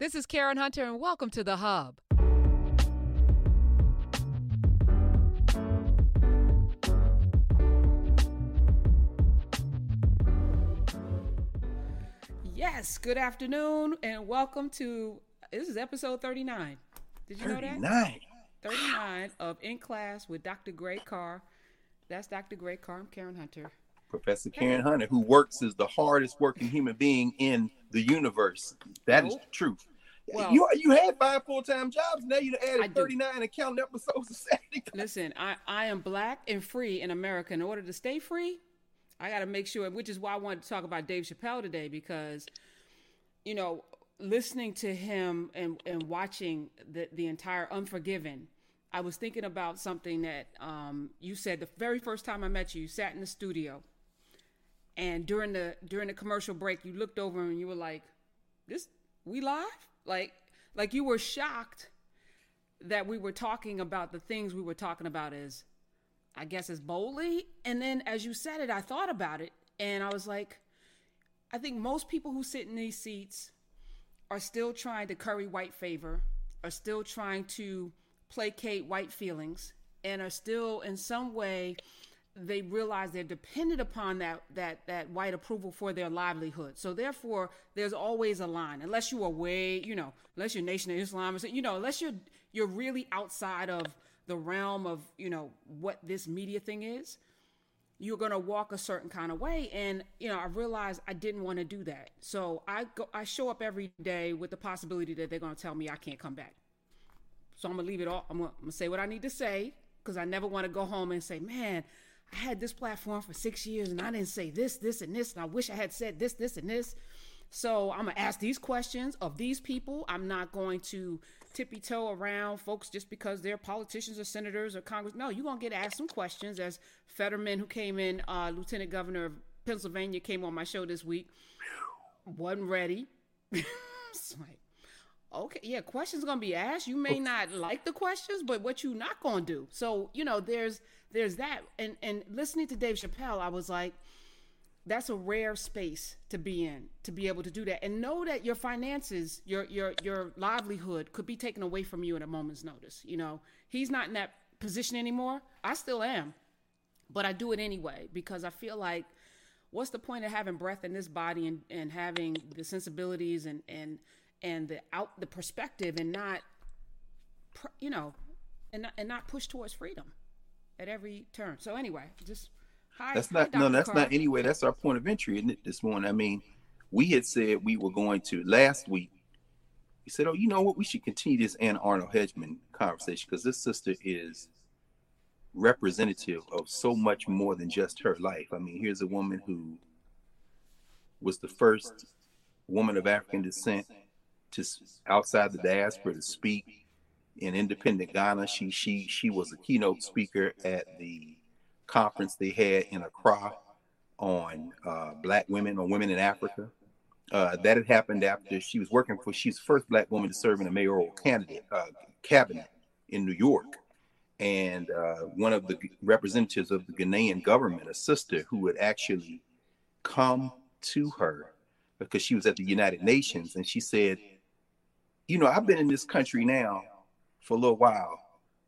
This is Karen Hunter, and welcome to The Hub. Yes, good afternoon, and welcome to this is episode 39. Did you know that? 39. 39 of In Class with Dr. Greg Carr. That's Dr. Greg Carr. I'm Karen Hunter. Professor Karen Hunter, who works as the hardest working human being in the universe. That is truth. Well- you you had five full time jobs. Now you added 39 and counting episodes of Saturday. Listen, I, I am black and free in America. In order to stay free, I got to make sure, which is why I wanted to talk about Dave Chappelle today, because, you know, listening to him and, and watching the, the entire Unforgiven, I was thinking about something that um, you said the very first time I met you. You sat in the studio, and during the during the commercial break, you looked over and you were like, "This we live?" Like like you were shocked that we were talking about the things we were talking about as I guess as boldly. And then as you said it, I thought about it and I was like, I think most people who sit in these seats are still trying to curry white favor, are still trying to placate white feelings, and are still in some way they realize they're dependent upon that that that white approval for their livelihood. So therefore, there's always a line, unless you are way, you know, unless you're Nation of Islam, you know, unless you're you're really outside of the realm of you know what this media thing is. You're gonna walk a certain kind of way, and you know I realized I didn't want to do that. So I go, I show up every day with the possibility that they're gonna tell me I can't come back. So I'm gonna leave it all. I'm gonna, I'm gonna say what I need to say because I never want to go home and say, "Man, I had this platform for six years and I didn't say this, this, and this, and I wish I had said this, this, and this." So I'm gonna ask these questions of these people. I'm not going to tippy toe around folks just because they're politicians or senators or Congress. No, you're gonna get asked some questions. As Fetterman, who came in, uh, Lieutenant Governor of Pennsylvania, came on my show this week, wasn't ready. it's like, okay, yeah, questions gonna be asked. You may not like the questions, but what you not gonna do? So you know, there's there's that. And and listening to Dave Chappelle, I was like, that's a rare space to be in to be able to do that and know that your finances your your your livelihood could be taken away from you at a moment's notice you know he's not in that position anymore i still am but i do it anyway because i feel like what's the point of having breath in this body and, and having the sensibilities and and and the out the perspective and not you know and not, and not push towards freedom at every turn so anyway just hi That's hi, not no, that's Carr. not anyway. That's our point of entry, isn't it? This morning. I mean, we had said we were going to last week. We said, oh, you know what? We should continue this Anna Arnold Hedgeman conversation because this sister is representative of so much more than just her life. I mean, here's a woman who was the first woman of African descent to outside the diaspora to speak in independent Ghana. She she she was a keynote speaker at the conference they had in Accra on uh, black women on women in Africa. Uh, that had happened after she was working for. She's the first black woman to serve in a mayoral candidate uh, cabinet in New York, and uh, one of the representatives of the Ghanaian government, a sister who would actually come to her because she was at the United Nations, and she said, "You know, I've been in this country now for a little while,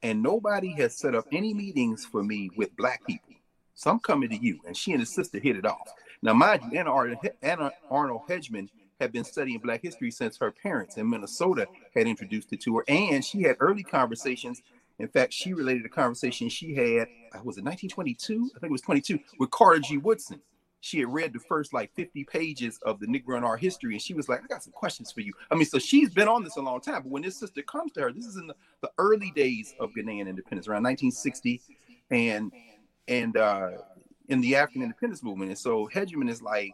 and nobody has set up any meetings for me with black people. So I'm coming to you." And she and his sister hit it off. Now, mind you, Anna Arnold, Anna Arnold Hedgeman had been studying Black history since her parents in Minnesota had introduced it to her, and she had early conversations. In fact, she related a conversation she had, uh, was it 1922? I think it was 22, with Carter G. Woodson. She had read the first like 50 pages of the Negro in our history, and she was like, I got some questions for you. I mean, so she's been on this a long time, but when this sister comes to her, this is in the, the early days of Ghanaian independence, around 1960, and and uh in the African independence movement. And so Hedgeman is like,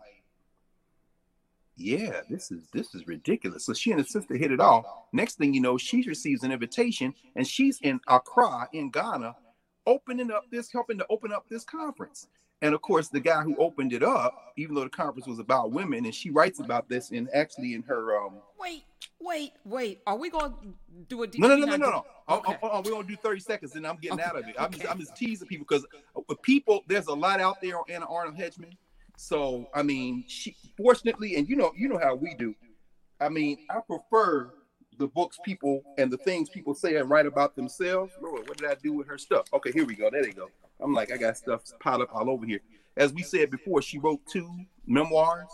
yeah, this is this is ridiculous. So she and her sister hit it off. Next thing you know, she receives an invitation and she's in Accra in Ghana, opening up this, helping to open up this conference. And of course, the guy who opened it up, even though the conference was about women, and she writes about this in actually in her um Wait, wait, wait. Are we going to do a no no no no no no. Oh, Okay. oh, oh, we're gonna do 30 seconds and I'm getting Okay. out of it. I'm, Okay. just, I'm just teasing people because people, there's a lot out there on Anna Arnold Hedgeman. So I mean, she fortunately, and you know, you know how we do. I mean, I prefer the books people and the things people say and write about themselves. Lord, what did I do with her stuff? Okay, here we go. There they go. I'm like, I got stuff piled up all over here. As we said before, she wrote two memoirs,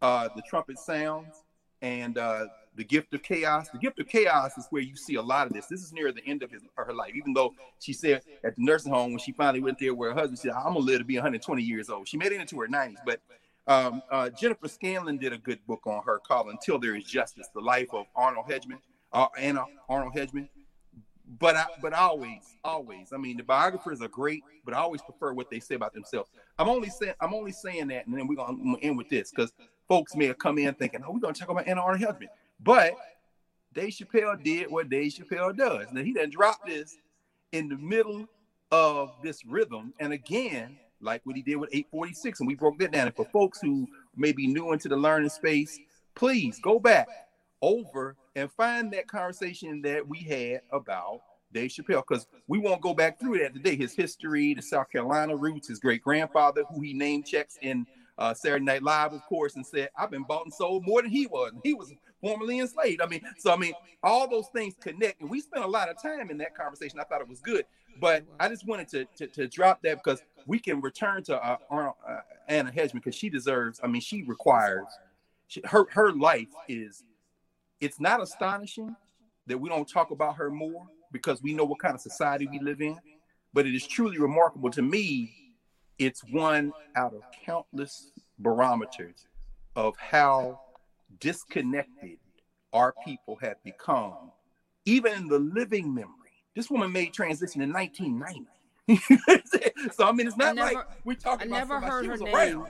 uh, The Trumpet Sounds and uh, The Gift of Chaos. The Gift of Chaos is where you see a lot of this. This is near the end of his, her life, even though she said at the nursing home when she finally went there where her husband said, I'm going to live to be 120 years old. She made it into her 90s, but um, uh, Jennifer Scanlon did a good book on her called Until There Is Justice, the life of Arnold Hedgeman, uh, Anna Arnold Hedgeman. But I, but always, always, I mean, the biographers are great, but I always prefer what they say about themselves. I'm only saying, I'm only saying that, and then we're gonna end with this because folks may have come in thinking, oh, we're gonna talk about Anna Arnold Hedgeman, but Dave Chappelle did what Dave Chappelle does. Now he done dropped this in the middle of this rhythm, and again, like what he did with 846. And we broke that down. And for folks who may be new into the learning space, please go back over and find that conversation that we had about Dave Chappelle, because we won't go back through that today. His history, the South Carolina roots, his great grandfather, who he name checks in uh, Saturday Night Live, of course, and said, I've been bought and sold more than he was. He was formerly enslaved. I mean, so I mean, all those things connect. And we spent a lot of time in that conversation. I thought it was good. But I just wanted to, to, to drop that because we can return to uh, uh, Anna Hedgeman because she deserves. I mean, she requires. She, her her life is. It's not astonishing that we don't talk about her more because we know what kind of society we live in, but it is truly remarkable to me. It's one out of countless barometers of how disconnected our people have become, even in the living memory. This woman made transition in 1990. so I mean, it's not never, like we talking I never heard her name.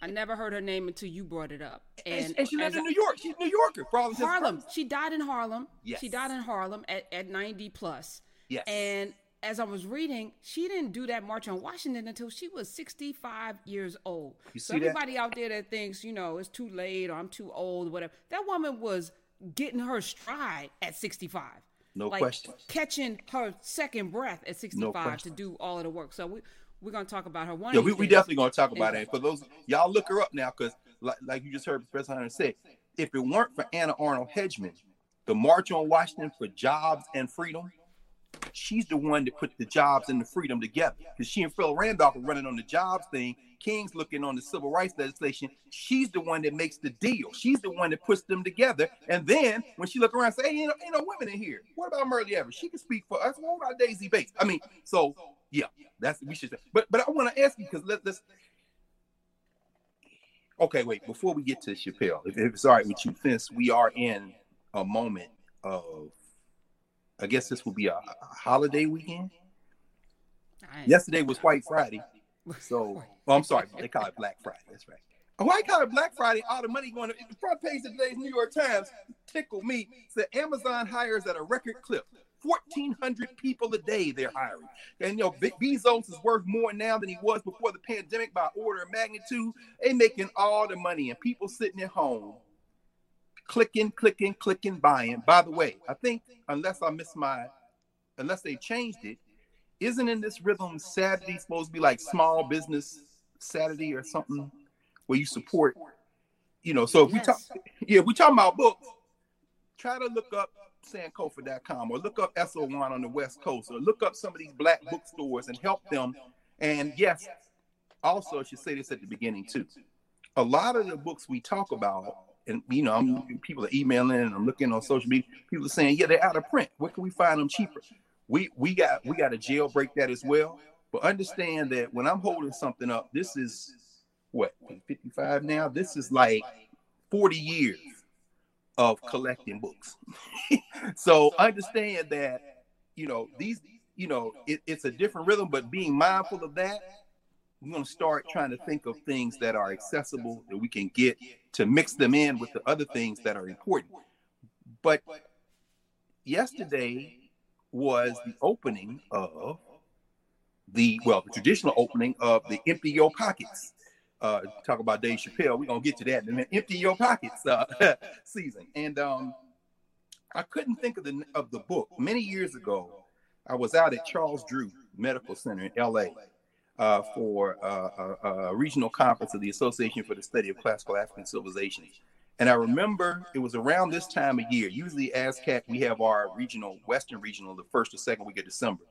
I never heard her name until you brought it up. And, and, and she lived in New York. She's New Yorker. Harlem. She died in Harlem. Yes. She died in Harlem at, at 90 plus. Yes. And as I was reading, she didn't do that march on Washington until she was 65 years old. You so everybody that? out there that thinks, you know, it's too late or I'm too old, or whatever. That woman was getting her stride at 65. No like question. Catching her second breath at 65 no to do all of the work. So we we're gonna talk about her one. Yeah, we, we definitely gonna talk about it. For those y'all look her up now, because like, like you just heard Professor Hunter say, if it weren't for Anna Arnold Hedgeman, the March on Washington for Jobs and Freedom, she's the one that put the jobs and the freedom together. Because she and Phil Randolph are running on the jobs thing. King's looking on the civil rights legislation. She's the one that makes the deal. She's the one that puts them together. And then when she look around, say, hey, ain't no, ain't no women in here. What about Myrlie Evers? She can speak for us. What about Daisy Bates? I mean, so yeah, that's we should. Say. But but I want to ask you because let, let's. Okay, wait. Before we get to Chappelle, if, if it's all right with you, since we are in a moment of I guess this will be a, a holiday weekend. Yesterday was White Friday. So, oh, I'm sorry, they call it Black Friday. That's right. Oh, why call it Black Friday? All the money going to the front page of today's New York Times tickle me. Said Amazon hires at a record clip. 1,400 people a day they're hiring. And you know, Be- Bezos is worth more now than he was before the pandemic by order of magnitude. They making all the money, and people sitting at home clicking, clicking, clicking, buying. By the way, I think unless I miss my, unless they changed it, isn't in this rhythm Saturday supposed to be like small business Saturday or something where you support, you know? So if yes. we talk, yeah, we talking about books. Try to look up Sankofa.com or look up Eso Won on the West Coast or look up some of these black bookstores and help them. And yes, also I should say this at the beginning too. A lot of the books we talk about and you know, I'm people are emailing and I'm looking on social media. People are saying, yeah, they're out of print. Where can we find them cheaper? We we got we got to jailbreak that as well. But understand that when I'm holding something up, this is what 55 now. This is like 40 years of collecting books. so understand that you know these you know it, it's a different rhythm, but being mindful of that we're going to start trying to think of things that are accessible that we can get to mix them in with the other things that are important. But yesterday was the opening of the well, the traditional opening of the Empty Your Pockets. Uh, talk about Dave Chappelle. We're gonna get to that in minute. Empty Your Pockets uh, season, and um, I couldn't think of the of the book. Many years ago, I was out at Charles Drew Medical Center in L.A uh, for uh, a, a, regional conference of the Association for the Study of Classical African Civilizations. And I remember it was around this time of year. Usually, ASCAC, we have our regional, Western regional, the first or second week of December.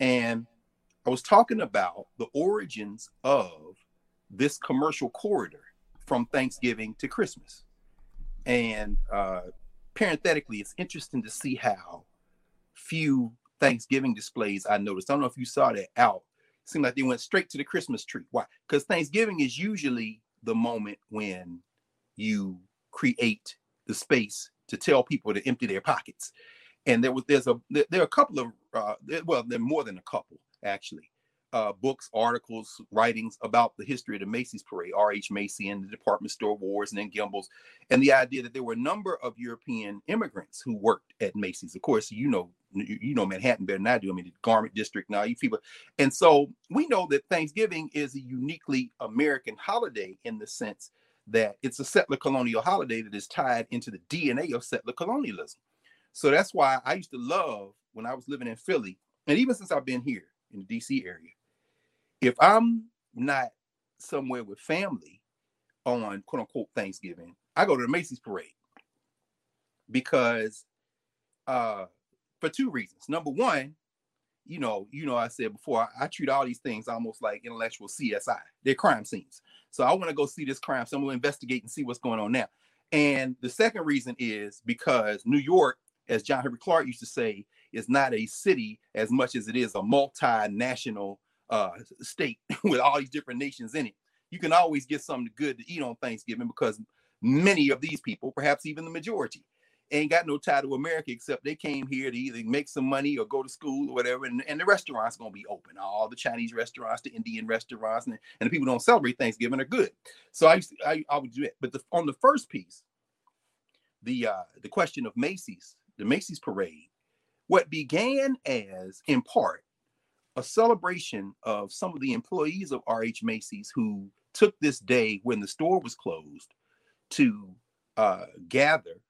And I was talking about the origins of this commercial corridor from Thanksgiving to Christmas. And uh, parenthetically, it's interesting to see how few Thanksgiving displays I noticed. I don't know if you saw that out. It seemed like they went straight to the Christmas tree. Why? Because Thanksgiving is usually the moment when you create the space to tell people to empty their pockets. And there was there's a there are a couple of uh, well, there are more than a couple actually uh, books, articles, writings about the history of the Macy's parade, R.H. Macy and the department store wars, and then Gimbels, and the idea that there were a number of European immigrants who worked at Macy's. Of course, you know, you know Manhattan better than I do. I mean, the garment district now, you people, and so we know that Thanksgiving is a uniquely American holiday in the sense that it's a settler colonial holiday that is tied into the DNA of settler colonialism. So that's why I used to love when I was living in Philly, and even since I've been here in the DC area if I'm not somewhere with family on quote unquote Thanksgiving, I go to the Macy's parade because uh for two reasons. Number one, you know, you know, I said before, I, I treat all these things almost like intellectual CSI. They're crime scenes. So I want to go see this crime. So I'm gonna investigate and see what's going on now. And the second reason is because New York, as John Henrik Clarke used to say, is not a city as much as it is a multinational uh, state with all these different nations in it, you can always get something good to eat on Thanksgiving because many of these people, perhaps even the majority, ain't got no tie to America except they came here to either make some money or go to school or whatever. And, and the restaurants gonna be open. All the Chinese restaurants, the Indian restaurants, and, and the people don't celebrate Thanksgiving are good. So I used to, I, I would do it. But the, on the first piece, the uh, the question of Macy's, the Macy's parade, what began as in part a celebration of some of the employees of RH Macy's who took this day when the store was closed to uh, gather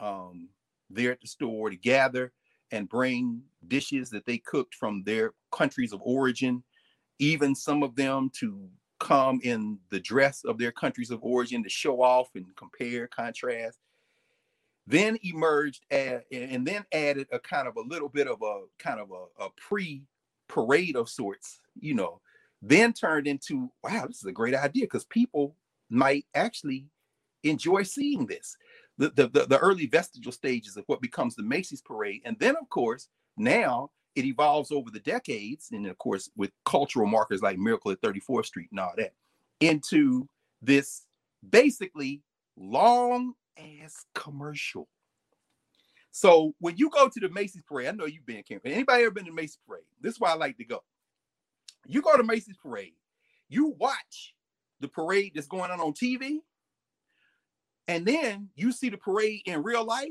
um, there at the store to gather and bring dishes that they cooked from their countries of origin, even some of them to come in the dress of their countries of origin to show off and compare, contrast. Then emerged and then added a kind of a little bit of a kind of a, a pre parade of sorts, you know, then turned into wow, this is a great idea because people might actually enjoy seeing this. The, the, the, early vestigial stages of what becomes the Macy's parade. And then, of course, now it evolves over the decades, and of course, with cultural markers like Miracle at 34th Street and all that, into this basically long ass commercial so when you go to the Macy's parade, I know you've been camping. Anybody ever been to Macy's parade? This is why I like to go. You go to Macy's parade, you watch the parade that's going on on TV, and then you see the parade in real life.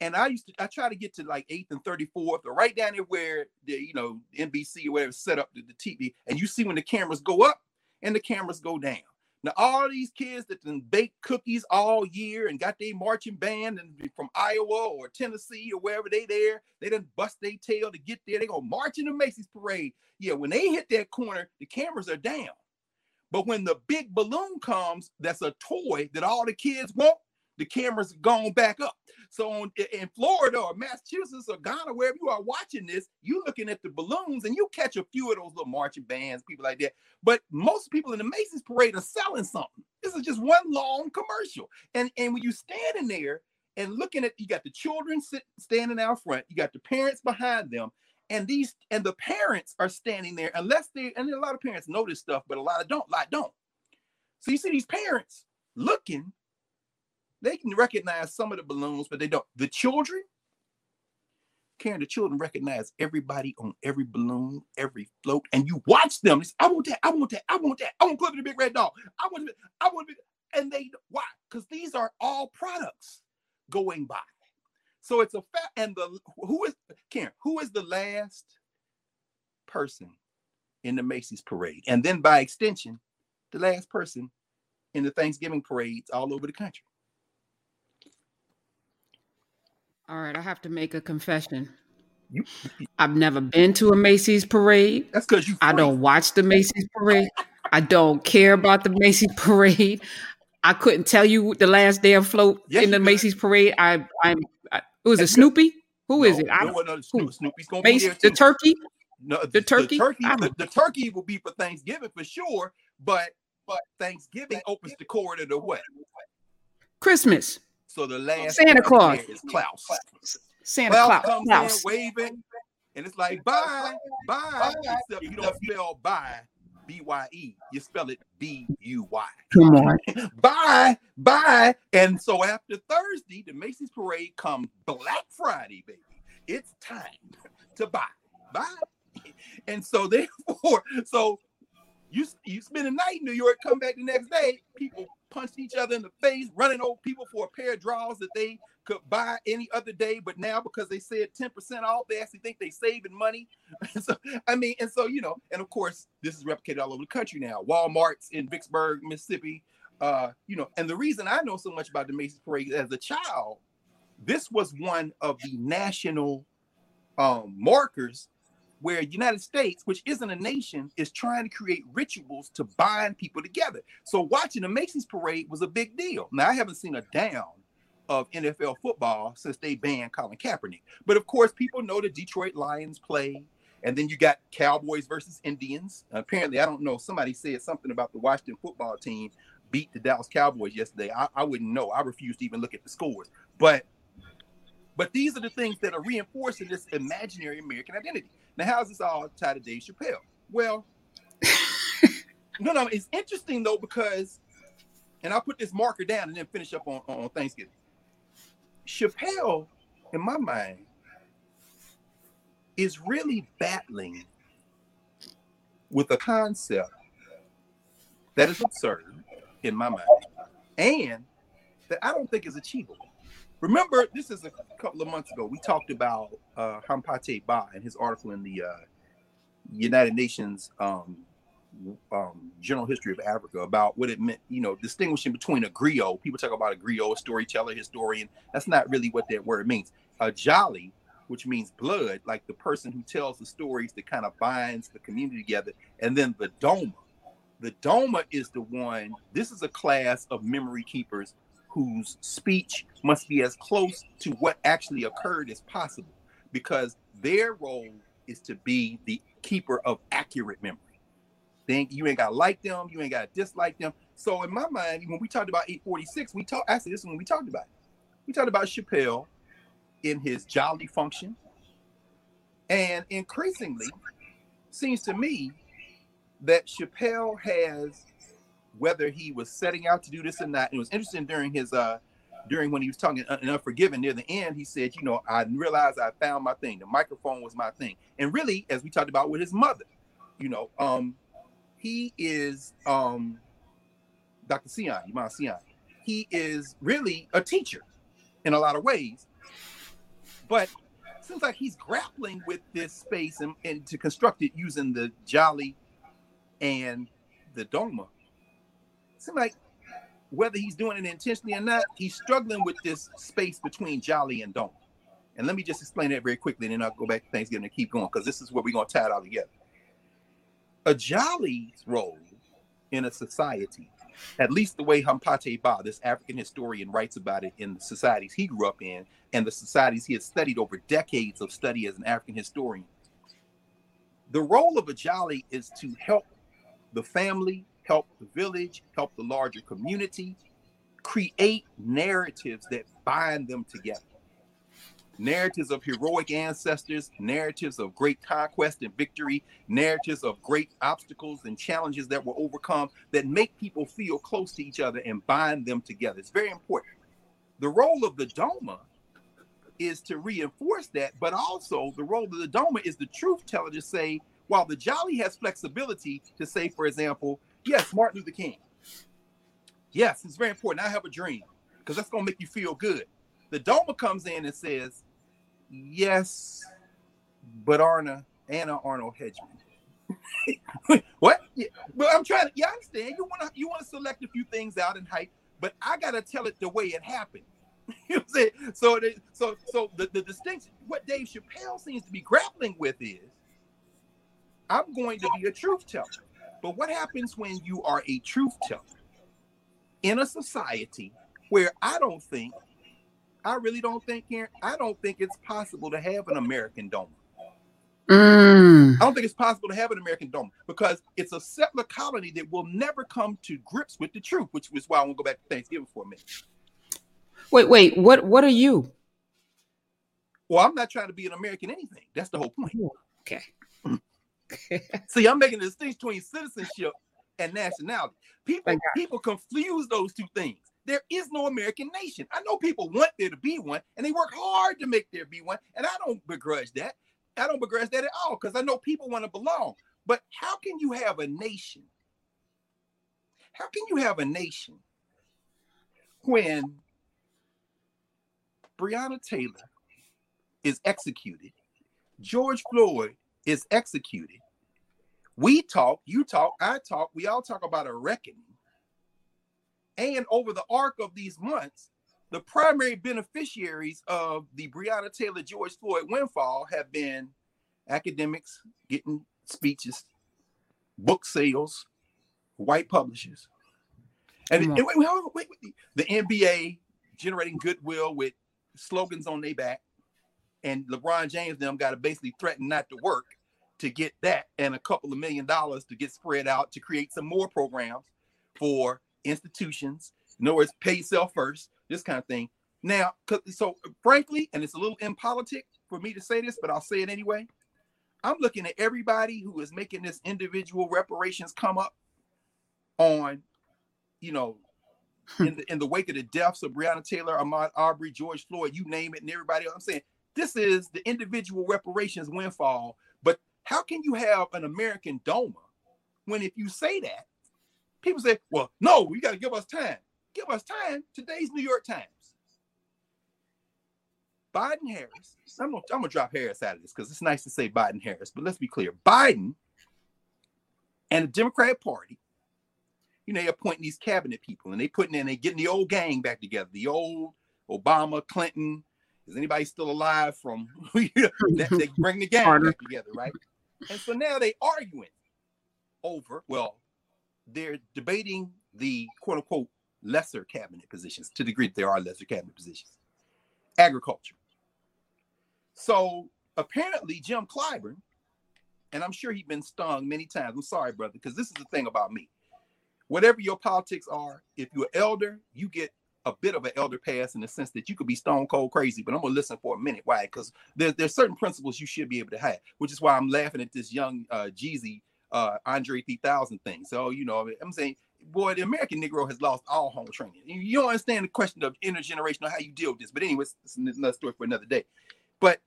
And I used to, I try to get to like 8th and 34th, or right down there where the, you know, NBC or whatever set up the, the TV, and you see when the cameras go up and the cameras go down. Now, all these kids that been bake cookies all year and got their marching band and from Iowa or Tennessee or wherever they there, they done bust their tail to get there. They go march in the Macy's parade. Yeah, when they hit that corner, the cameras are down. But when the big balloon comes, that's a toy that all the kids want, the cameras gone back up. So on, in Florida or Massachusetts or Ghana, wherever you are watching this, you looking at the balloons and you catch a few of those little marching bands, people like that. But most people in the Macy's parade are selling something. This is just one long commercial. And, and when you standing there and looking at, you got the children sit, standing out front, you got the parents behind them, and these and the parents are standing there unless they and a lot of parents know this stuff, but a lot of don't, a lot don't. So you see these parents looking they can recognize some of the balloons, but they don't. The children, Karen, the children recognize everybody on every balloon, every float, and you watch them. It's, I want that. I want that. I want that. I want Cliffy the Big Red Dog. I want it. I want it. And they why? Because these are all products going by. So it's a fact. And the who is Karen? Who is the last person in the Macy's parade? And then by extension, the last person in the Thanksgiving parades all over the country. All right, I have to make a confession. You, I've never been to a Macy's parade. That's because you. I don't watch the Macy's parade. I don't care about the Macy's parade. I couldn't tell you the last day of float Yes, in the. Macy's parade. I, I'm. I, who is it? Snoopy? Who is No, it? I, no, no? Snoop, Snoopy's gonna be there the turkey. No, The turkey? The turkey, the, the turkey will be for Thanksgiving for sure, but but Thanksgiving opens the corridor to what? Christmas. So the last Santa Claus. is Klaus. Santa Claus. comes Klaus. in waving, and it's like bye, bye. Except you don't spell bye, B Y E. You spell it B U Y. Come on. Bye, bye. And so after Thursday, the Macy's parade comes Black Friday, baby. It's time to buy. Bye. And so therefore, so you you spend a night in New York, come back the next day, people punched each other in the face, running over people for a pair of drawers that they could buy any other day, but now because they said 10% off, they actually think they're saving money. so I mean, and so you know, and of course, this is replicated all over the country now. Walmart's in Vicksburg, Mississippi. Uh, you know, and the reason I know so much about the Macy's Parade as a child, this was one of the national um, markers where United States, which isn't a nation, is trying to create rituals to bind people together. So watching the Macy's Parade was a big deal. Now I haven't seen a down of NFL football since they banned Colin Kaepernick. But of course, people know the Detroit Lions play. And then you got Cowboys versus Indians. Apparently, I don't know. Somebody said something about the Washington football team beat the Dallas Cowboys yesterday. I, I wouldn't know. I refuse to even look at the scores. But but these are the things that are reinforcing this imaginary American identity. Now, how's this all tied to Dave Chappelle? Well, no, no, it's interesting though because, and I'll put this marker down and then finish up on, on Thanksgiving. Chappelle, in my mind, is really battling with a concept that is absurd in my mind and that I don't think is achievable. Remember, this is a couple of months ago. We talked about uh, Hampate Ba and his article in the uh, United Nations um, um, General History of Africa about what it meant, you know, distinguishing between a griot. People talk about a griot, a storyteller, historian. That's not really what that word means. A jali, which means blood, like the person who tells the stories that kind of binds the community together. And then the Doma. The Doma is the one, this is a class of memory keepers whose speech must be as close to what actually occurred as possible because their role is to be the keeper of accurate memory. Then you ain't gotta like them, you ain't gotta dislike them. So in my mind, when we talked about 846, we talked actually this is when we talked about it. We talked about Chappelle in his jali function. And increasingly, seems to me that Chappelle has whether he was setting out to do this or not. It was interesting during his uh during when he was talking in Unforgiven near the end, he said, you know, I realized I found my thing. The microphone was my thing. And really, as we talked about with his mother, you know, um, he is um Dr. Seon, Yvonne Seon. He is really a teacher in a lot of ways. But seems like he's grappling with this space and, and to construct it using the jali and the doma seems like whether he's doing it intentionally or not, he's struggling with this space between Jali and Doma. And let me just explain that very quickly, and then I'll go back to Thanksgiving and keep going because this is where we're going to tie it all together. A Jali's role in a society, at least the way Hampate Ba, this African historian, writes about it in the societies he grew up in and the societies he has studied over decades of study as an African historian. The role of a Jali is to help the family help the village, help the larger community, create narratives that bind them together. Narratives of heroic ancestors, narratives of great conquest and victory, narratives of great obstacles and challenges that were overcome that make people feel close to each other and bind them together. It's very important. The role of the Doma is to reinforce that, but also the role of the Doma is the truth teller to say, while the Jali has flexibility to say, for example, Yes, Martin Luther King. Yes, it's very important. I have a dream because that's going to make you feel good. The Doma comes in and says, Yes, but Arna, Anna Arnold Hedgeman. what? Yeah, but I'm trying to. Yeah, I understand. You want to you want to select a few things out and hype, but I gotta tell it the way it happened. you know what I'm? So, so, so the, the distinction. What Dave Chappelle seems to be grappling with is, I'm going to be a truth teller. But what happens when you are a truth teller in a society where I don't think, I really don't think, Karen, I don't think it's possible to have an American Doma. Mm. I don't think it's possible to have an American Doma because it's a settler colony that will never come to grips with the truth, which is why I want to go back to Thanksgiving for a minute. Wait, wait, what what are you? Well, I'm not trying to be an American anything. That's the whole point. Okay. See, I'm making a distinction between citizenship and nationality. People people confuse those two things. There is no American nation. I know people want there to be one, and they work hard to make there be one, and I don't begrudge that. I don't begrudge that at all because I know people want to belong. But how can you have a nation? How can you have a nation when Breonna Taylor is executed, George Floyd is executed, we talk, you talk, I talk, we all talk about a reckoning. And over the arc of these months, the primary beneficiaries of the Breonna Taylor George Floyd windfall have been academics getting speeches, book sales, white publishers. And, wait, wait, wait, the NBA generating goodwill with slogans on their back. And LeBron James them got to basically threaten not to work to get that and a couple of million dollars to get spread out to create some more programs for institutions. In other words, pay yourself first, this kind of thing. Now, so frankly, and it's a little impolitic for me to say this, but I'll say it anyway. I'm looking at everybody who is making this individual reparations come up on, you know, hmm. in the in the wake of the deaths of Breonna Taylor, Ahmaud Arbery, George Floyd, you name it, and everybody else. I'm saying this is the individual reparations windfall But how can you have an American Doma when if you say that, people say, well, no, you got to give us time. Give us time. Today's New York Times. Biden Harris, I'm gonna, I'm gonna drop Harris out of this because it's nice to say Biden Harris, but let's be clear. Biden and the Democratic Party, you know, they're appointing these cabinet people and they putting in, they getting the old gang back together, the old Obama, Clinton. Is anybody still alive from that they bring the gang back together, right? And so now they arguing over, well, they're debating the quote unquote lesser cabinet positions to the degree that there are lesser cabinet positions. Agriculture. So apparently Jim Clyburn, and I'm sure he's been stung many times. I'm sorry, brother, because this is the thing about me. Whatever your politics are, if you're elder, you get a bit of an elder pass in the sense that you could be stone cold crazy, but I'm gonna listen for a minute. Why? Because there's there's certain principles you should be able to have, which is why I'm laughing at this young uh Jeezy uh Andre 3000 thing. So you know, I'm saying, boy, the American Negro has lost all home training. You don't understand the question of intergenerational how you deal with this. But anyways, it's another story for another day. But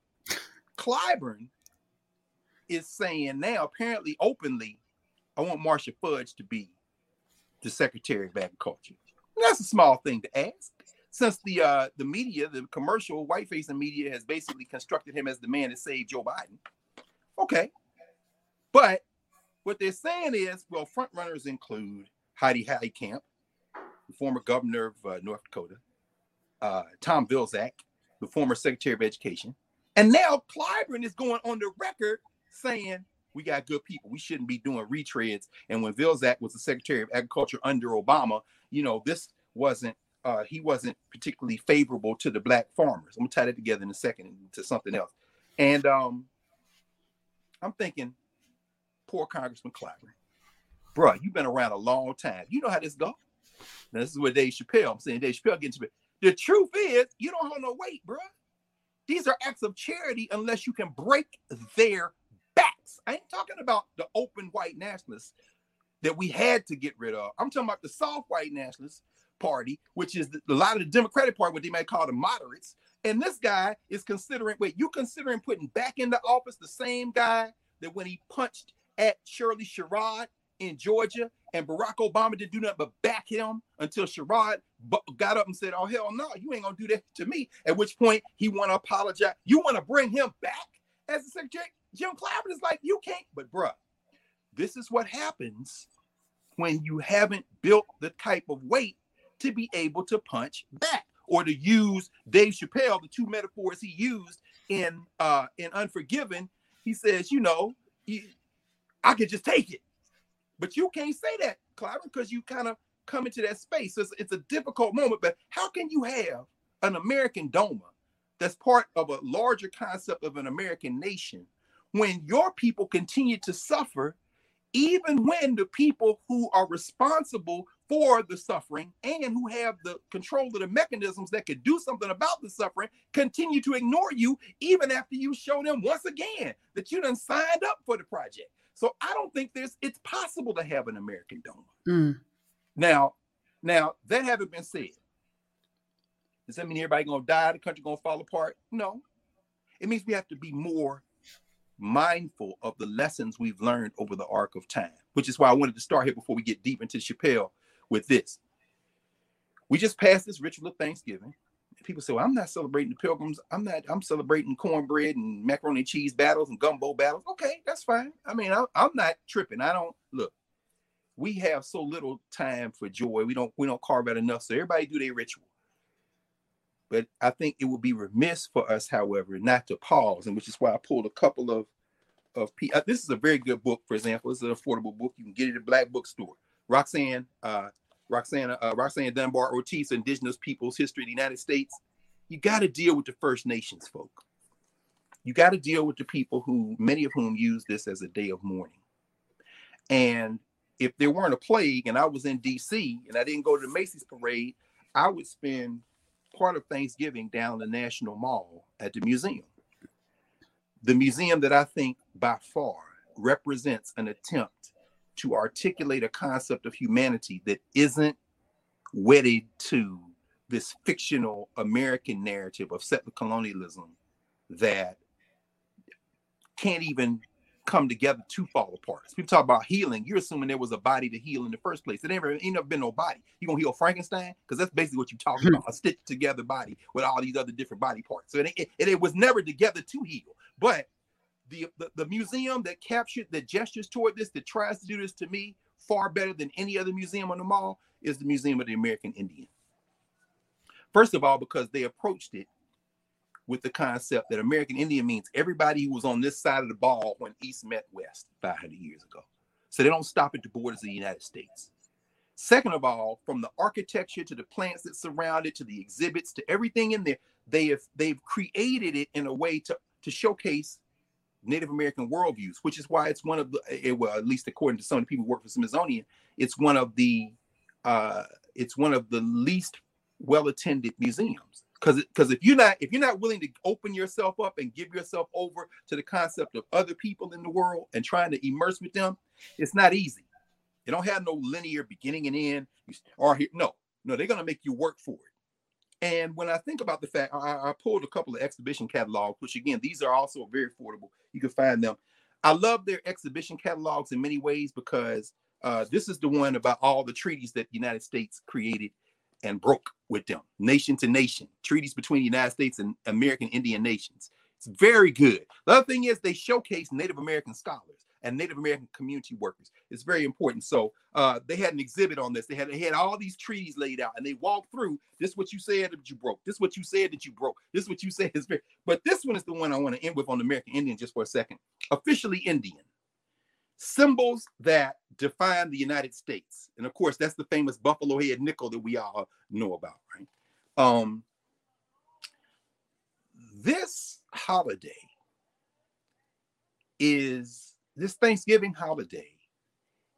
Clyburn is saying now, apparently openly, I want Marcia Fudge to be the Secretary of Agriculture. That's a small thing to ask. Since the uh, the media, the commercial white facing media has basically constructed him as the man that saved Joe Biden. Okay. But what they're saying is, well, front runners include Heidi Heitkamp, the former governor of uh, North Dakota, uh, Tom Vilsack, the former Secretary of Education, and now Clyburn is going on the record saying we got good people. We shouldn't be doing retreads. And when Vilsack was the Secretary of Agriculture under Obama, you know, this wasn't uh, he wasn't particularly favorable to the black farmers. I'm gonna tie that together in a second to something else. And um, I'm thinking, poor Congressman Clyburn, bro, you've been around a long time. You know how this goes. Now, this is where Dave Chappelle. I'm saying Dave Chappelle getting to it. The truth is, you don't hold no weight, bro. These are acts of charity unless you can break their backs. I ain't talking about the open white nationalists that we had to get rid of. I'm talking about the soft white nationalist party, which is the, a lot of the Democratic Party, what they might call the moderates. And this guy is considering, wait, you considering putting back into office the same guy that when he punched at Shirley Sherrod in Georgia and Barack Obama didn't do nothing but back him until Sherrod got up and said, oh, hell no, you ain't gonna do that to me. At which point he want to apologize. You want to bring him back as the secretary? Jim Clyburn is like, you can't, but bruh, this is what happens when you haven't built the type of weight to be able to punch back or to use Dave Chappelle, the two metaphors he used in uh in Unforgiven. He says, you know, he, I could just take it. But you can't say that, Clyburn, because you kind of come into that space. So it's, it's a difficult moment, but how can you have an American Doma that's part of a larger concept of an American nation when your people continue to suffer, even when the people who are responsible for the suffering and who have the control of the mechanisms that could do something about the suffering continue to ignore you even after you show them once again that you done signed up for the project. So I don't think there's it's possible to have an American Doma. Mm. Now, now that having been said, does that mean everybody gonna die? The country gonna fall apart? No. It means we have to be more mindful of the lessons we've learned over the arc of time, which is why I wanted to start here before we get deep into Chappelle with this. We just passed this ritual of Thanksgiving. People say, well, I'm not celebrating the pilgrims. I'm not, I'm celebrating cornbread and macaroni and cheese battles and gumbo battles. Okay, that's fine. I mean, I, I'm not tripping. I don't look, we have so little time for joy. We don't, we don't carve out enough. So everybody do their ritual. But I think it would be remiss for us, however, not to pause, and which is why I pulled a couple of of uh, this is a very good book. For example, it's an affordable book. You can get it at black bookstore. Roxanne, uh, Roxanne, uh, Roxanne Dunbar Ortiz, Indigenous Peoples History of the United States. You got to deal with the First Nations folk. You got to deal with the people who, many of whom use this as a day of mourning. And if there weren't a plague and I was in DC and I didn't go to the Macy's parade, I would spend part of Thanksgiving down the National Mall at the museum. The museum that I think by far represents an attempt to articulate a concept of humanity that isn't wedded to this fictional American narrative of settler colonialism that can't even come together to fall apart. So people talk about healing. You're assuming there was a body to heal in the first place. It never ain't never been no body. You gonna heal Frankenstein? Because that's basically what you're talking hmm. about, a stitched together body with all these other different body parts. So it, it, it was never together to heal. But the, the, the museum that captured the gestures toward this, that tries to do this to me far better than any other museum on the mall, is the Museum of the American Indian. First of all, because they approached it with the concept that American Indian means everybody who was on this side of the ball when East met West 500 years ago. So they don't stop at the borders of the United States. Second of all, from the architecture to the plants that surround it to the exhibits to everything in there, they have they've created it in a way to to showcase Native American worldviews, which is why it's one of the it, well, at least according to some of the people who work for Smithsonian, it's one of the uh, it's one of the least well attended museums because because if you're not if you're not willing to open yourself up and give yourself over to the concept of other people in the world and trying to immerse with them it's not easy. They don't have no linear beginning and end. Or no no they're to make you work for it and when i think about the fact I, I pulled a couple of exhibition catalogs which again these are also very affordable you can find them i love their exhibition catalogs in many ways because uh, this is the one about all the treaties that the united states created and broke with them, nation to nation, treaties between the United States and American Indian nations. It's very good. The other thing is they showcase Native American scholars and Native American community workers. It's very important. So uh, they had an exhibit on this. They had they had all these treaties laid out, and they walked through. This what you said that you broke. This what you said that you broke. This what you said is very. But this one is the one I want to end with on American Indian just for a second. Officially Indian symbols that define the United States. And of course, that's the famous buffalo head nickel that we all know about, right? Um, this holiday is this Thanksgiving holiday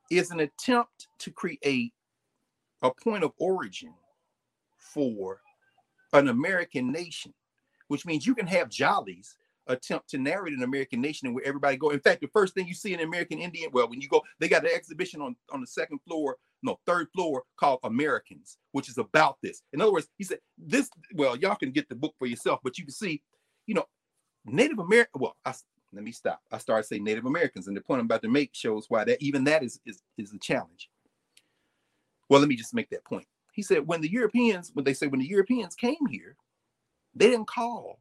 is an attempt to create a point of origin for an American nation, which means you can have jalis attempt to narrate an American nation and where everybody go. In fact, the first thing you see in American Indian, well, when you go, they got an exhibition on, on the second floor, no, third floor called Americans, which is about this. In other words, he said this, well, y'all can get the book for yourself, but you can see, you know, Native American, well, I, let me stop. I started saying Native Americans, and the point I'm about to make shows why that even that is is, is a challenge. Well, let me just make that point. He said when the Europeans, when they say when the Europeans came here, they didn't call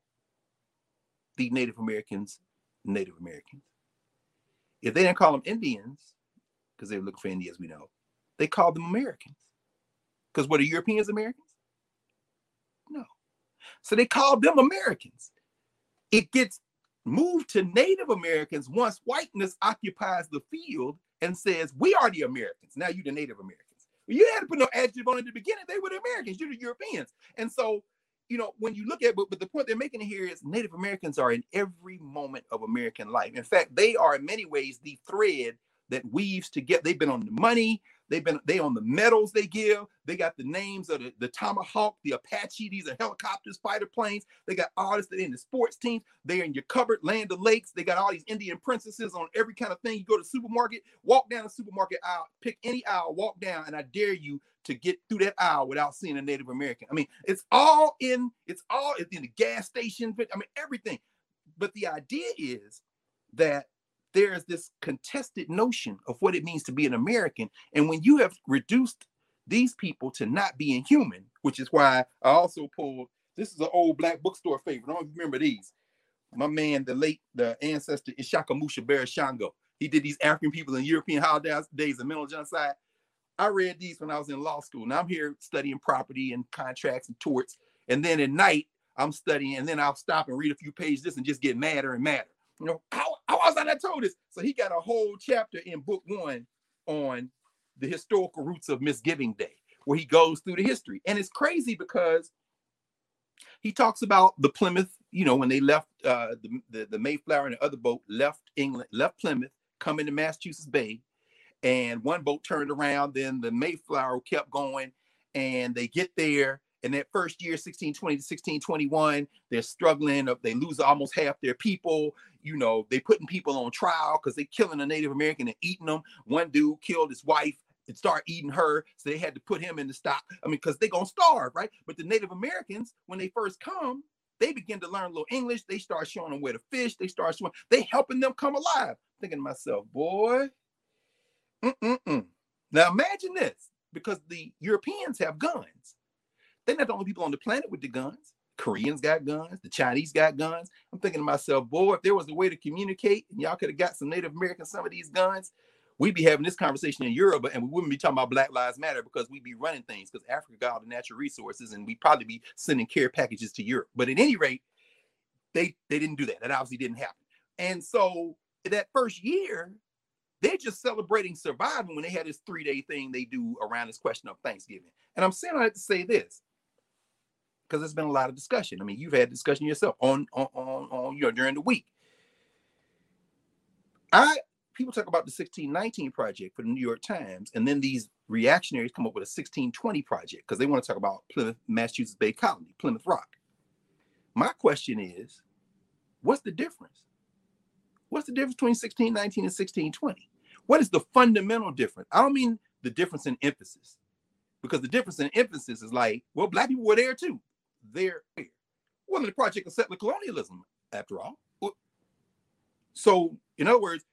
the Native Americans Native Americans. If they didn't call them Indians, because they were looking for Indians, we know, they called them Americans. Because what are Europeans Americans? No. So they called them Americans. It gets moved to Native Americans once whiteness occupies the field and says, We are the Americans. Now you're the Native Americans. You had to put no adjective on it at the beginning. They were the Americans. You're the Europeans. And so, you know, when you look at but, but the point they're making here is Native Americans are in every moment of American life. In fact, they are in many ways the thread that weaves together. They've been on the money, They've been they on the medals they give. They got the names of the, the Tomahawk, the Apache. These are helicopters, fighter planes. They got artists that in the sports teams. They're in your cupboard, Land O'Lakes. They got all these Indian princesses on every kind of thing. You go to supermarket, walk down the supermarket aisle, pick any aisle, walk down, and I dare you to get through that aisle without seeing a Native American. I mean, it's all in, it's all in the gas station, I mean everything. But the idea is that there's this contested notion of what it means to be an American. And when you have reduced these people to not being human, which is why I also pulled this is an old black bookstore favorite. I don't remember these. My man, the late the ancestor Ishakamusa Barashango. He did these African people in European holidays days of mental genocide. I read these when I was in law school. Now I'm here studying property and contracts and torts. And then at night, I'm studying, and then I'll stop and read a few pages this and just get madder and madder. You know, how, how was I not told this? So he got a whole chapter in book one on the historical roots of Misgiving Day, where he goes through the history. And it's crazy because he talks about the Plymouth, you know, when they left uh, the, the, the Mayflower and the other boat left England, left Plymouth, coming to Massachusetts Bay. And one boat turned around, then the Mayflower kept going, and they get there And that first year 1620 to 1621 they're struggling they lose almost half their people you know they putting people on trial because they killing a native american and eating them one dude killed his wife and start eating her so they had to put him in the stock i mean because they're gonna starve right? But the native americans when they first come they begin to learn a little english. They start showing them where to fish. They start showing they helping them come alive. Thinking to myself boy mm-mm-mm. now imagine this because the europeans have guns. They're not the only people on the planet with the guns. Koreans got guns, the Chinese got guns. I'm thinking to myself, boy, if there was a way to communicate and y'all could have got some Native Americans some of these guns, we'd be having this conversation in Europe and we wouldn't be talking about Black Lives Matter because we'd be running things because Africa got all the natural resources and we'd probably be sending care packages to Europe. But at any rate, they they didn't do that. That obviously didn't happen. And so that first year, they're just celebrating surviving when they had this three-day thing they do around this question of Thanksgiving. And I'm saying I have to say this because there's been a lot of discussion. I mean, you've had discussion yourself on on on, on you know during the week. I people talk about the 1619 project for the New York Times, and then these reactionaries come up with a 1620 project because they want to talk about Plymouth, Massachusetts Bay Colony, Plymouth Rock. My question is, what's the difference? What's the difference between 1619 and 1620? What is the fundamental difference? I don't mean the difference in emphasis, because the difference in emphasis is like, well, black people were there too there. Well, the project of settler colonialism, after all. So, in other words,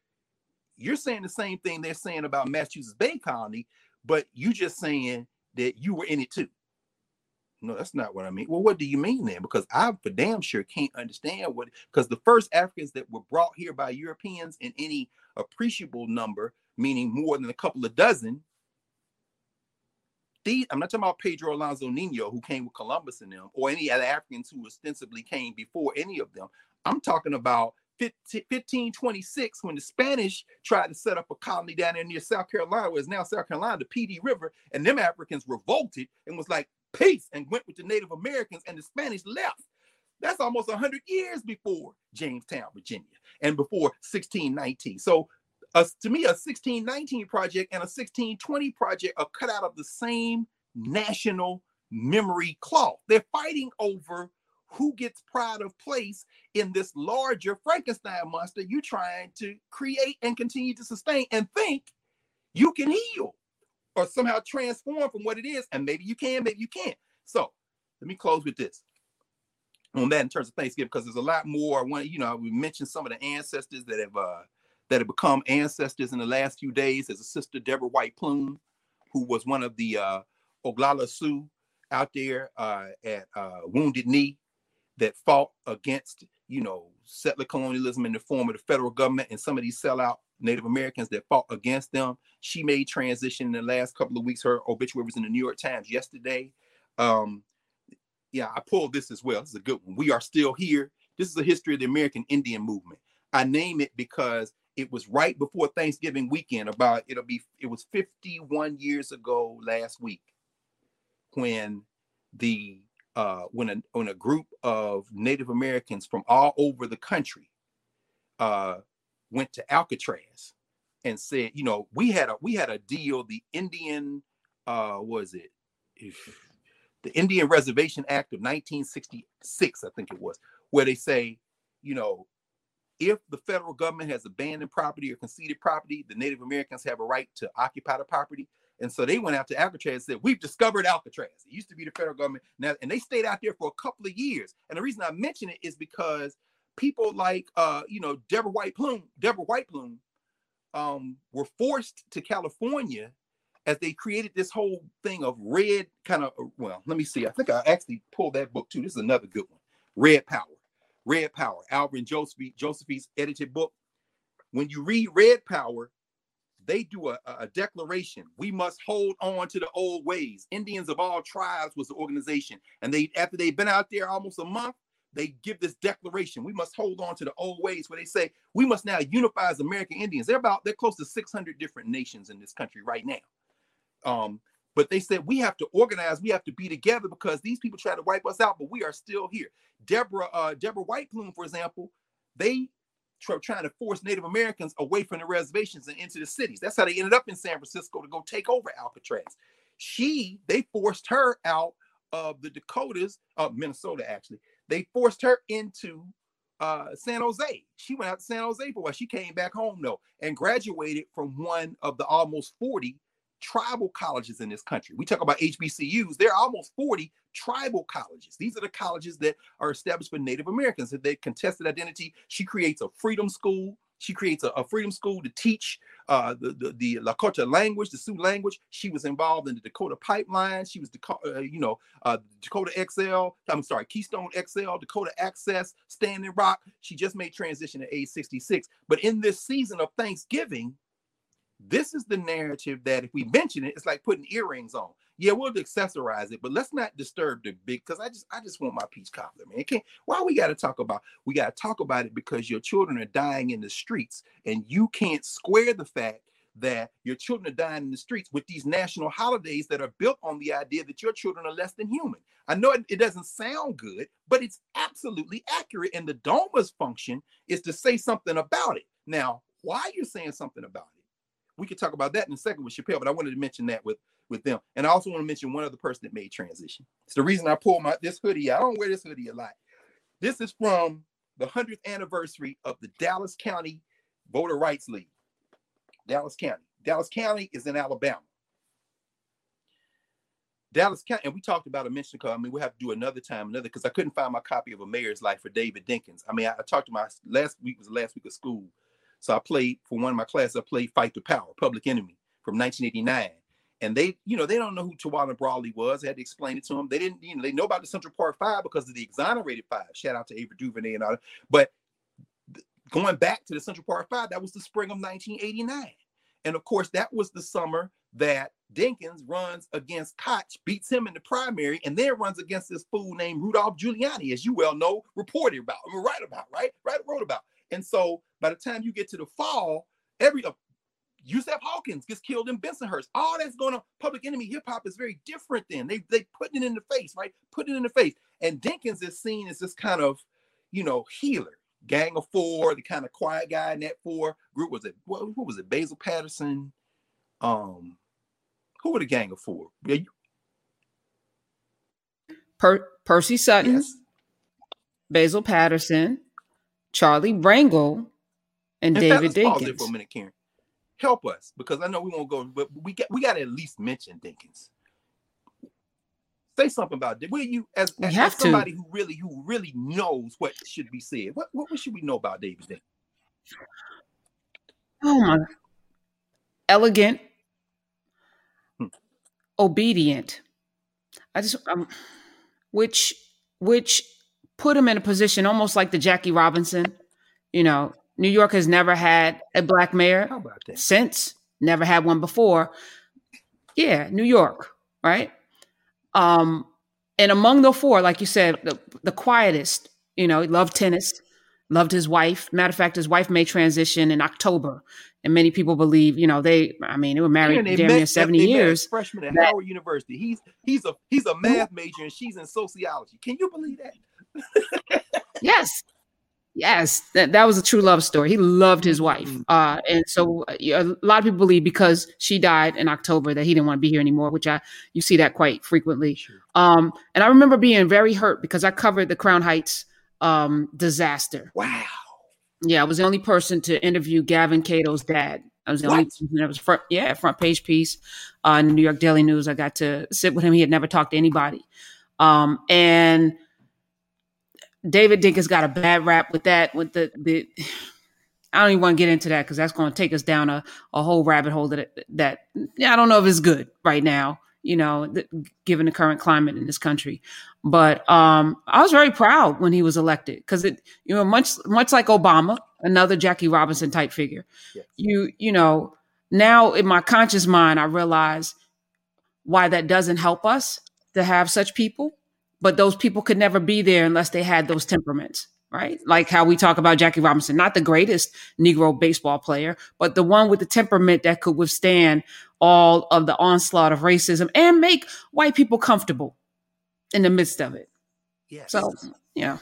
you're saying the same thing they're saying about Massachusetts Bay Colony, but you just saying that you were in it too. No, that's not what I mean. Well, what do you mean then? Because I for damn sure can't understand what because the first Africans that were brought here by Europeans in any appreciable number, meaning more than a couple of dozen, these, I'm not talking about Pedro Alonso Nino, who came with Columbus and them, or any other Africans who ostensibly came before any of them. I'm talking about 1526 when the Spanish tried to set up a colony down there near South Carolina, where it's now South Carolina, the Dee River, and them Africans revolted and was like, peace, and went with the Native Americans, and the Spanish left. That's almost 100 years before Jamestown, Virginia, and before 1619. So a, to me, a 1619 project and a 1620 project are cut out of the same national memory cloth. They're fighting over who gets pride of place in this larger Frankenstein monster you're trying to create and continue to sustain and think you can heal or somehow transform from what it is. And maybe you can, maybe you can't. So let me close with this on that in terms of Thanksgiving, because there's a lot more. I want, you know, we mentioned some of the ancestors that have uh, that have become ancestors in the last few days. There's a sister, Deborah White Plume, who was one of the uh, Oglala Sioux out there uh, at uh, Wounded Knee that fought against, you know, settler colonialism in the form of the federal government and some of these sellout Native Americans that fought against them. She made transition in the last couple of weeks. Her obituary was in the New York Times yesterday. Um, yeah, I pulled this as well. This is a good one. We are still here. This is a history of the American Indian movement. I name it because it was right before Thanksgiving weekend. About it'll be it was 51 years ago last week when the uh, when a when a group of Native Americans from all over the country uh, went to Alcatraz and said, you know, we had a we had a deal. The Indian uh, was it the Indian Reservation Act of 1966, I think it was, where they say, you know, if the federal government has abandoned property or conceded property, the Native Americans have a right to occupy the property. And so they went out to Alcatraz and said, We've discovered Alcatraz. It used to be the federal government. Now, and they stayed out there for a couple of years. And the reason I mention it is because people like uh, you know, Deborah White Plume, Deborah White Plume, um, were forced to California as they created this whole thing of red kind of well, let me see. I think I actually pulled that book too. This is another good one. Red Power. Red Power, Alvin Joseph, Josephy's edited book. When you read Red Power, they do a, a, declaration. We must hold on to the old ways. Indians of all tribes was the organization. And they, after they've been out there almost a month, they give this declaration. We must hold on to the old ways where they say we must now unify as American Indians. They're about, they're close to 600 different nations in this country right now. Um, but they said we have to organize, we have to be together because these people try to wipe us out, but we are still here. Deborah, uh, Deborah White Plume, for example, they were trying to force Native Americans away from the reservations and into the cities. That's how they ended up in San Francisco to go take over Alcatraz. She, they forced her out of the Dakotas, uh, Minnesota actually. They forced her into uh, San Jose. She went out to San Jose for a while. She came back home though and graduated from one of the almost 40 tribal colleges in this country. We talk about HBCUs, there are almost 40 tribal colleges. These are the colleges that are established for Native Americans. That they contested identity. She creates a freedom school. She creates a, a freedom school to teach uh, the, the, the Lakota language, the Sioux language. She was involved in the Dakota Pipeline. She was, uh, you know, uh, Dakota XL. I'm sorry, Keystone XL, Dakota Access, Standing Rock. She just made transition at age 66. But in this season of Thanksgiving, this is the narrative that if we mention it, it's like putting earrings on. Yeah, we'll accessorize it, but let's not disturb the big because I just I just want my peach cobbler, man. can't why we gotta talk about we gotta talk about it because your children are dying in the streets and you can't square the fact that your children are dying in the streets with these national holidays that are built on the idea that your children are less than human. I know it, it doesn't sound good, but it's absolutely accurate. And the DOMA's function is to say something about it. Now, why you're saying something about it? We could talk about that in a second with Chappelle, but I wanted to mention that with with them. And I also want to mention one other person that made transition. It's the reason I pulled my this hoodie. I don't wear this hoodie a lot. This is from the 100th anniversary of the Dallas County Voter Rights League. Dallas County. Dallas County is in Alabama. Dallas County, and we talked about a mention card. I mean, we'll have to do another time, another because I couldn't find my copy of A Mayor's Life for David Dinkins. I mean, I, I talked to my last week was the last week of school so I played for one of my classes. I played Fight the Power, Public Enemy from 1989. And they, you know, they don't know who Tawana Brawley was. I had to explain it to them. They didn't, you know, they know about the Central Park Five because of the exonerated five. Shout out to Ava DuVernay and all that. But going back to the Central Park Five, that was the spring of 1989. And of course, that was the summer that Dinkins runs against Koch, beats him in the primary, and then runs against this fool named Rudolph Giuliani, as you well know, reported about, I mean, write about, right? Right, wrote about. And so by the time you get to the fall, every uh, Yusef Hawkins gets killed in Bensonhurst. All that's going on. Public Enemy hip hop is very different. Then they they putting it in the face, right? Putting it in the face. And Dinkins is seen as this kind of, you know, healer. Gang of Four, the kind of quiet guy in that four group was it? What, what was it? Basil Paterson. Um, who were the Gang of Four? Per- Percy Sutton, yes. Basil Paterson, Charlie Rangel, and In David fact, Dinkins. for a minute, Karen. Help us because I know we won't go, but we got we got to at least mention Dinkins. Say something about it. Will you, as, as, as somebody to. who really who really knows what should be said? What, what, what should we know about David Dinkins? Oh my! Elegant, hmm. obedient. I just um, which which put him in a position almost like the Jackie Robinson. You know, New York has never had a black mayor since, never had one before. Yeah, New York, right? Um, and among the four, like you said, the, the quietest, you know, he loved tennis, loved his wife. Matter of fact, his wife may transition in October, and many people believe, you know, they. I mean, they were married damn near seventy years. Freshman at Howard University. He's he's a he's a math major, and she's in sociology. Can you believe that? yes, Yes, that, that was a true love story. He loved his wife. Mm-hmm. Uh, and so a lot of people believe because she died in October that he didn't want to be here anymore, which I you see that quite frequently. Sure. Um, and I remember being very hurt because I covered the Crown Heights um, disaster. Wow. Yeah, I was the only person to interview Gavin Cato's dad. I was the what? only person that was front, yeah, front page piece uh, the New York Daily News. I got to sit with him. He had never talked to anybody. Um, and David Dinkins got a bad rap with that. With the the, I don't even want to get into that because that's going to take us down a, a whole rabbit hole that that I don't know if it's good right now. You know, th- given the current climate in this country, but um, I was very proud when he was elected because it, you know, much much like Obama, another Jackie Robinson type figure. Yes. You you know, now in my conscious mind, I realize why that doesn't help us to have such people but those people could never be there unless they had those temperaments right? Like how we talk about Jackie Robinson, not the greatest Negro baseball player, but the one with the temperament that could withstand all of the onslaught of racism and make white people comfortable in the midst of it. Yes. So, yeah.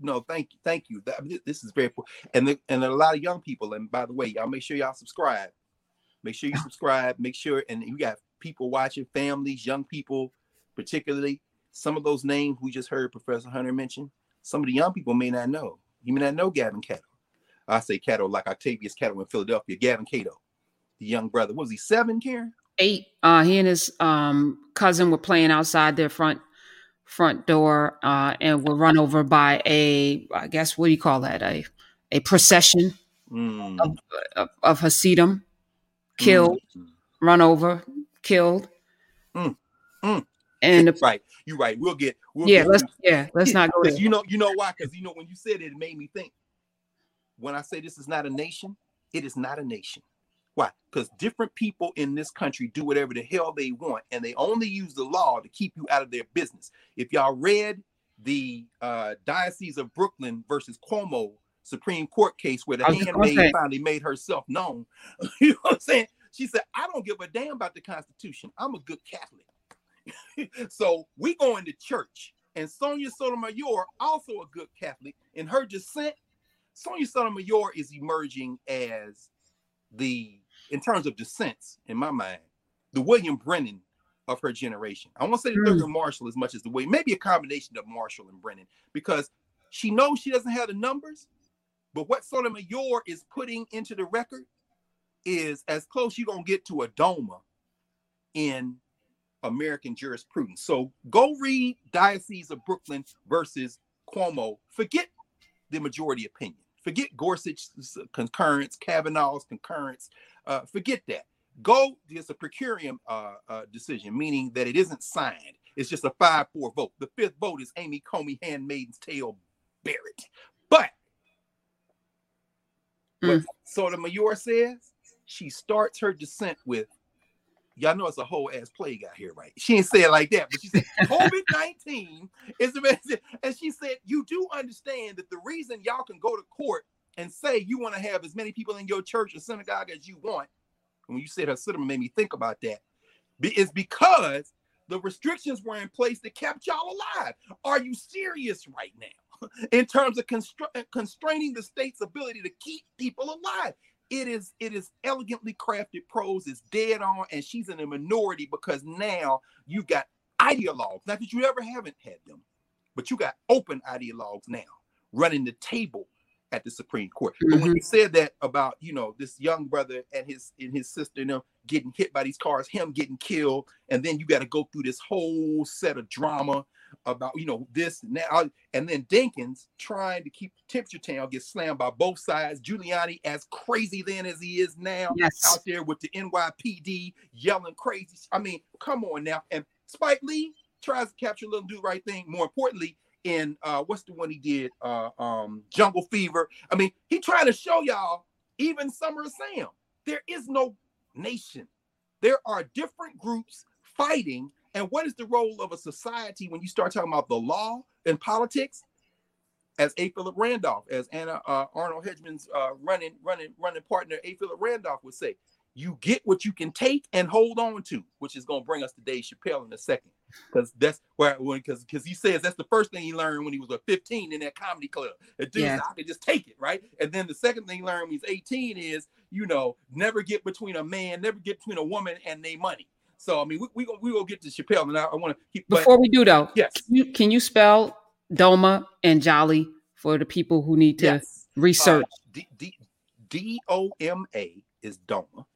No, thank you, thank you. This is very important, and the, and a lot of young people. And by the way, y'all make sure y'all subscribe. Make sure you subscribe. Make sure, and you got people watching, families, young people, particularly some of those names we just heard Professor Hunter mention, some of the young people may not know. You may not know Gavin Cato. I say Cato like Octavius Catto in Philadelphia. Gavin Cato, the young brother. What was he seven, Karen? Eight. Uh, he and his um, cousin were playing outside their front front door uh, and were run over by a, I guess, what do you call that? A a procession mm. of, of, of Hasidim, killed, mm. run over, killed. Mm. And the, right, you're right. We'll get. We'll yeah, get, let's. Yeah, let's not go. There. You know, you know why? Because you know when you said it, it made me think. When I say this is not a nation, it is not a nation. Why? Because different people in this country do whatever the hell they want, and they only use the law to keep you out of their business. If y'all read the uh, Diocese of Brooklyn versus Cuomo Supreme Court case where the handmaid finally made herself known, you know what I'm saying? She said, I don't give a damn about the Constitution. I'm a good Catholic. so we going to church. And Sonia Sotomayor, also a good Catholic, in her descent, Sonia Sotomayor is emerging as the, in terms of descents, in my mind, the William Brennan of her generation. I won't say the mm. Marshall as much as the way, maybe a combination of Marshall and Brennan, because she knows she doesn't have the numbers, but what Sotomayor is putting into the record is as close you're gonna get to a Doma in American jurisprudence. So go read Diocese of Brooklyn versus Cuomo. Forget the majority opinion. Forget Gorsuch's concurrence, Kavanaugh's concurrence. Uh, forget that. Go, there's a per curiam uh, uh, decision, meaning that it isn't signed. It's just a 5 4 vote. The fifth vote is Amy Coney, Handmaid's Tale Barrett. But mm. what Sotomayor says, she starts her dissent with y'all know it's a whole ass plague out here, right? She didn't say it like that, but she said COVID 19 is the and she said, You do understand that the reason y'all can go to court and say you want to have as many people in your church or synagogue as you want. And when you said her cinema made me think about that, is because the restrictions were in place that kept y'all alive. Are you serious right now in terms of constra- constraining the state's ability to keep people alive? It is it is elegantly crafted prose it's dead on and she's in a minority because now you've got ideologues not that you ever haven't had them but you got open ideologues now running the table at the supreme court mm-hmm. but when mm-hmm. you said that about you know this young brother and his and his sister you know getting hit by these cars him getting killed and then you got to go through this whole set of drama about you know this now and then Dinkins trying to keep the temperature down gets slammed by both sides. Giuliani as crazy then as he is now yes. out there with the NYPD yelling crazy. I mean, come on now. And Spike Lee tries to capture a little do right thing. More importantly, in uh what's the one he did? Uh um Jungle Fever. I mean, he trying to show y'all, even Summer Sam, there is no nation. There are different groups fighting and what is the role of a society when you start talking about the law and politics? as A. Philip Randolph, as Anna uh, Arnold Hedgeman's uh, running, running, running partner, A. Philip Randolph would say, "You get what you can take and hold on to," which is going to bring us to Dave Chappelle in a second, because that's where because because he says that's the first thing he learned when he was a 15 in that comedy club. And dude, yeah. I could just take it, right? And then the second thing he learned when he's 18 is, you know, never get between a man, never get between a woman and their money. So I mean, we we we will get to Chappelle, and I, I want to keep. Before we do though, yes, can you, can you spell Doma and Jali for the people who need to yes. research? Uh, D O M A is Doma,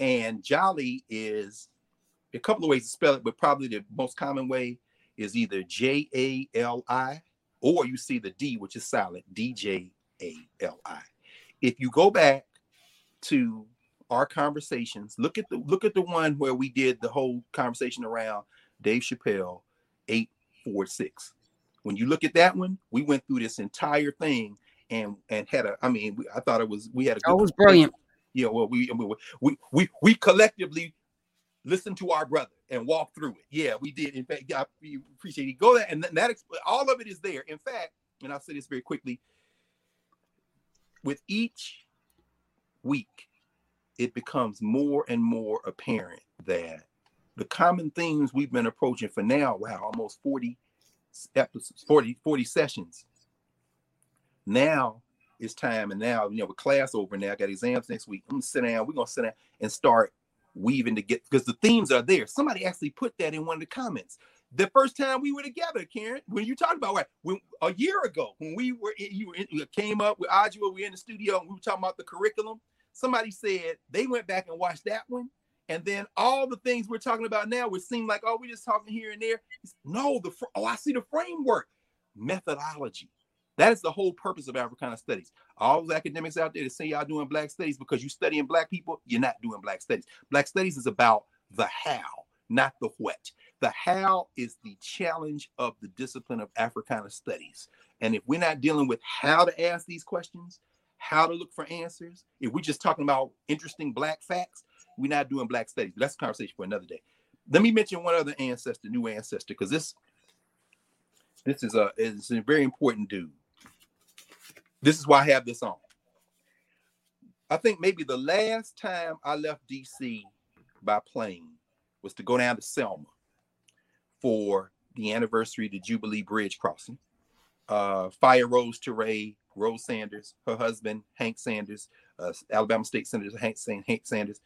and Jali is a couple of ways to spell it, but probably the most common way is either J A L I or you see the D, which is silent, D J A L I. If you go back to our conversations, look at the look at the one where we did the whole conversation around Dave Chappelle, eight four six. When you look at that one, we went through this entire thing and and had a. I mean, we, I thought it was we had a. It was brilliant. Yeah, well, we we we we collectively listened to our brother and walked through it. Yeah, we did. In fact, I appreciate it. Go there, and that, that all of it is there. In fact, and I'll say this very quickly. With each week, it becomes more and more apparent that the common themes we've been approaching for now, wow, almost 40 episodes, 40, 40 sessions. Now it's time, and now you know, with class over now, I got exams next week. I'm gonna sit down, we're gonna sit down and start weaving to get because the themes are there. Somebody actually put that in one of the comments. The first time we were together, Karen, when you talked about what when a year ago when we were you, came up with Ajua, we were in the studio and we were talking about the curriculum somebody said they went back and watched that one. And then all the things we're talking about now, would seem like, oh, we're just talking here and there. No, the oh, I see the framework, methodology. That is the whole purpose of Africana studies. All those academics out there that say y'all doing black studies because you're studying black people, you're not doing black studies. Black studies is about the how, not the what. The how is the challenge of the discipline of Africana studies. And if we're not dealing with how to ask these questions, how to look for answers. If we're just talking about interesting black facts, we're not doing black studies. But that's a conversation for another day. Let me mention one other ancestor, new ancestor, because this this is a is a very important dude. This is why I have this on. I think maybe the last time I left DC by plane was to go down to Selma for the anniversary of the Jubilee Bridge crossing. Uh, Faya Rose Toure Rose Sanders, her husband, Hank Sanders, uh, Alabama State Senator Hank, Hank Sanders.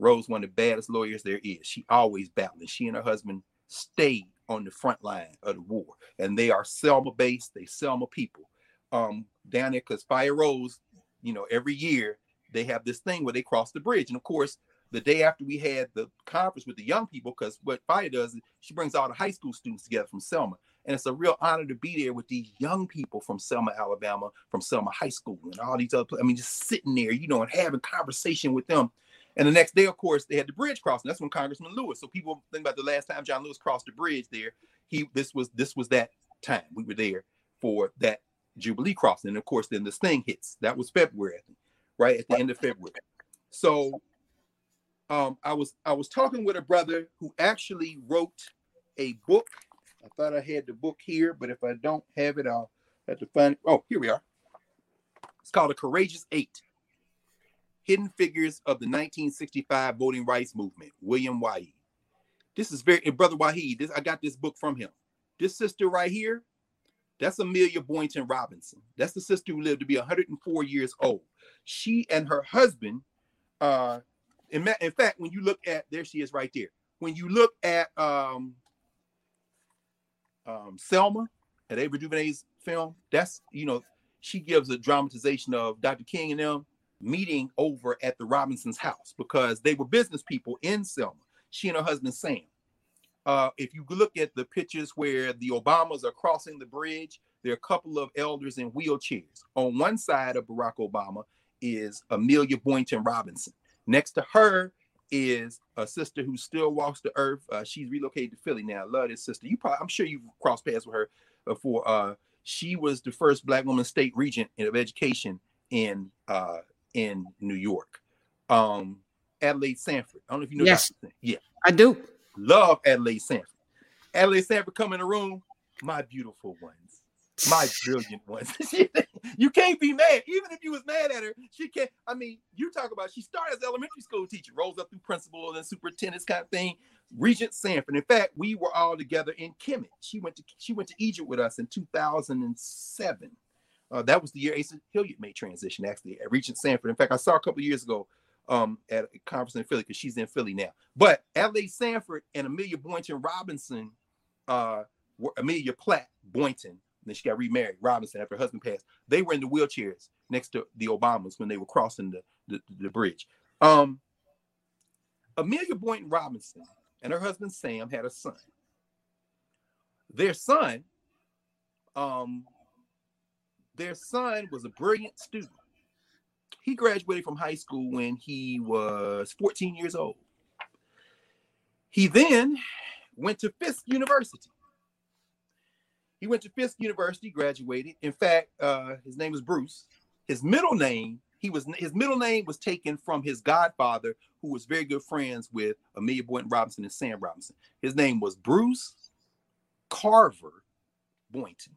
Rose, one of the baddest lawyers there is. She always battling. She and her husband stayed on the front line of the war. And they are Selma based, they Selma people. Um, down there, because Faya Rose, you know, every year they have this thing where they cross the bridge. And of course, the day after we had the conference with the young people, because what Faya does is she brings all the high school students together from Selma. And it's a real honor to be there with these young people from Selma, Alabama, from Selma High School, and all these other. I mean, just sitting there, you know, and having conversation with them. And the next day, of course, they had the bridge crossing. That's when Congressman Lewis. So people think about the last time John Lewis crossed the bridge there. He this was this was that time we were there for that Jubilee crossing. And of course, then this thing hits. That was February, right at the end of February. So um, I was I was talking with a brother who actually wrote a book I thought I had the book here, but if I don't have it, I'll have to find it. Oh, here we are. It's called A Courageous Eight Hidden Figures of the 1965 Voting Rights Movement, William Wahid. This is very, Brother Wahid, this, I got this book from him. This sister right here, that's Amelia Boynton Robinson. That's the sister who lived to be 104 years old. She and her husband, uh, in, in fact, when you look at, there she is right there. When you look at um, um, Selma at Ava DuVernay's film. That's you know she gives a dramatization of Dr. King and them meeting over at the Robinsons' house because they were business people in Selma. She and her husband Sam. Uh, if you look at the pictures where the Obamas are crossing the bridge, there are a couple of elders in wheelchairs. On one side of Barack Obama is Amelia Boynton Robinson. Next to her is a sister who still walks the earth. Uh, she's relocated to Philly now. I love this sister. You probably, I'm sure you've crossed paths with her before. Uh, she was the first black woman state regent of education in uh, in New York. Um, Adelaide Sanford. I don't know if you know. Yes, that. yeah, I do. Love Adelaide Sanford. Adelaide Sanford come in the room. My beautiful ones. My brilliant ones. you can't be mad. Even if you was mad at her, she can't. I mean, you talk about she started as elementary school teacher, rose up through principal and then superintendent's kind of thing. Regent Sanford. In fact, we were all together in Kemet. She went to she went to Egypt with us in 2007. Uh, that was the year Asa Hilliard made transition actually at Regent Sanford. In fact, I saw a couple years ago um, at a conference in Philly because she's in Philly now. But Adelaide Sanford and Amelia Boynton Robinson, uh, were Amelia Platt Boynton, then she got remarried, Robinson, after her husband passed. They were in the wheelchairs next to the Obamas when they were crossing the, the, the bridge. Um, Amelia Boynton Robinson and her husband Sam had a son. Their son, um, their son was a brilliant student he graduated from high school when he was 14 years old. He then went to Fisk University. He went to Fisk University, graduated. In fact, uh, his name was Bruce. His middle name, he was his middle name was taken from his godfather, who was very good friends with Amelia Boynton Robinson and Sam Robinson. His name was Bruce Carver Boynton,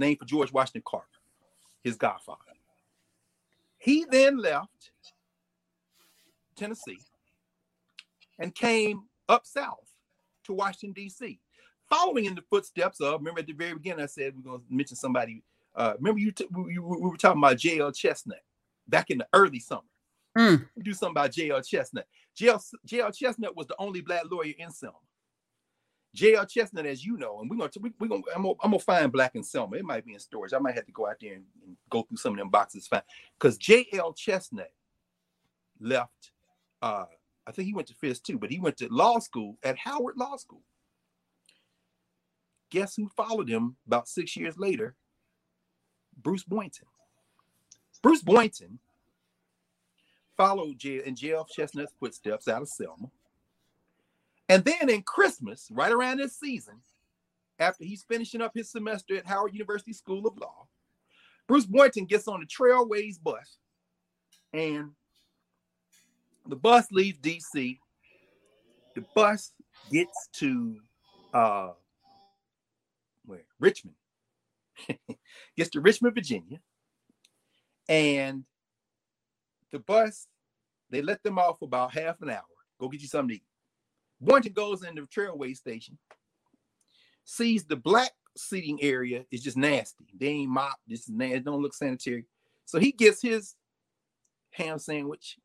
named for George Washington Carver, his godfather. He then left Tennessee and came up south to Washington, D.C., following in the footsteps of, remember at the very beginning, I said we're going to mention somebody. Uh, remember, you, t- we, we, were talking about J.L. Chestnut back in the early summer. Mm. Do something about J.L. Chestnut. J.L. J.L. Chestnut was the only black lawyer in Selma. J.L. Chestnut, as you know, and we're gonna we, we're gonna I'm gonna, I'm gonna find Black and Selma. It might be in storage. I might have to go out there and, and go through some of them boxes find because J.L. Chestnut left. Uh, I think he went to Fisk too, but he went to law school at Howard Law School. Guess who followed him about six years later? Bruce Boynton. Bruce Boynton followed J- in J.L. Chestnut's footsteps out of Selma and then in Christmas, right around this season, after he's finishing up his semester at Howard University School of Law, Bruce Boynton gets on the Trailways bus and the bus leaves DC. The bus gets to uh Richmond. gets to Richmond, Virginia. And the bus, they let them off for about half an hour. Go get you something to eat. Boynton goes in the trailway station, sees the black seating area is just nasty. They ain't mopped. This is nasty. Don't look sanitary. So he gets his ham sandwich,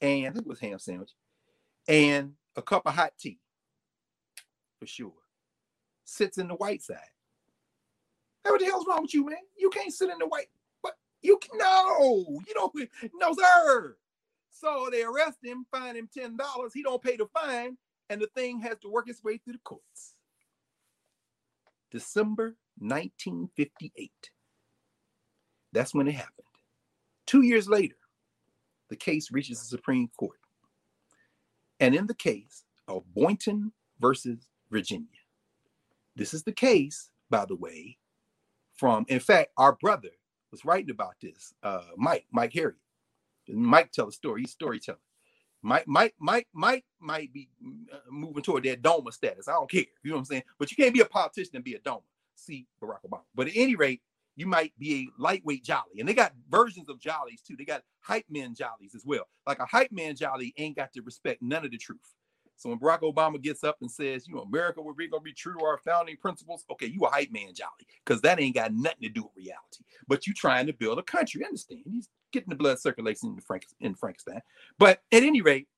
and I think it was ham sandwich, and a cup of hot tea, for sure. Sits in the white side. What the hell's wrong with you, man? You can't sit in the white. But you can no, you don't. No, sir. So they arrest him, fine him ten dollars. He don't pay the fine and the thing has to work its way through the courts. December 1958. That's when it happened. Two years later, the case reaches the Supreme Court. And in the case of Boynton versus Virginia, this is the case, by the way, from, in fact, our brother was writing about this, uh, Mike, Mike Harriot. Mike tell a story, he's storyteller. Mike, Mike, Mike, Mike might be uh, moving toward that DOMA status. I don't care. You know what I'm saying? But you can't be a politician and be a DOMA. See Barack Obama. But at any rate, you might be a lightweight jali. And they got versions of jalis too. They got hype man jalis as well. Like a hype man jali ain't got to respect none of the truth. So when Barack Obama gets up and says, you know, America, we're going to be true to our founding principles, okay, you a hype man jali because that ain't got nothing to do with reality. But you trying to build a country. Understand? He's getting the blood circulation in, Frank, in Frankenstein. But at any rate,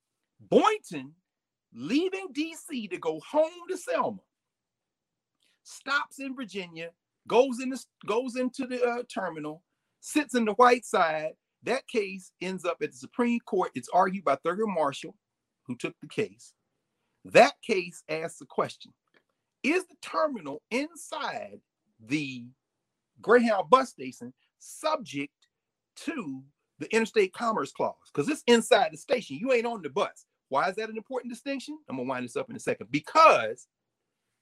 Boynton leaving DC to go home to Selma, stops in Virginia, goes in the, goes into the uh, terminal, sits in the white side. That case ends up at the Supreme Court. It's argued by Thurgood Marshall, who took the case. That case asks the question Is the terminal inside the Greyhound bus station subject to the Interstate Commerce Clause? Because it's inside the station. You ain't on the bus. Why is that an important distinction? I'm going to wind this up in a second. Because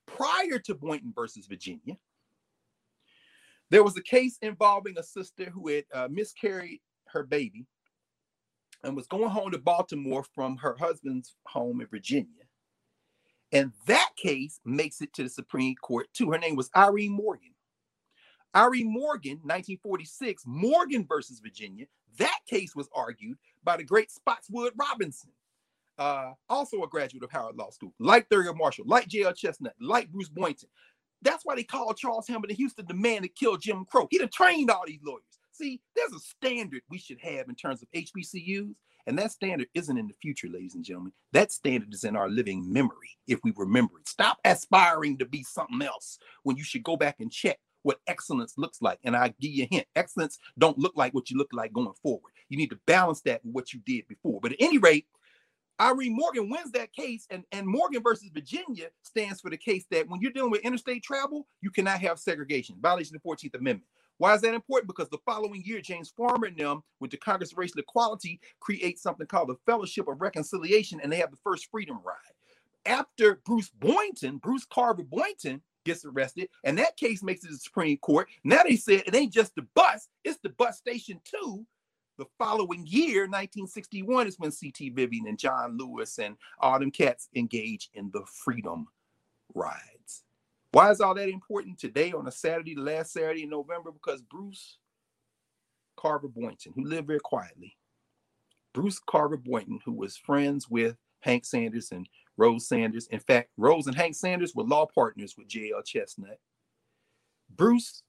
prior to Boynton versus Virginia, there was a case involving a sister who had uh, miscarried her baby and was going home to Baltimore from her husband's home in Virginia. And that case makes it to the Supreme Court too. Her name was Irene Morgan. Irene Morgan, 1946, Morgan versus Virginia. That case was argued by the great Spotswood Robinson, uh, also a graduate of Howard Law School, like Thurgood Marshall, like J.L. Chestnut, like Bruce Boynton. That's why they called Charles Hamilton Houston the man that killed Jim Crow. He done trained all these lawyers. See, there's a standard we should have in terms of HBCUs, and that standard isn't in the future, ladies and gentlemen. That standard is in our living memory, if we remember it. Stop aspiring to be something else when you should go back and check what excellence looks like. And I give you a hint: excellence don't look like what you look like going forward. You need to balance that with what you did before. But at any rate, Irene Morgan wins that case, and, and Morgan versus Virginia stands for the case that when you're dealing with interstate travel, you cannot have segregation, violation of the 14th Amendment. Why is that important? Because the following year, James Farmer and them, with the Congress of Racial Equality, create something called the Fellowship of Reconciliation, and they have the first freedom ride. After Bruce Boynton, Bruce Carver Boynton, gets arrested, and that case makes it to the Supreme Court. Now they said it ain't just the bus, it's the bus station too the following year, 1961, is when C.T. Vivian and John Lewis and them cats engage in the freedom rides. Why is all that important today on a Saturday, the last Saturday in November? Because Bruce Carver Boynton, who lived very quietly, Bruce Carver Boynton, who was friends with Hank Sanders and Rose Sanders. In fact, Rose and Hank Sanders were law partners with J.L. Chestnut. Bruce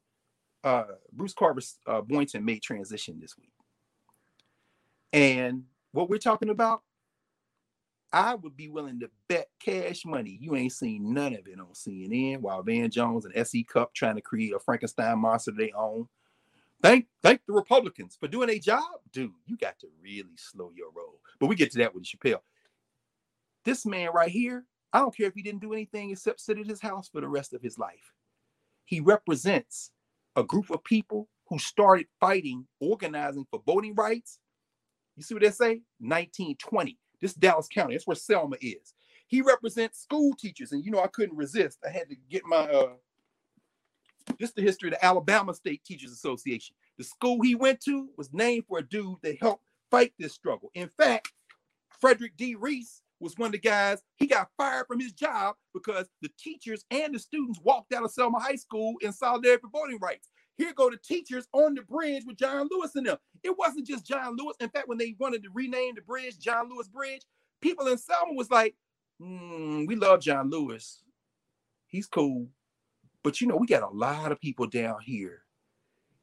uh, Bruce Carver uh, Boynton made transition this week. And what we're talking about, I would be willing to bet cash money you ain't seen none of it on CNN while Van Jones and S.E. Cupp trying to create a Frankenstein monster they own. Thank thank the Republicans for doing a job. Dude, you got to really slow your roll. But we get to that with Chappelle. This man right here, I don't care if he didn't do anything except sit at his house for the rest of his life. He represents a group of people who started fighting, organizing for voting rights you see what they say? 1920. This Dallas County. That's where Selma is. He represents school teachers, and you know I couldn't resist. I had to get my uh just the history of the Alabama State Teachers Association. The school he went to was named for a dude that helped fight this struggle. In fact, Frederick D. Reese was one of the guys, he got fired from his job because the teachers and the students walked out of Selma High School in solidarity for voting rights. Here go the teachers on the bridge with John Lewis and them. It wasn't just John Lewis. In fact, when they wanted to rename the bridge John Lewis Bridge, people in Selma was like, mm, "We love John Lewis. He's cool, but you know, we got a lot of people down here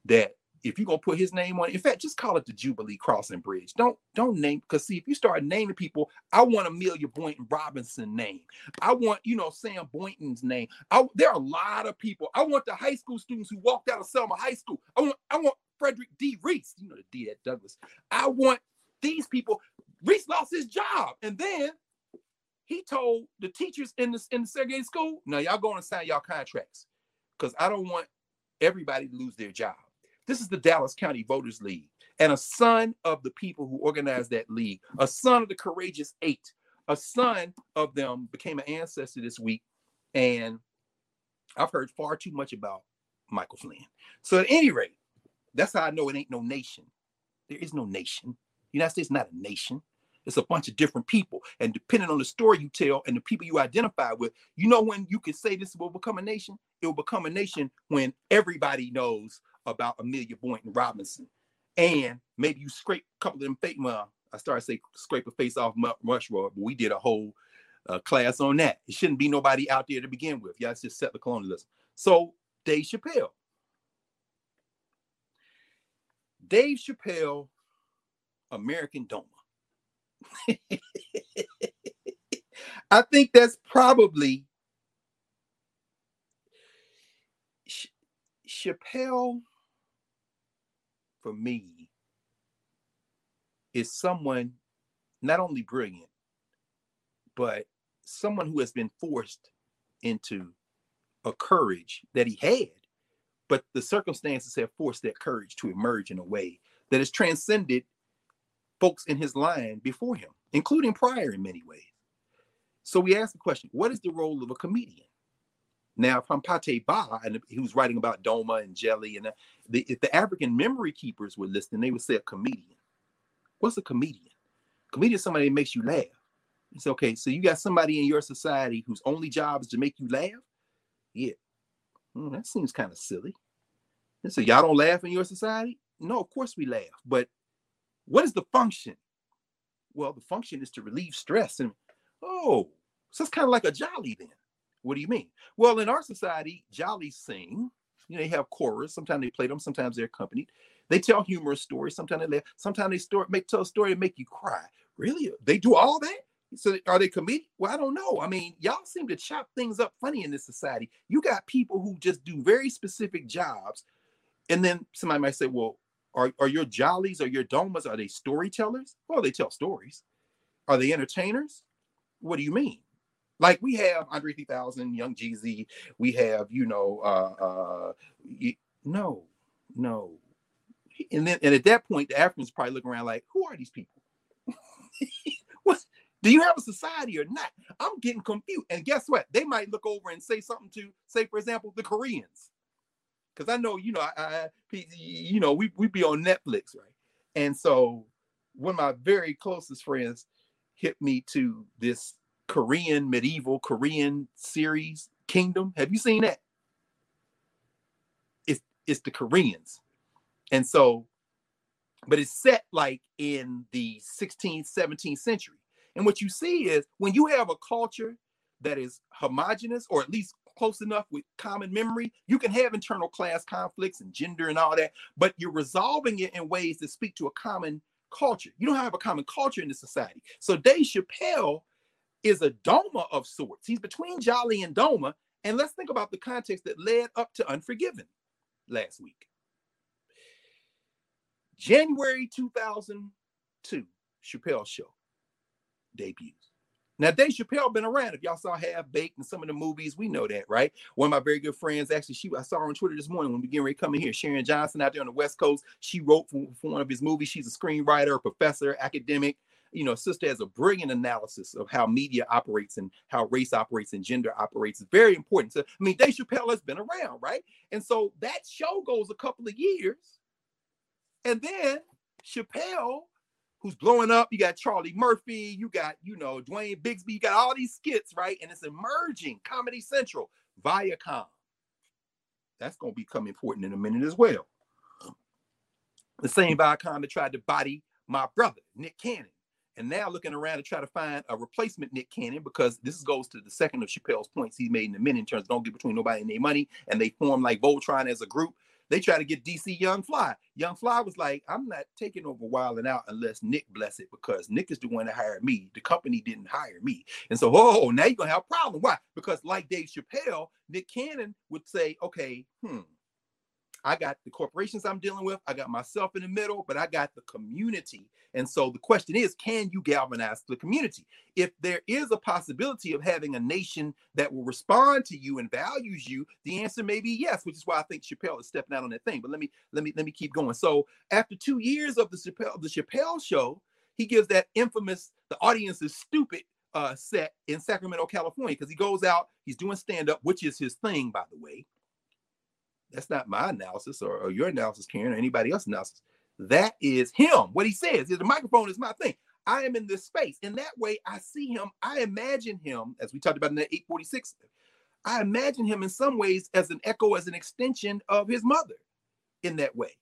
that if you're gonna put his name on it, in fact, just call it the Jubilee Crossing Bridge. Don't don't name because see, if you start naming people, I want Amelia Boynton Robinson name. I want you know Sam Boynton's name. I, there are a lot of people. I want the high school students who walked out of Selma High School. I want I want Frederick D. Reese, you know the D at Douglas. I want these people. Reese lost his job, and then he told the teachers in the in the segregated school, "Now y'all going to sign y'all contracts because I don't want everybody to lose their job." This is the Dallas County Voters League. And a son of the people who organized that league, a son of the Courageous Eight, a son of them became an ancestor this week. And I've heard far too much about Michael Flynn. So at any rate, that's how I know it ain't no nation. There is no nation. The United States is not a nation. It's a bunch of different people. And depending on the story you tell and the people you identify with, you know when you can say this will become a nation? It will become a nation when everybody knows about Amelia Boynton Robinson. And maybe you scrape a couple of them fake, well, I started to say scrape a face off Rushmore, but we did a whole uh, class on that. It shouldn't be nobody out there to begin with. Y'all just set the colonialism. So Dave Chappelle. Dave Chappelle, American Doma. I think that's probably Ch- Chappelle for me is someone not only brilliant, but someone who has been forced into a courage that he had, but the circumstances have forced that courage to emerge in a way that has transcended folks in his line before him, including Pryor in many ways. So we ask the question what is the role of a comedian? Now, from Pate Ba, and he was writing about Doma and Jali, and the, if the African memory keepers were listening, they would say a comedian. What's a comedian? Comedian is somebody that makes you laugh. It's okay. So you got somebody in your society whose only job is to make you laugh? Yeah. Mm, that seems kind of silly. And so y'all don't laugh in your society? No, of course we laugh. But what is the function? Well, the function is to relieve stress. And oh, so it's kind of like a jali then. What do you mean? Well, in our society, jalis sing. You know, they have chorus. Sometimes they play them. Sometimes they're accompanied. They tell humorous stories. Sometimes they laugh. Sometimes they story, make tell a story to make you cry. Really? They do all that? So are they comedic? Well, I don't know. I mean, y'all seem to chop things up funny in this society. You got people who just do very specific jobs, and then somebody might say, "Well, are, are your jalis or your domas are they storytellers? Well, they tell stories. Are they entertainers? What do you mean? Like we have Andre 3000, Young Jeezy. We have, you know, uh, uh, no, no. And then, and at that point, the Africans probably look around like, who are these people? what? Do you have a society or not? I'm getting confused. And guess what? They might look over and say something to, say, for example, the Koreans. Because I know, you know, I, I, you know, we we be on Netflix, right? And so one of my very closest friends hit me to this Korean medieval Korean series, Kingdom. Have you seen that? It's it's the Koreans. And so, but it's set like in the 16th, 17th century. And what you see is when you have a culture that is homogenous or at least close enough with common memory, you can have internal class conflicts and gender and all that, but you're resolving it in ways that speak to a common culture. You don't have a common culture in this society. So Dave Chappelle is a Doma of sorts. He's between Jali and Doma. And let's think about the context that led up to Unforgiven last week. January 2002, Chappelle Show debuts. Now, Dave Chappelle been around. If y'all saw Half Baked and some of the movies, we know that, right? One of my very good friends, actually, she I saw her on Twitter this morning when we getting ready in here. Sharon Johnson out there on the West Coast. She wrote for, for one of his movies. She's a screenwriter, a professor, academic you know, sister has a brilliant analysis of how media operates and how race operates and gender operates. It's very important. So, I mean, Dave Chappelle has been around, right? And so that show goes a couple of years. And then Chappelle, who's blowing up, you got Charlie Murphy, you got, you know, Dwayne Bixby, you got all these skits, right? And it's emerging Comedy Central, Viacom. That's going to become important in a minute as well. The same Viacom that tried to body my brother, Nick Cannon and now looking around to try to find a replacement Nick Cannon because this goes to the second of Chappelle's points he made in a minute in terms of don't get between nobody and their money, and they form like Voltron as a group. They try to get DC Young Fly. Young Fly was like, I'm not taking over Wild and Out unless Nick bless it because Nick is the one that hired me. The company didn't hire me. And so, oh, now you're gonna have a problem. Why? Because like Dave Chappelle, Nick Cannon would say, okay, hmm, I got the corporations I'm dealing with, I got myself in the middle, but I got the community. And so the question is, can you galvanize the community? If there is a possibility of having a nation that will respond to you and values you, the answer may be yes, which is why I think Chappelle is stepping out on that thing. But let me let me let me keep going. So after two years of the Chappelle the Chappelle show, he gives that infamous "the audience is stupid" uh, set in Sacramento, California, because he goes out, he's doing stand up, which is his thing, by the way that's not my analysis or, or your analysis, Karen, or anybody else's analysis. That is him. What he says is the microphone is my thing. I am in this space. In that way, I see him. I imagine him, as we talked about in the 846. I imagine him in some ways as an echo, as an extension of his mother in that way,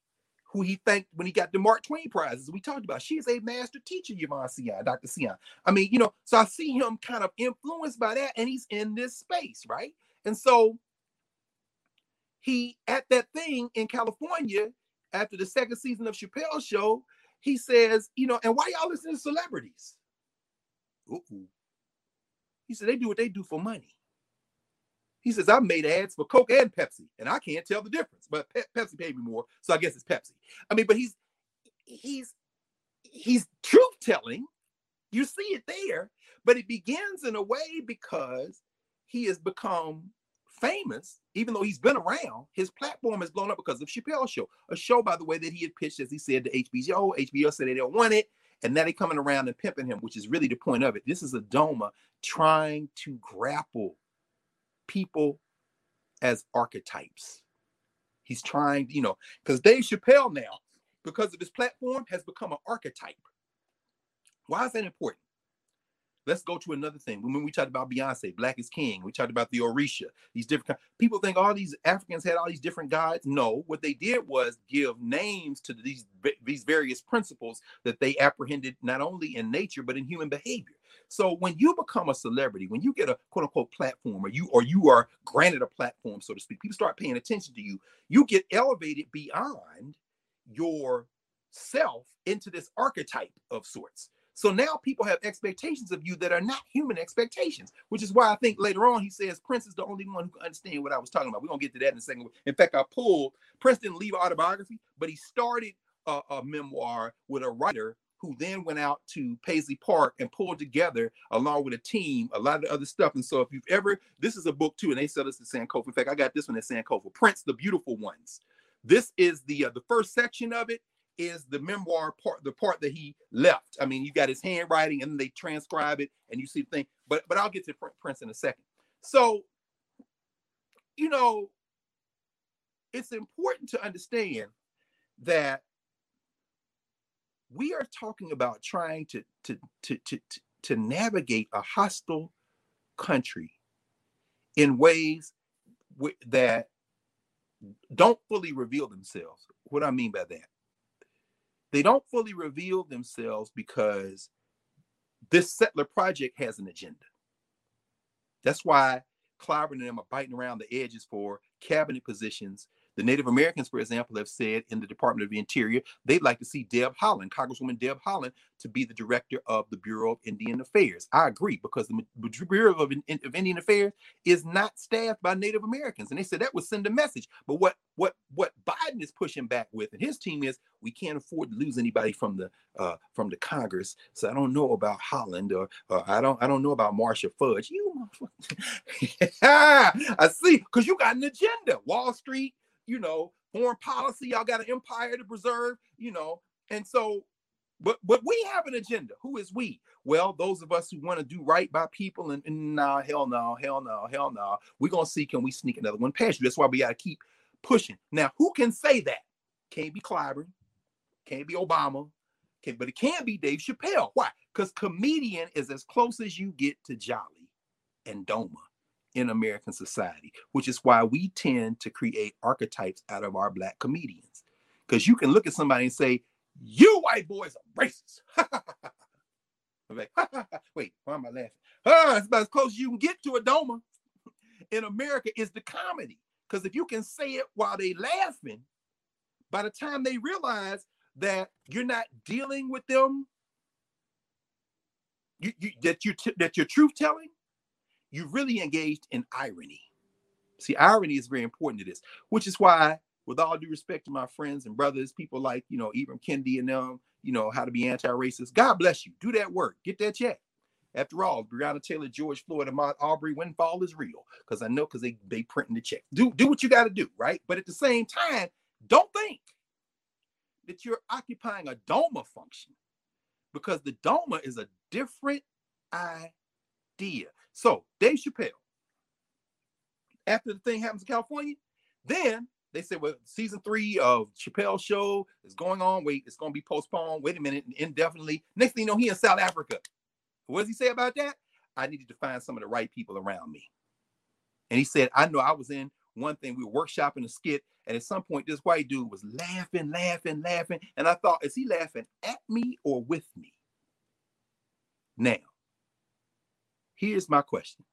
who he thanked when he got the Mark Twain prizes. We talked about. She is a master teacher, Yvonne Seon, Dr. Seon. I mean, you know, so I see him kind of influenced by that, and he's in this space, right? And so he at that thing in California after the second season of Chappelle's show, he says, you know, and why y'all listen to celebrities? Ooh. He said they do what they do for money. He says I made ads for Coke and Pepsi, and I can't tell the difference. But Pe- Pepsi paid me more, so I guess it's Pepsi. I mean, but he's he's he's truth telling. You see it there, but it begins in a way because he has become famous, even though he's been around, his platform has blown up because of Chappelle's show. A show, by the way, that he had pitched, as he said, to HBO. HBO said they don't want it. And now they're coming around and pimping him, which is really the point of it. This is a Doma trying to grapple people as archetypes. He's trying, you know, because Dave Chappelle now, because of his platform, has become an archetype. Why is that important? Let's go to another thing. When we talked about Beyonce, Black is King, we talked about the Orisha, these different people think all these Africans had all these different gods. No, what they did was give names to these these various principles that they apprehended not only in nature but in human behavior. So when you become a celebrity, when you get a quote unquote platform, or you or you are granted a platform, so to speak, people start paying attention to you. You get elevated beyond your self into this archetype of sorts. So now people have expectations of you that are not human expectations, which is why I think later on he says Prince is the only one who can understand what I was talking about. We're gonna get to that in a second. In fact, I pulled Prince didn't leave autobiography, but he started a, a memoir with a writer who then went out to Paisley Park and pulled together, along with a team, a lot of other stuff. And so, if you've ever, this is a book too, and they sell this at Sankofa. In fact, I got this one at Sankofa. Prince, the Beautiful Ones. This is the uh, the first section of it is the memoir part, the part that he left. I mean, you got his handwriting and they transcribe it and you see the thing. But but I'll get to Prince in a second. So, you know, it's important to understand that we are talking about trying to to to to, to navigate a hostile country in ways that don't fully reveal themselves. What I mean by that? They don't fully reveal themselves because this settler project has an agenda. That's why Clyburn and them are biting around the edges for cabinet positions the Native Americans, for example, have said in the Department of the Interior, they'd like to see Deb Haaland, Congresswoman Deb Haaland, to be the director of the Bureau of Indian Affairs. I agree because the Bureau of, of Indian Affairs is not staffed by Native Americans, and they said that would send a message. But what what what Biden is pushing back with, and his team is, we can't afford to lose anybody from the uh, from the Congress. So I don't know about Haaland or, I don't I don't know about Marcia Fudge. You, I see, because you got an agenda. Wall Street, you know, foreign policy. Y'all got an empire to preserve, you know. And so, but but we have an agenda. Who is we? Well, those of us who want to do right by people, and, and nah, hell no, hell no, hell no. We're gonna see can we sneak another one past you. That's why we gotta keep pushing. Now, who can say that? Can't be Clyburn, can't be Obama, can, but it can be Dave Chappelle. Why? Because comedian is as close as you get to Jali and Doma in American society, which is why we tend to create archetypes out of our black comedians. Because you can look at somebody and say, You white boys are racist. I'm like, wait, why am I laughing? Ah, it's about as close as you can get to a doma in America is the comedy. Because if you can say it while they laughing, by the time they realize that you're not dealing with them, you, you that you that you're truth telling, you really engaged in irony. See, irony is very important to this, which is why, with all due respect to my friends and brothers, people like, you know, Ibram Kendi and them, you know, how to be anti-racist. God bless you. Do that work. Get that check. After all, Breonna Taylor, George Floyd, Ahmaud Arbery, windfall is real. Because I know because they they printing the check. Do do what you got to do, right? But at the same time, don't think that you're occupying a DOMA function because the DOMA is a different idea. So Dave Chappelle, after the thing happens in California, then they said, well, season three of Chappelle show is going on. Wait, it's going to be postponed. Wait a minute, indefinitely. Next thing you know, he in South Africa. What does he say about that? I needed to find some of the right people around me. And he said, I know I was in one thing. We were workshopping a skit, and at some point, this white dude was laughing, laughing, laughing. And I thought, is he laughing at me or with me? Now, Here's my question.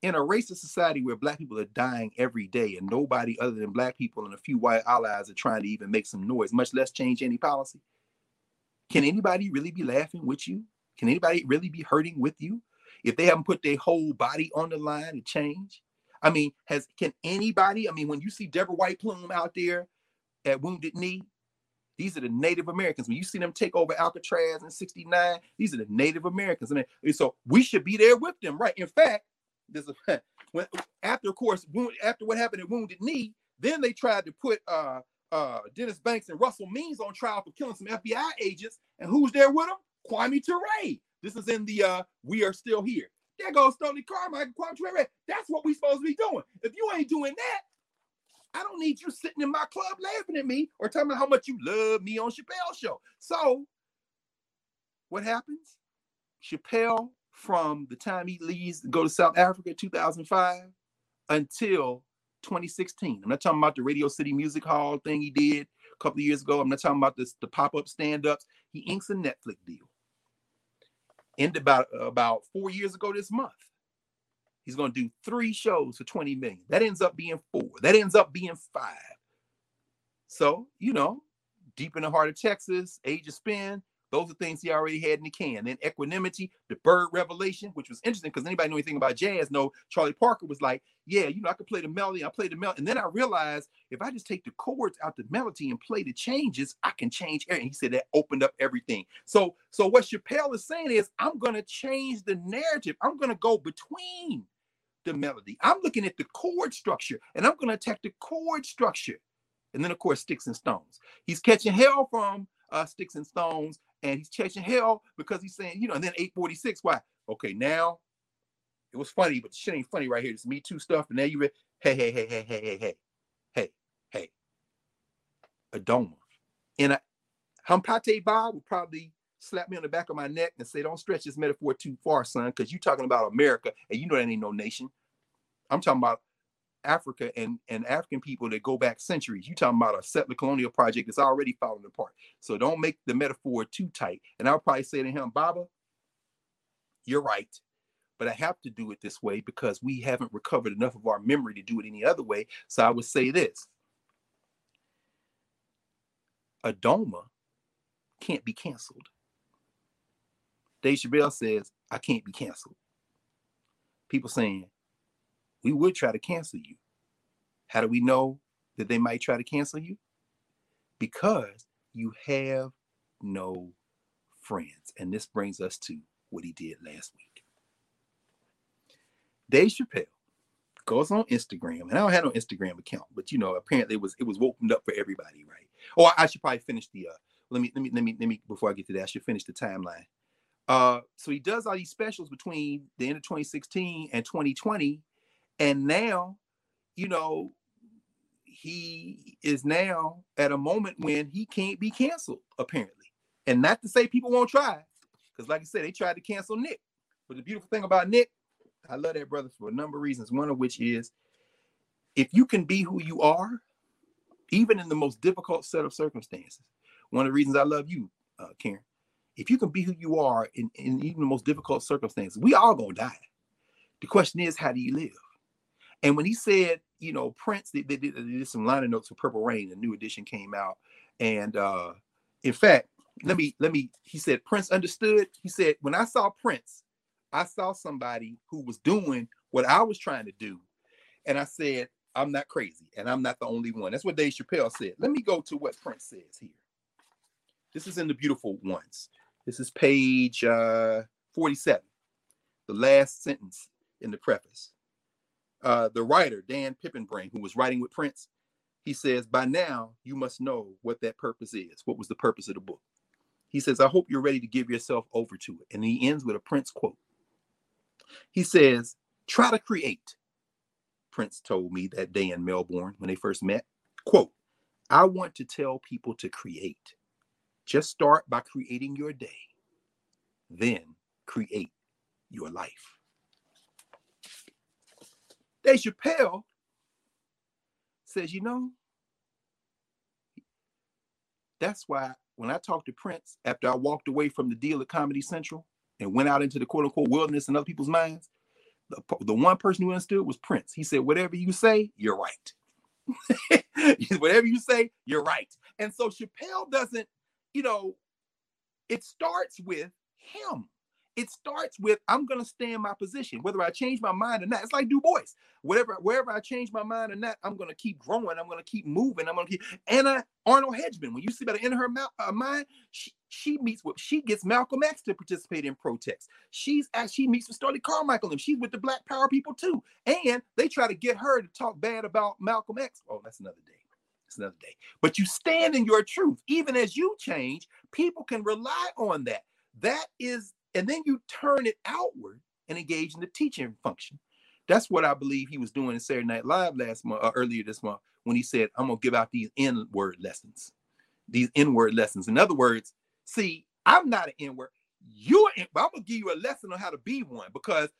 In a racist society where black people are dying every day and nobody other than black people and a few white allies are trying to even make some noise, much less change any policy, can anybody really be laughing with you? Can anybody really be hurting with you if they haven't put their whole body on the line to change? I mean, has can anybody? I mean, when you see Debra White Plume out there at Wounded Knee, these are the Native Americans. When you see them take over Alcatraz in 69, these are the Native Americans. I mean, so we should be there with them, right? In fact, there's a when after, of course, after what happened at Wounded Knee, then they tried to put uh uh Dennis Banks and Russell Means on trial for killing some FBI agents. And who's there with them? Kwame Ture. This is in the uh We Are Still Here. There goes Stokely Carmichael, Kwame Ture. That's what we supposed to be doing. If you ain't doing that, I don't need you sitting in my club laughing at me or telling me how much you love me on Chappelle show. So what happens? Chappelle from the time he leaves to go to South Africa 2005 until 2016. I'm not talking about the Radio City Music Hall thing he did a couple of years ago. I'm not talking about this the pop-up stand-ups. He inks a Netflix deal. Ended about about four years ago this month. He's going to do three shows for 20 million. That ends up being four. That ends up being five. So, you know, deep in the heart of Texas, Age of Spin, those are things he already had in the can. Then equanimity, the bird revelation, which was interesting because anybody know anything about jazz know Charlie Parker was like, yeah, you know, I could play the melody, I play the melody. And then I realized if I just take the chords out the melody and play the changes, I can change everything. He said that opened up everything. So, so what Chappelle is saying is, I'm gonna change the narrative. I'm gonna go between the melody. I'm looking at the chord structure and I'm gonna attack the chord structure. And then, of course, sticks and stones. He's catching hell from uh, sticks and stones and he's chasing hell because he's saying, you know, and then 846, why? Okay, now it was funny, but shit ain't funny right here. It's Me Too stuff. And now you read, hey, hey, hey, hey, hey, hey, hey, hey, hey, Adoma. And I, Hampâté Bâ would probably slap me on the back of my neck and say, don't stretch this metaphor too far, son, because you're talking about America and you know that ain't no nation. I'm talking about Africa and, and African people that go back centuries. You're talking about a settler colonial project that's already falling apart. So don't make the metaphor too tight. And I'll probably say to him, Baba, you're right. But I have to do it this way because we haven't recovered enough of our memory to do it any other way. So I would say this. Adoma can't be canceled. Dave Chappelle says, I can't be canceled. People saying, we would try to cancel you. How do we know that they might try to cancel you? Because you have no friends. And this brings us to what he did last week. Dave Chappelle goes on Instagram, and I don't have no Instagram account, but you know, apparently it was it was opened up for everybody, right? Oh, I should probably finish the uh let me let me let me let me before I get to that, I should finish the timeline. Uh so he does all these specials between the end of 2016 and 2020 and now, you know, he is now at a moment when he can't be canceled, apparently. And not to say people won't try, because like I said, they tried to cancel Nick. But the beautiful thing about Nick, I love that brother for a number of reasons. One of which is if you can be who you are, even in the most difficult set of circumstances. One of the reasons I love you, uh, Karen, if you can be who you are in, in even the most difficult circumstances, we all gonna die. The question is, how do you live? And when he said, you know, Prince, they, they, did, they did some liner notes for Purple Rain, a new edition came out. And uh, in fact, let me, let me, he said, Prince understood. He said, when I saw Prince, I saw somebody who was doing what I was trying to do. And I said, I'm not crazy and I'm not the only one. That's what Dave Chappelle said. Let me go to what Prince says here. This is in the beautiful ones. This is page uh, 47, the last sentence in the preface uh, the writer, Dan Piepenbring, who was writing with Prince, he says, By now, you must know what that purpose is. What was the purpose of the book? He says, I hope you're ready to give yourself over to it. And he ends with a Prince quote. He says, Try to create. Prince told me that day in Melbourne when they first met. Quote, I want to tell people to create. Just start by creating your day, then create your life. Dave Chappelle says, you know, that's why when I talked to Prince after I walked away from the deal at Comedy Central and went out into the quote unquote wilderness in other people's minds, the, the one person who understood was Prince. He said, whatever you say, you're right. whatever you say, you're right. And so Chappelle doesn't, you know, it starts with him it starts with I'm gonna stay in my position, whether I change my mind or not. It's like Du Bois. Whatever, wherever I change my mind or not, I'm gonna keep growing. I'm gonna keep moving. I'm gonna keep Anna Arnold Hedgeman. When you see about in her uh, mind, she, she meets with she gets Malcolm X to participate in protests. She's at she meets with Stokely Carmichael and she's with the Black Power people too. And they try to get her to talk bad about Malcolm X. Oh, that's another day. It's another day. But you stand in your truth. Even as you change, people can rely on that. That is and then you turn it outward and engage in the teaching function. That's what I believe he was doing in Saturday Night Live last month, or uh, earlier this month, when he said, "I'm gonna give out these N-word lessons, these N-word lessons." In other words, see, I'm not an N-word. You're, I'm gonna give you a lesson on how to be one because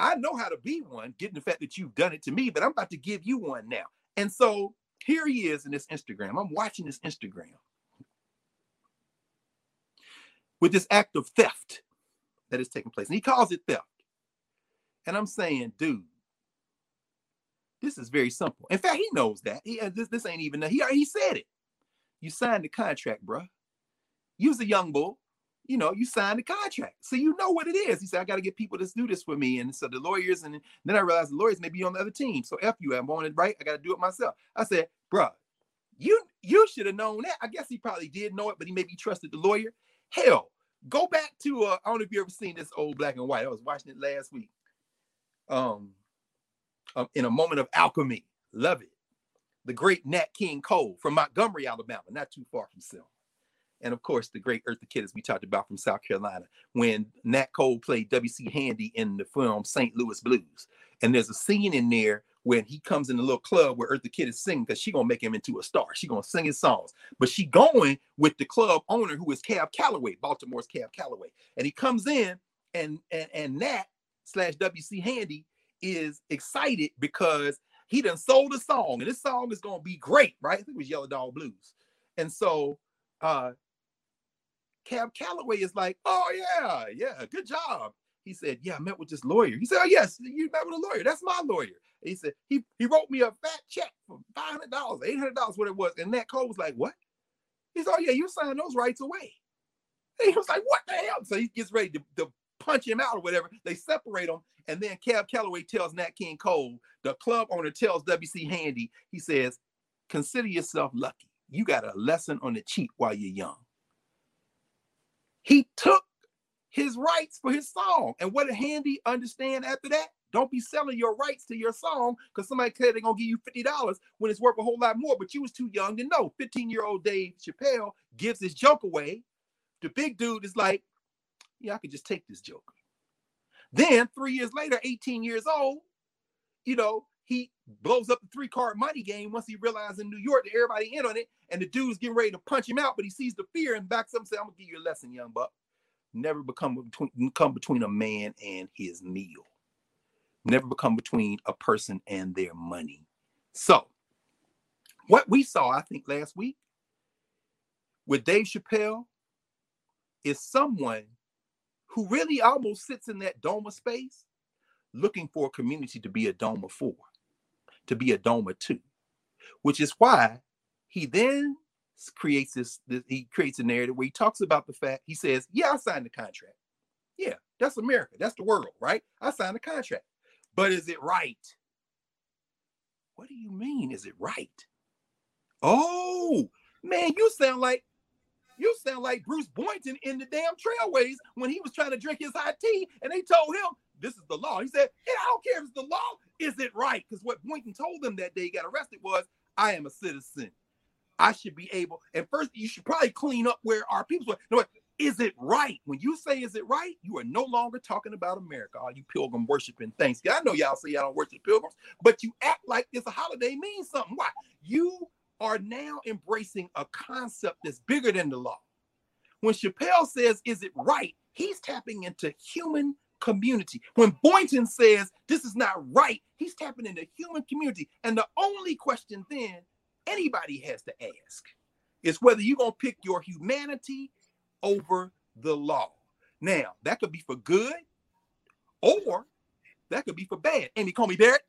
I know how to be one, given the fact that you've done it to me, but I'm about to give you one now. And so here he is in this Instagram. I'm watching this Instagram with this act of theft that is taking place. And he calls it theft. And I'm saying, dude, this is very simple. In fact, he knows that. He, uh, this, this ain't even, he, he said it. You signed the contract, bro. You was a young bull. You know, you signed the contract. So you know what it is. He said, I got to get people to do this for me. And so the lawyers, and then I realized the lawyers may be on the other team. So F you, I'm on it right. I got to do it myself. I said, bro, you you should have known that. I guess he probably did know it, but he maybe trusted the lawyer. Hell, go back to uh, I don't know if you ever seen this old black and white. I was watching it last week. Um, um, in a moment of alchemy, love it. The great Nat King Cole from Montgomery, Alabama, not too far from Selma. And of course, the great Eartha Kitt, as we talked about from South Carolina, when Nat Cole played W.C. Handy in the film St. Louis Blues. And there's a scene in there when he comes in the little club where Eartha Kitt is singing because she gonna make him into a star. She gonna sing his songs, but she going with the club owner who is Cab Calloway, Baltimore's Cab Calloway, and he comes in and and and Nat slash WC Handy is excited because he done sold a song and this song is gonna be great, right? I think it was Yellow Dog Blues, and so uh Cab Calloway is like, oh yeah, yeah, good job. He said, yeah, I met with this lawyer. He said, oh yes, you met with a lawyer. That's my lawyer. He said he he wrote me a fat check for five hundred dollars, eight hundred dollars, what it was. And that Cole was like, "What?" He said, "Oh yeah, you signed those rights away." And he was like, "What the hell?" So he gets ready to, to punch him out or whatever. They separate them, and then Cab Calloway tells Nat King Cole, the club owner tells WC Handy, he says, "Consider yourself lucky. You got a lesson on the cheap while you're young." He took his rights for his song, and what did Handy understand after that? Don't be selling your rights to your song because somebody said they're gonna give you $50 when it's worth a whole lot more, but you was too young to know. 15-year-old Dave Chappelle gives his joke away. The big dude is like, Yeah, I could just take this joke. Then three years later, 18 years old, you know, he blows up the three-card money game once he realizes in New York that everybody in on it, and the dude's getting ready to punch him out, but he sees the fear and backs up and says, I'm gonna give you a lesson, young buck. Never become between come between a man and his meal never become between a person and their money. So, what we saw, I think, last week with Dave Chappelle is someone who really almost sits in that Doma space looking for a community to be a Doma for, to be a Doma to, which is why he then creates this, this, he creates a narrative where he talks about the fact he says yeah i signed the contract yeah that's america that's the world right i signed the contract but is it right? What do you mean? Is it right? Oh, man, you sound like you sound like Bruce Boynton in the damn trailways when he was trying to drink his hot tea and they told him this is the law. He said, Hey, I don't care if it's the law. Is it right? Because what Boynton told them that day he got arrested was, I am a citizen. I should be able, and first you should probably clean up where our people were. Is it right? When you say is it right, you are no longer talking about America. All you pilgrim worshiping things. I know y'all say y'all don't worship pilgrims, but you act like this holiday means something. Why? You are now embracing a concept that's bigger than the law. When Chappelle says, is it right? He's tapping into human community. When Boynton says this is not right, he's tapping into human community. And the only question then anybody has to ask is whether you're going to pick your humanity over the law. Now, that could be for good or that could be for bad. Amy Coney Barrett,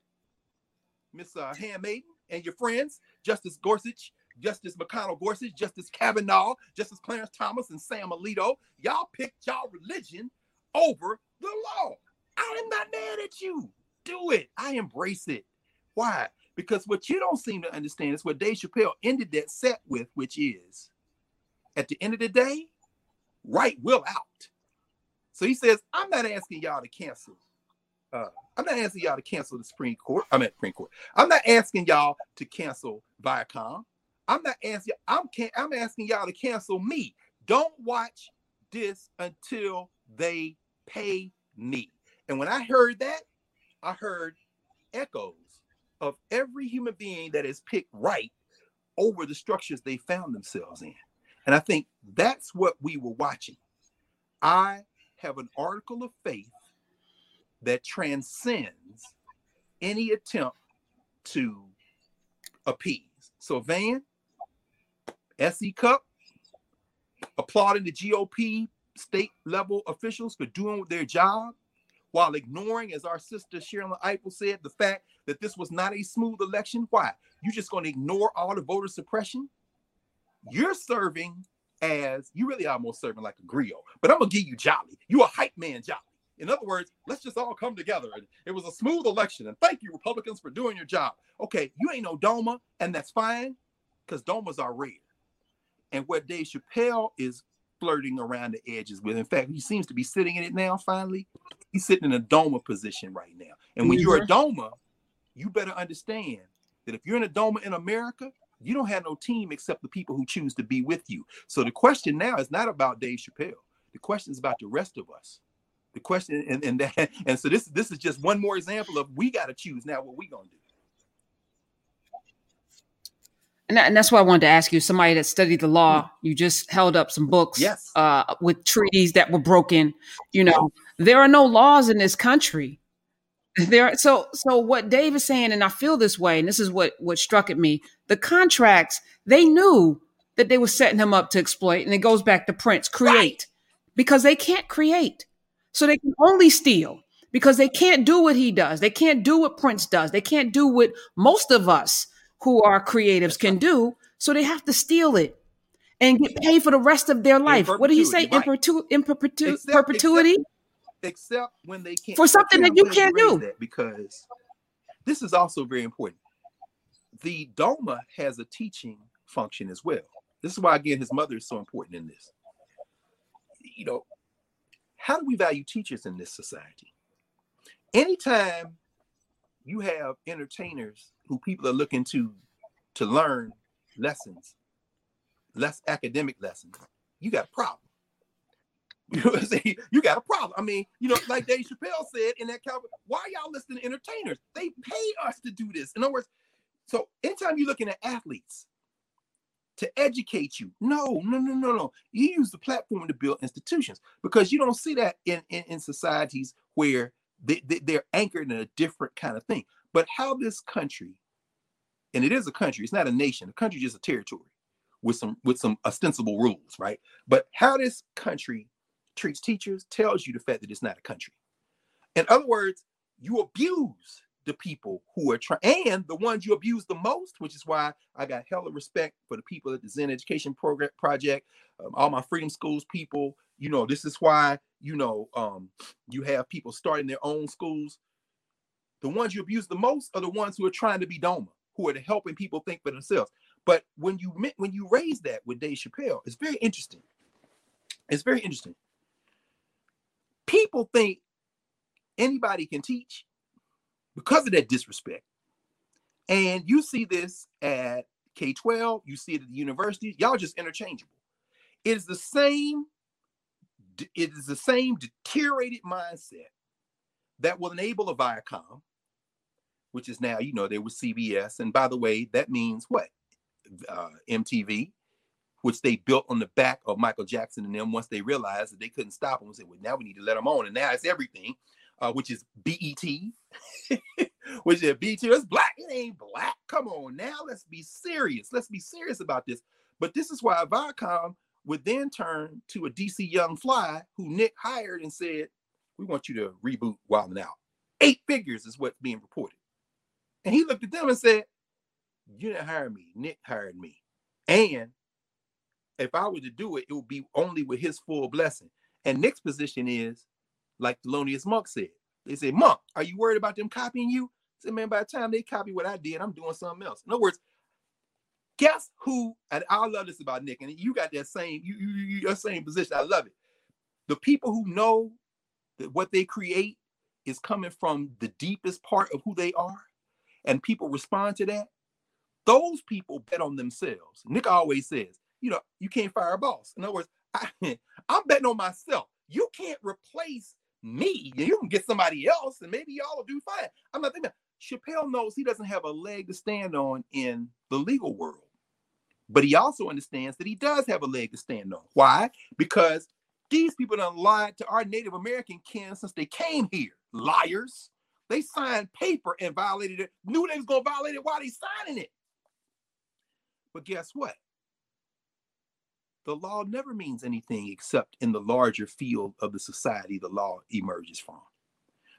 Miss uh, Handmaiden, and your friends, Justice Gorsuch, Justice McConnell Gorsuch, Justice Kavanaugh, Justice Clarence Thomas, and Sam Alito. Y'all picked y'all religion over the law. I am not mad at you. Do it. I embrace it. Why? Because what you don't seem to understand is what Dave Chappelle ended that set with, which is at the end of the day, right will out. So he says, I'm not asking y'all to cancel. Uh, I'm not asking y'all to cancel the Supreme Court. I'm at Supreme Court. I'm not asking y'all to cancel Viacom. I'm not asking. I'm can I'm asking y'all to cancel me. Don't watch this until they pay me. And when I heard that, I heard echoes of every human being that is picked right over the structures they found themselves in. And I think that's what we were watching. I have an article of faith that transcends any attempt to appease. So, Van, SE Cupp, applauding the GOP state level officials for doing their job while ignoring, as our sister Sherrilyn Ifill said, the fact that this was not a smooth election. Why? You're just going to ignore all the voter suppression? You're serving as you really are almost serving like a griot, but I'm gonna give you jali. You a hype man, jali. In other words, let's just all come together. And it was a smooth election. And thank you, Republicans, for doing your job. Okay, you ain't no Doma, and that's fine, because Domas are rare. And what Dave Chappelle is flirting around the edges with, in fact, he seems to be sitting in it now, finally. He's sitting in a Doma position right now. And when mm-hmm. you're a mm-hmm. Doma, you better understand that if you're in a Doma in America, you don't have no team except the people who choose to be with you. So the question now is not about Dave Chappelle. The question is about the rest of us. The question and, and that and so this this is just one more example of we got to choose now what we gonna do. And, that, and that's why I wanted to ask you. Somebody that studied the law, mm-hmm. you just held up some books, yes, uh, with treaties that were broken. You know, there are no laws in this country there so so what dave is saying and i feel this way and this is what what struck at me the contracts they knew that they were setting him up to exploit and it goes back to prince create right. because they can't create so they can only steal because they can't do what he does they can't do what prince does they can't do what most of us who are creatives can do so they have to steal it and get paid for the rest of their life what did he say right. in, perpetu- in perpetu- except, perpetuity except, except when they can't for something that you can't do. because this is also very important. The Doma has a teaching function as well. This is why again his mother is so important in this. You know, how do we value teachers in this society? Anytime you have entertainers who people are looking to to learn lessons, less academic lessons, you got a problem. You know what I'm? You got a problem. I mean, you know, like Dave Chappelle said in that Calvin, why y'all listening to entertainers? They pay us to do this. In other words, so anytime you're looking at athletes to educate you, no, no, no, no, no. You use the platform to build institutions because you don't see that in, in, in societies where they, they, they're anchored in a different kind of thing. But how this country, and it is a country, it's not a nation, a country is just a territory with some with some ostensible rules, right? But how this country treats teachers tells you the fact that it's not a country. In other words, you abuse the people who are trying, and the ones you abuse the most, which is why I got hella respect for the people at the Zinn Education Program Project, um, all my Freedom Schools people. You know, this is why you know um, you have people starting their own schools. The ones you abuse the most are the ones who are trying to be Doma, who are helping people think for themselves. But when you when you raise that with Dave Chappelle, it's very interesting. It's very interesting people think anybody can teach because of that disrespect. And you see this at K 12, you see it at the universities, y'all just interchangeable. It is the same, it is the same deteriorated mindset that will enable a Viacom, which is now, you know, there was CBS. And by the way, that means what? Uh, MTV, which they built on the back of Michael Jackson and them once they realized that they couldn't stop him and said, well, now we need to let them on. And now it's everything, uh, which is BET, which is BET, it's black. It ain't black. Come on now. Let's be serious. Let's be serious about this. But this is why Viacom would then turn to a DC Young Fly who Nick hired and said, we want you to reboot Wild Out. Eight figures is what's being reported. And he looked at them and said, you didn't hire me. Nick hired me. And if I were to do it, it would be only with his full blessing. And Nick's position is, like Thelonious Monk said, they say, Monk, are you worried about them copying you? I said, man, by the time they copy what I did, I'm doing something else. In other words, guess who? And I love this about Nick, and you got that same, you, you, your same position. I love it. The people who know that what they create is coming from the deepest part of who they are, and people respond to that. Those people bet on themselves. Nick always says, you know, you can't fire a boss. In other words, I, I'm betting on myself. You can't replace me. You can get somebody else, and maybe y'all will do fine. I'm not thinking. Chappelle knows he doesn't have a leg to stand on in the legal world, but he also understands that he does have a leg to stand on. Why? Because These people done lied to our Native American kin since they came here. Liars. They signed paper and violated it, knew they was gonna violate it while they signing it. But guess what? The law never means anything except in the larger field of the society the law emerges from.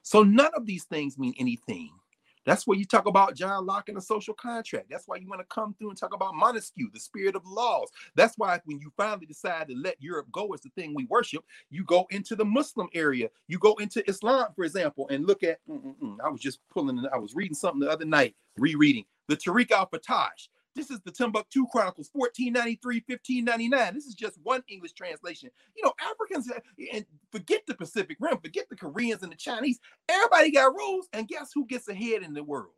So none of these things mean anything that's where you talk about John Locke and the social contract. That's why you want to come through and talk about Montesquieu, the spirit of laws. That's why when you finally decide to let Europe go as the thing we worship, you go into the Muslim area. You go into Islam, for example, and look at. Mm, mm, mm, I was just pulling. I was reading something the other night, rereading the Tarikh al-Fattash. This is the Timbuktu Chronicles, 1493, 1599. This is just one English translation. You know, Africans, uh, and forget the Pacific Rim, forget the Koreans and the Chinese. Everybody got rules. And guess who gets ahead in the world?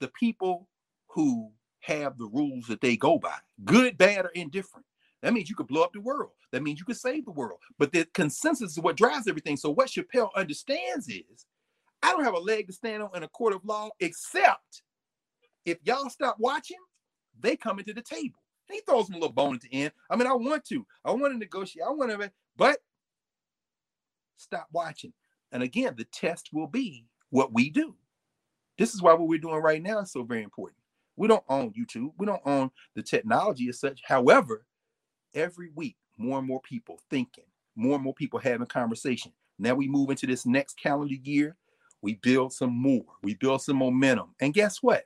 The people who have the rules that they go by, good, bad, or indifferent. That means you could blow up the world. That means you could save the world. But the consensus is what drives everything. So what Chappelle understands is I don't have a leg to stand on in a court of law except if y'all stop watching, they come into the table. he throws them a little bone at the end. I mean, I want to. I want to negotiate. I want to, but stop watching. And again, the test will be what we do. This is why what we're doing right now is so very important. We don't own YouTube. We don't own the technology as such. However, every week, more and more people thinking, more and more people having conversation. Now we move into this next calendar year. We build some more. We build some momentum. And guess what?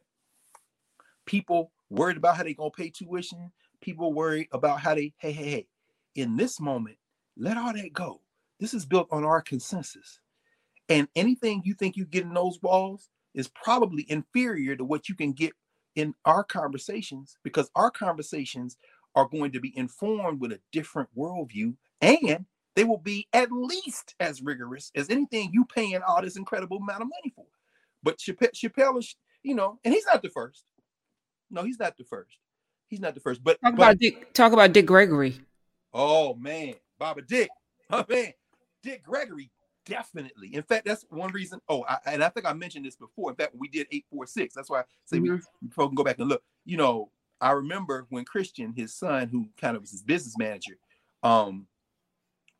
People worried about how they gonna pay tuition, people worried about how they, hey, hey, hey, in this moment, let all that go. This is built on our consensus. And anything you think you get in those walls is probably inferior to what you can get in our conversations because our conversations are going to be informed with a different worldview and they will be at least as rigorous as anything you paying all this incredible amount of money for. But Chappelle, Chappelle is, you know, and he's not the first. No, he's not the first. He's not the first. But talk but, about Dick. Talk about Dick Gregory. Oh man, Baba Dick. Oh man, Dick Gregory definitely. In fact, that's one reason. Oh, I, and I think I mentioned this before. In fact, we did eight four six. That's why I say mm-hmm. we folks can go back and look. You know, I remember when Christian, his son, who kind of was his business manager, um,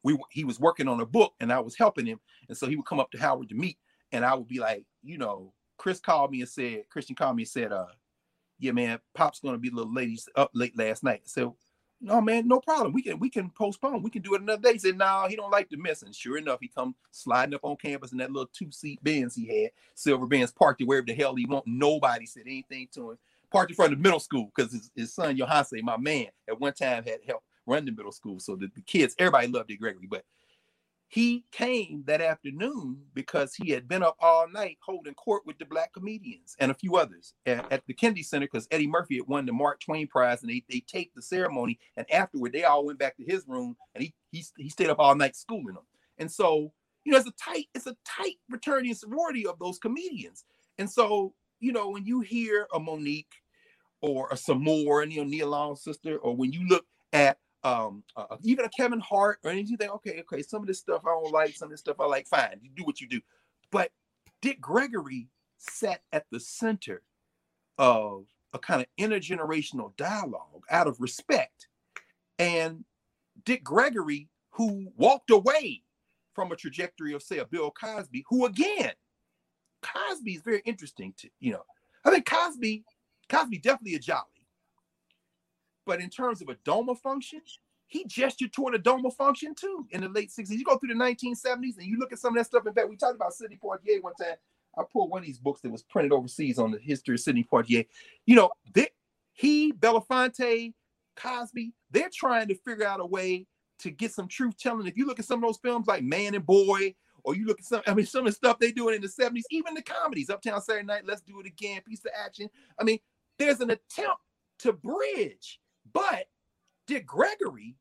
we he was working on a book and I was helping him, and so he would come up to Howard to meet, and I would be like, you know, Chris called me and said, Christian called me and said, uh, yeah, man, Pop's gonna be a little late. up late last night. So, no, man, no problem. We can we can postpone. We can do it another day. He said, no, nah, he don't like to miss. And sure enough, he come sliding up on campus in that little two seat Benz he had, silver Benz, parked it wherever the hell he want. Nobody said anything to him. Parked in front of the middle school because his, his son Yohance, my man, at one time had helped run the middle school. So the, the kids, everybody loved it Gregory, but he came that afternoon because he had been up all night holding court with the black comedians and a few others at, at the Kennedy Center because Eddie Murphy had won the Mark Twain Prize and they, they taped the ceremony. And afterward, they all went back to his room and he, he, he stayed up all night schooling them. And so, you know, it's a tight, it's a tight fraternity and sorority of those comedians. And so, you know, when you hear a Monique or a Sommore and you know, Nia Long's sister, or when you look at um uh, uh, even a Kevin Hart or anything. Okay, okay, some of this stuff I don't like, some of this stuff I like. Fine, you do what you do. But Dick Gregory sat at the center of a kind of intergenerational dialogue out of respect. And Dick Gregory, who walked away from a trajectory of, say, a Bill Cosby, who again, Cosby is very interesting to, you know, I think Cosby, Cosby definitely a jali. But in terms of a DOMA function, he gestured toward a DOMA function too in the late 60s. You go through the 1970s and you look at some of that stuff. In fact, we talked about Sidney Poitier one time. I pulled one of these books that was printed overseas on the history of Sidney Poitier. You know, they, he, Belafonte, Cosby, they're trying to figure out a way to get some truth telling. If you look at some of those films like Man and Boy, or you look at some, I mean, some of the stuff they're doing in the 70s, even the comedies, Uptown Saturday Night, Let's Do It Again, Piece of Action. I mean, there's an attempt to bridge but Dick Gregory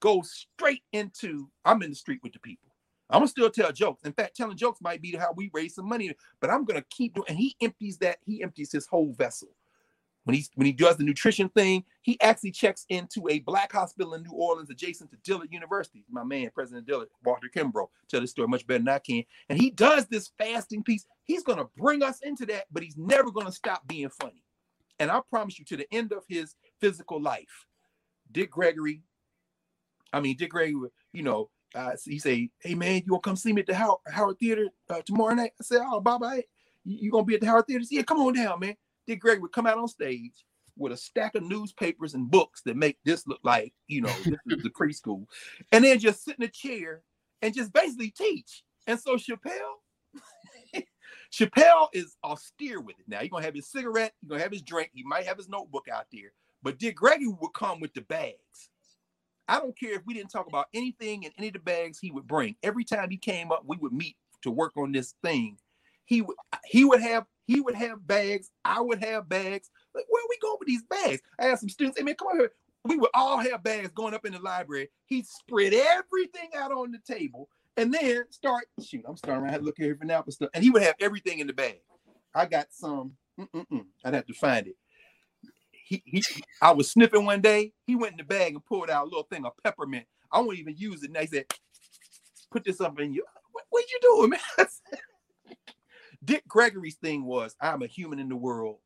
goes straight into I'm in the street with the people. I'm gonna still tell jokes. In fact, telling jokes might be how we raise some money, but I'm gonna keep doing. And he empties that. He empties his whole vessel. When he when he does the nutrition thing, he actually checks into a black hospital in New Orleans adjacent to Dillard University. My man, President Dillard, Walter Kimbrough, tell this story much better than I can. And he does this fasting piece. He's gonna bring us into that, but he's never gonna stop being funny. And I promise you, to the end of his physical life, Dick Gregory, I mean, Dick Gregory, you know, uh, he say, "Hey man, you want to come see me at the Howard, Howard Theater uh, tomorrow night?" I said, "Oh, Baba, you, you gonna be at the Howard Theater?" Said, yeah, come on down, man. Dick Gregory would come out on stage with a stack of newspapers and books that make this look like, you know, this is the preschool, and then just sit in a chair and just basically teach. And so Chappelle, Chappelle is austere with it. Now he's gonna have his cigarette, he's gonna have his drink, he might have his notebook out there, but Dick Gregory would come with the bags. I don't care if we didn't talk about anything in any of the bags he would bring. Every time he came up, we would meet to work on this thing. He would he would have he would have bags. I would have bags. Like, where we going with these bags? I asked some students, hey man, come on here. We would all have bags going up in the library. He'd spread everything out on the table and then start shoot. I'm starting to look here for now for stuff. And he would have everything in the bag. I got some. Mm-mm-mm. I'd have to find it he, he I was sniffing one day. He went in the bag and pulled out a little thing of peppermint. I won't even use it. And I said, "Put this up in you." What, what you doing, man? Dick Gregory's thing was, "I'm a human in the world,"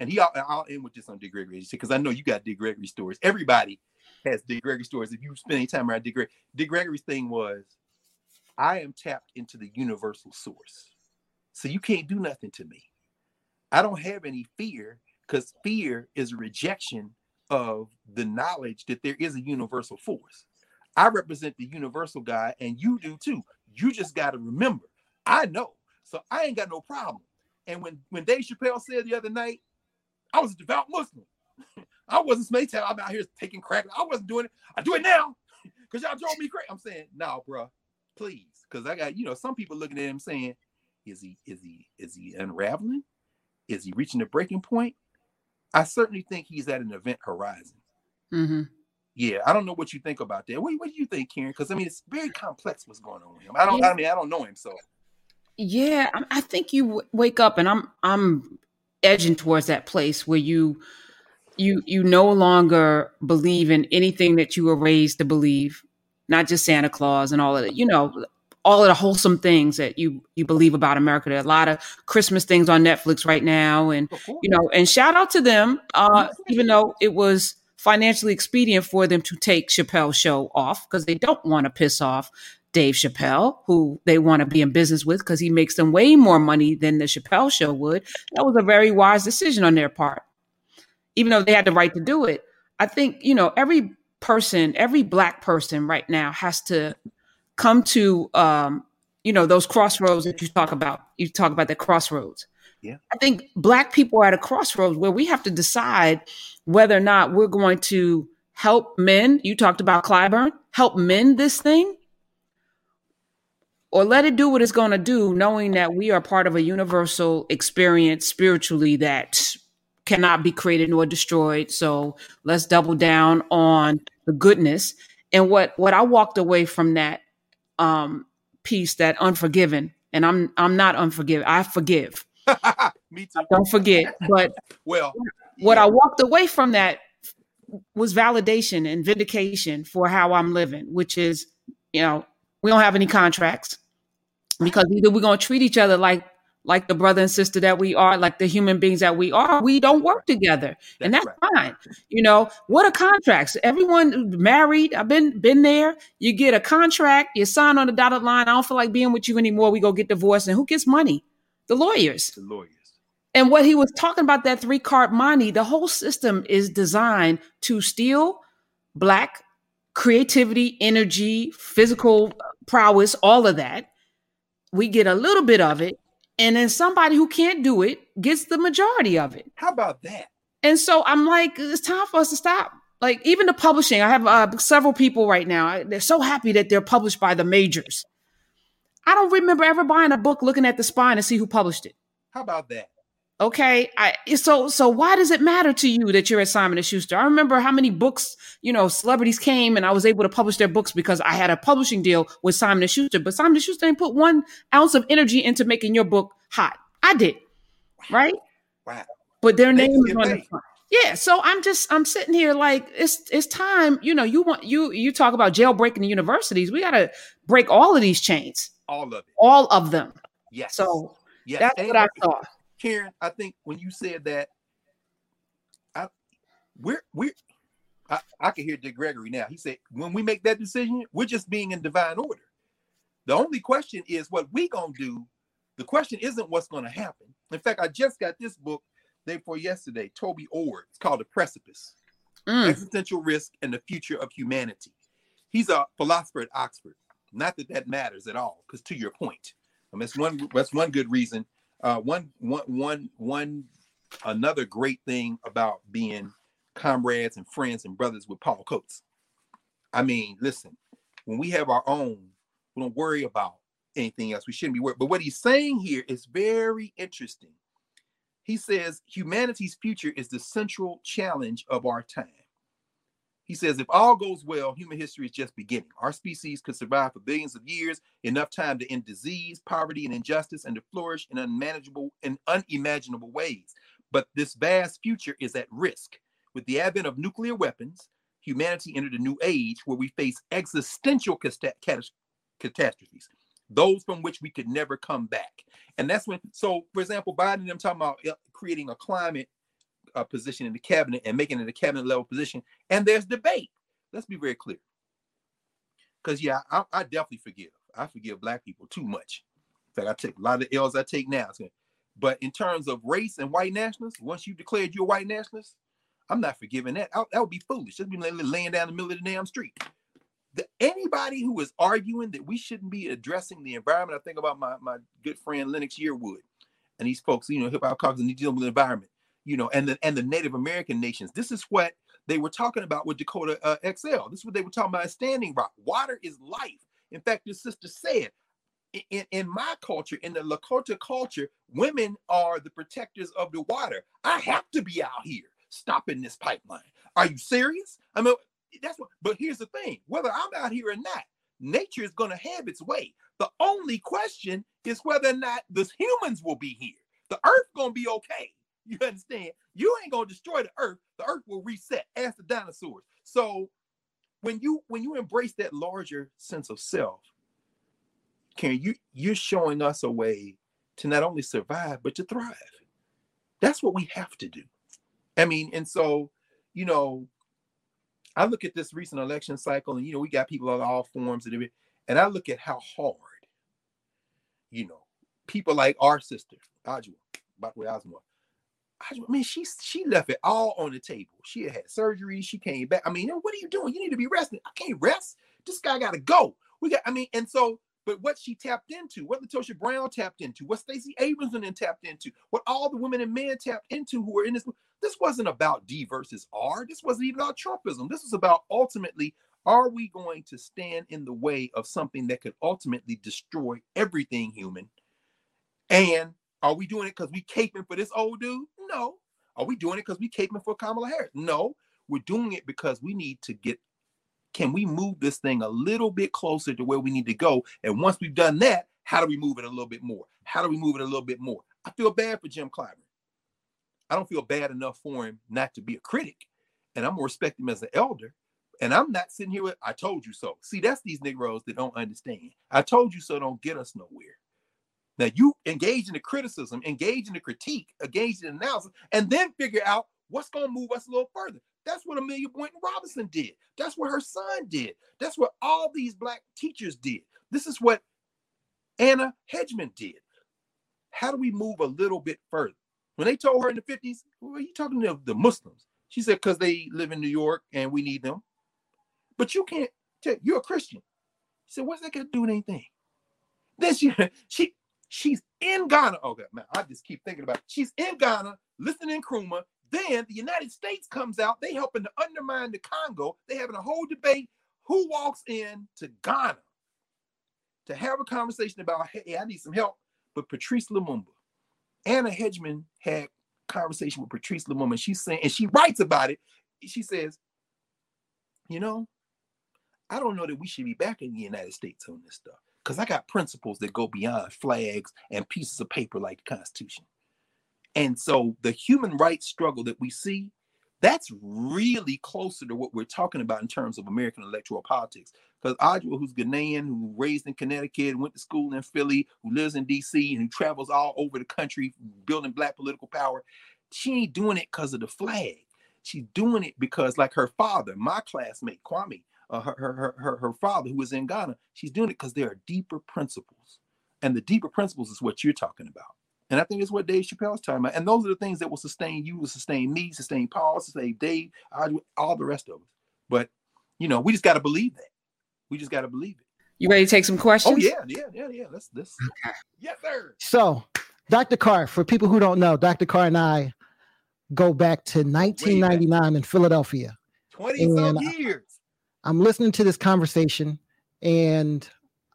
and he. I'll, I'll end with this on Dick Gregory because I know you got Dick Gregory stories. Everybody has Dick Gregory stories. If you spend any time around Dick Gregory, Dick Gregory's thing was, "I am tapped into the universal source, so you can't do nothing to me. I don't have any fear." Because fear is rejection of the knowledge that there is a universal force. I represent the universal guy, and you do too. You just got to remember, I know, so I ain't got no problem. And when when Dave Chappelle said the other night, I was a devout Muslim. I wasn't Smith. I'm out here taking crack. I wasn't doing it. I do it now because y'all drove me crazy. I'm saying, no, nah, bro, please, because I got you know some people looking at him saying, is he is he is he unraveling? Is he reaching a breaking point? I certainly think he's at an event horizon. Mm-hmm. Yeah, I don't know what you think about that. What, what do you think, Karen? Because I mean, it's very complex what's going on with him. I don't. Yeah. I mean, I don't know him, so. Yeah, I think you w- wake up, and I'm I'm edging towards that place where you you you no longer believe in anything that you were raised to believe, not just Santa Claus and all of it. You know, all of the wholesome things that you you believe about America. There are a lot of Christmas things on Netflix right now, and you know, and shout out to them, uh, even though it was financially expedient for them to take Chappelle's show off because they don't want to piss off Dave Chappelle, who they want to be in business with because he makes them way more money than the Chappelle show would. That was a very wise decision on their part, even though they had the right to do it. I think you know every person, every black person right now has to come to um, you know those crossroads that you talk about. You talk about the crossroads. Yeah. I think black people are at a crossroads where we have to decide whether or not we're going to help men. You talked about Clyburn, help mend this thing, or let it do what it's going to do, knowing that we are part of a universal experience spiritually that cannot be created nor destroyed. So let's double down on the goodness. And what what I walked away from that um, piece that unforgiven, and I'm I'm not unforgiven. I forgive. Me too. Don't forget. But well, what yeah. I walked away from that was validation and vindication for how I'm living, which is, you know, we don't have any contracts because either we're going to treat each other like like the brother and sister that we are, like the human beings that we are, we don't work together. That's and that's right. fine. You know, what are contracts? Everyone married, I've been been there. You get a contract, you sign on the dotted line. I don't feel like being with you anymore. We go get divorced. And who gets money? The lawyers. The lawyers. And what he was talking about, that three card money, the whole system is designed to steal black creativity, energy, physical prowess, all of that. We get a little bit of it and then somebody who can't do it gets the majority of it. How about that? And so I'm like, it's time for us to stop. Like even the publishing, I have uh, several people right now. They're so happy that they're published by the majors. I don't remember ever buying a book, looking at the spine to see who published it. How about that? Okay, I so so why does it matter to you that you're at Simon and Schuster? I remember how many books you know celebrities came and I was able to publish their books because I had a publishing deal with Simon and Schuster. But Simon and Schuster didn't put one ounce of energy into making your book hot. I did, right? Wow. But their name is on the front. Yeah, so I'm just I'm sitting here like it's it's time. You know, you want you you talk about jailbreaking the universities. We got to break all of these chains. All of it. All of them. Yes. So yes. that's and what I thought. Karen, I think when you said that, I we're we're I, I can hear Dick Gregory now. He said, when we make that decision, we're just being in divine order. The only question is what we gonna do. The question isn't what's gonna happen. In fact, I just got this book day before yesterday, Toby Ord. It's called The Precipice: mm. Existential Risk and the Future of Humanity. He's a philosopher at Oxford. Not that that matters at all, because to your point, I mean, that's one that's one good reason. Uh, one one one one another great thing about being comrades and friends and brothers with Paul Coates. I mean, listen, when we have our own, we don't worry about anything else. We shouldn't be worried. But what he's saying here is very interesting. He says humanity's future is the central challenge of our time. He says, if all goes well, human history is just beginning. Our species could survive for billions of years, enough time to end disease, poverty, and injustice, and to flourish in unmanageable and unimaginable ways. But this vast future is at risk. With the advent of nuclear weapons, humanity entered a new age where we face existential catastrophes, those from which we could never come back. And that's when, so for example, Biden them talking about uh, creating a climate uh, position in the cabinet and making it a cabinet level position, and there's debate. Let's be very clear. Because yeah, I, I, definitely forgive. I forgive black people too much. In fact, I take a lot of the L's I take now. But in terms of race and white nationalists, once you've declared you're a white nationalist, I'm not forgiving that. I, that would be foolish. Just be laying down in the middle of the damn street. The, anybody who is arguing that we shouldn't be addressing the environment, I think about my, my good friend Lennox Yearwood and these folks, you know, hip hop caucus and dealing with the environment, you know, and the and the Native American nations. This is what they were talking about with Dakota uh, XL. This is what they were talking about Standing Rock. Water is life. In fact, your sister said, in, in my culture, in the Lakota culture, women are the protectors of the water. I have to be out here stopping this pipeline. Are you serious? I mean, that's what, but here's the thing whether I'm out here or not, nature is going to have its way. The only question is whether or not the humans will be here. The earth going to be okay. You understand? You ain't to destroy the earth. The earth will reset as the dinosaurs. So when you when you embrace that larger sense of self, can you you're showing us a way to not only survive but to thrive. That's what we have to do. I mean, and so, you know, I look at this recent election cycle, and you know, we got people on all forms and everything, and I look at how hard, you know, people like our sister, Adjoa, Bakwe Asma, I mean, she she left it all on the table. She had, surgery. She came back. I mean, what are you doing? You need to be resting. I can't rest. This guy got to go. We got. I mean, and so but what she tapped into, what LaTosha Brown tapped into, what Stacey Abrams and tapped into, what all the women and men tapped into who were in this, this wasn't about D versus R. This wasn't even about Trumpism. This was about ultimately, are we going to stand in the way of something that could ultimately destroy everything human? And are we doing it because we caping for this old dude? No. Are we doing it because we caping for Kamala Harris? No. We're doing it because we need to get can we move this thing a little bit closer to where we need to go? And once we've done that, how do we move it a little bit more? How do we move it a little bit more? I feel bad for Jim Clyburn. I don't feel bad enough for him not to be a critic. And I'm gonna respect him as an elder. And I'm not sitting here with, I told you so. See, that's these Negroes that don't understand. I told you so don't get us nowhere. Now you engage in the criticism, engage in the critique, engage in the analysis, and then figure out what's going to move us a little further. That's what Amelia Boynton Robinson did. That's what her son did. That's what all these black teachers did. This is what Anna Hedgeman did. How do we move a little bit further? When they told her in the 50s, well, are you talking to the Muslims? She said, because they live in New York and we need them. But you can't tell you're a Christian. She said, what's that got to do with anything? Then she she she's in Ghana. Oh, okay, man, I just keep thinking about it. She's in Ghana, listening Nkrumah, then the United States comes out, they helping to undermine the Congo. They having a whole debate who walks in to Ghana to have a conversation about, hey, I need some help. But Patrice Lumumba, Anna Hedgeman had conversation with Patrice Lumumba. She's saying, and she writes about it. She says, you know, I don't know that we should be back in the United States on this stuff because I got principles that go beyond flags and pieces of paper like the Constitution. And so the human rights struggle that we see, that's really closer to what we're talking about in terms of American electoral politics. Because Adjoa, who's Ghanaian, who raised in Connecticut, went to school in Philly, who lives in DC, and who travels all over the country building black political power, she ain't doing it because of the flag. she's doing it because like her father, my classmate Kwame, uh, her, her her her father who was in Ghana, she's doing it because there are deeper principles, and the deeper principles is what you're talking about. And I think it's what Dave Chappelle's talking about. And those are the things that will sustain you, will sustain me, sustain Paul, sustain Dave, all the rest of us. But you know, we just got to believe that. We just got to believe it. You ready to take some questions? Oh yeah, yeah, yeah, yeah. Let's this. Okay. Yes, sir. So, Dr. Carr, for people who don't know, Dr. Carr and I go back to 1999 in Philadelphia. 20 some years. I'm listening to this conversation and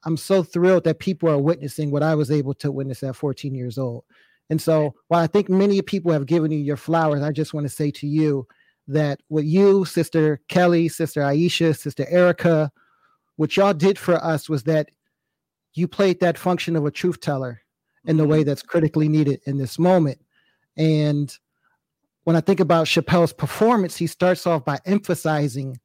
I'm so thrilled that people are witnessing what I was able to witness at 14 years old. And so, while I think many people have given you your flowers, I just want to say to you that what you, Sister Kelly, Sister Aisha, Sister Erica, what y'all did for us was that you played that function of a truth teller in the way mm-hmm. that's critically needed in this moment. And when I think about Chappelle's performance, he starts off by emphasizing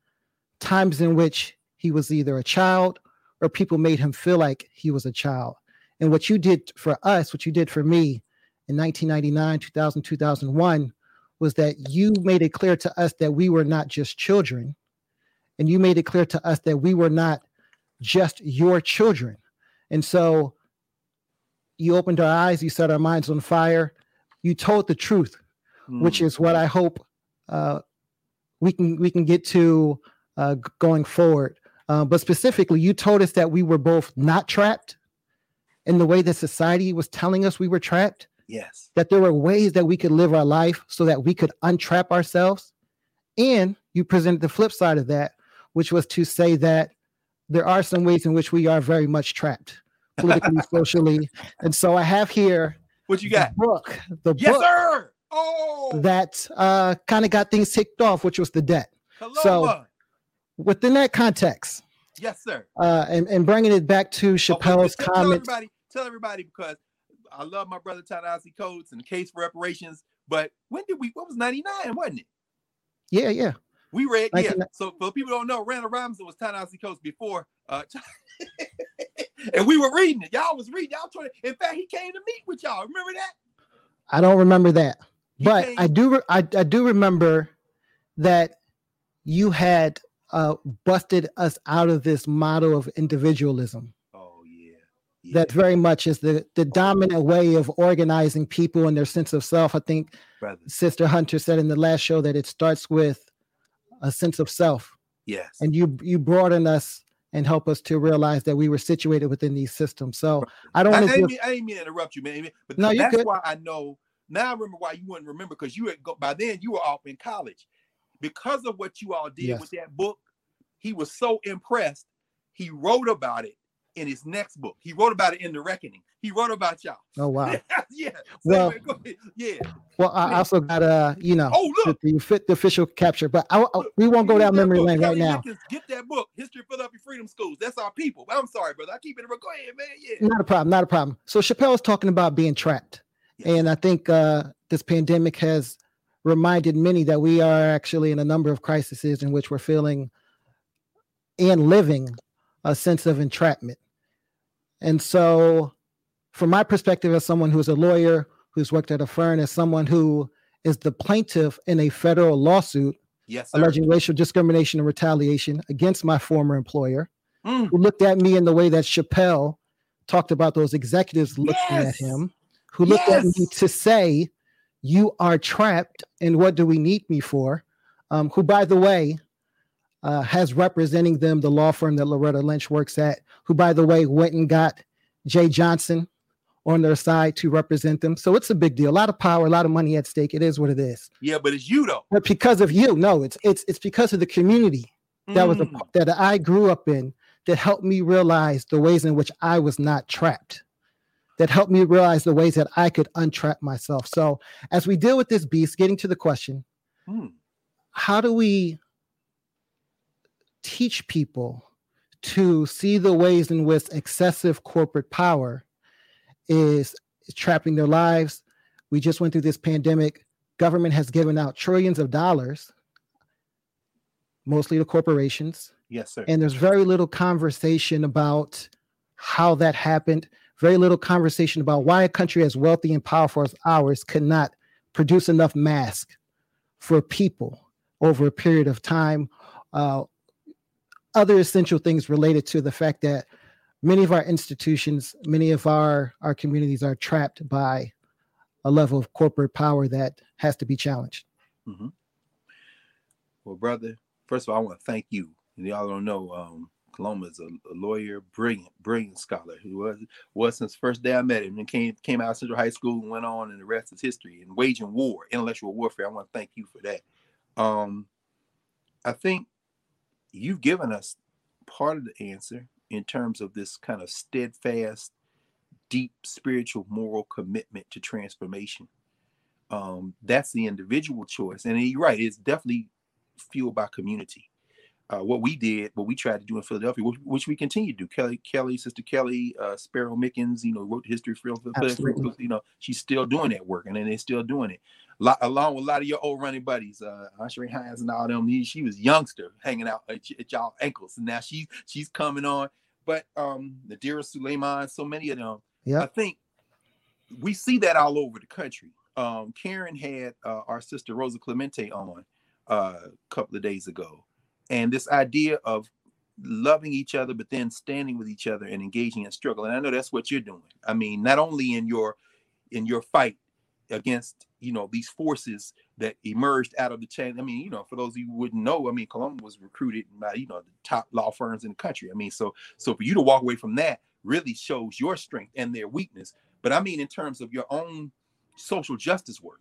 times in which he was either a child or people made him feel like he was a child. And what you did for us, what you did for me in 1999, 2000, 2001, was that you made it clear to us that we were not just children. And you made it clear to us that we were not just your children. And so you opened our eyes, you set our minds on fire, you told the truth, mm. which is what I hope uh, we can we can get to uh, going forward. Uh, but specifically, you told us that we were both not trapped in the way that society was telling us we were trapped. Yes. That there were ways that we could live our life so that we could untrap ourselves. And you presented the flip side of that, which was to say that there are some ways in which we are very much trapped politically, socially. And so I have here what you got? The book. The yes, book sir. Oh, that uh, kind of got things ticked off, which was the debt. Hello, so within that context, yes, sir. Uh, and, and bringing it back to Chappelle's okay, tell, comments. Tell everybody, tell everybody because I love my brother Ta-Nehisi Coates and the case for reparations. But when did we? What was ninety nine? Wasn't it? Yeah, yeah. We read, yeah. So for people don't know, Randall Robinson was Ta-Nehisi Coates before, uh, and we were reading it. Y'all was reading. Y'all trying. In fact, he came to meet with y'all. Remember that? I don't remember that, he but came, I do. I, I do remember that you had uh, busted us out of this model of individualism. Oh yeah. yeah. That very much is the the dominant way of organizing people and their sense of self. I think Brother. Sister Hunter said in the last show that it starts with a sense of self. Yes. And you you broaden us and help us to realize that we were situated within these systems. So I don't. I, I, didn't, mean, I didn't mean to interrupt you, man. But no, that's why I know now. I remember why you wouldn't remember because you had go, by then you were off in college because of what you all did yes. with that book. He was so impressed. He wrote about it in his next book. He wrote about it in The Reckoning. He wrote about y'all. Oh wow. yeah. Well, yeah. Well, I also got a, you know, oh look, the, fit the official capture, but I, I, we won't go down memory lane right now. Get that book, History of Philadelphia Freedom Schools. That's our people. I'm sorry, brother. I keep it. Go ahead, man. Yeah. Not a problem. Not a problem. So Chappelle is talking about being trapped, yes. and I think uh, this pandemic has reminded many that we are actually in a number of crises in which we're feeling and living a sense of entrapment. And so, from my perspective, as someone who's a lawyer, who's worked at a firm, as someone who is the plaintiff in a federal lawsuit yes, alleging racial discrimination and retaliation against my former employer, mm. who looked at me in the way that Chappelle talked about those executives looking yes. at him, who looked yes. at me to say, You are trapped, and what do we need me for? Um, who, by the way, uh, has representing them the law firm that Loretta Lynch works at, who, by the way, went and got Jeh Johnson on their side to represent them. So it's a big deal. A lot of power, a lot of money at stake. It is what it is. Yeah, but it's you though. But because of you, no, it's it's it's because of the community that mm. was a, mm. that I grew up in that helped me realize the ways in which I was not trapped. That helped me realize the ways that I could untrap myself. So as we deal with this beast, getting to the question, mm. how do we teach people to see the ways in which excessive corporate power is, trapping their lives. We just went through this pandemic. Government has given out trillions of dollars, mostly to corporations. Yes, sir. And there's very little conversation about how that happened. Very little conversation about why a country as wealthy and powerful as ours could not produce enough masks for people over a period of time. Uh, other essential things related to the fact that many of our institutions, many of our, our communities are trapped by a level of corporate power that has to be challenged. Mm-hmm. Well, brother, first of all, I want to thank you. And y'all don't know, um, Kaloma is a, a, lawyer, brilliant, brilliant scholar. He was was since first day I met him, and came came out of Central High School and went on, and the rest is history. And waging war, intellectual warfare. I want to thank you for that. Um, I think you've given us part of the answer in terms of this kind of steadfast, deep spiritual moral commitment to transformation. Um, that's the individual choice. And you're right, it's definitely fueled by community. Uh, what we did, what we tried to do in Philadelphia, which, which we continue to do. Kelly, Kelly, Sister Kelly, uh, Sparrow Mickens, you know, wrote the history of Philadelphia. You know, she's still doing that work, and then they're still doing it. along with a lot of your old running buddies, uh, Ashray Hines and all them. She was youngster hanging out at, at y'all ankles, and now she's she's coming on. But um, Nadira Suleiman, so many of them. Yeah, I think we see that all over the country. Um, Karen had uh, our sister Rosa Clemente on uh, a couple of days ago, and this idea of loving each other, but then standing with each other and engaging in struggle. And I know that's what you're doing. I mean, not only in your in your fight against you know these forces that emerged out of the chain. I mean, you know, for those of you who wouldn't know, I mean, Kaloma was recruited by you know the top law firms in the country. I mean, so so for you to walk away from that really shows your strength and their weakness. But I mean, in terms of your own social justice work,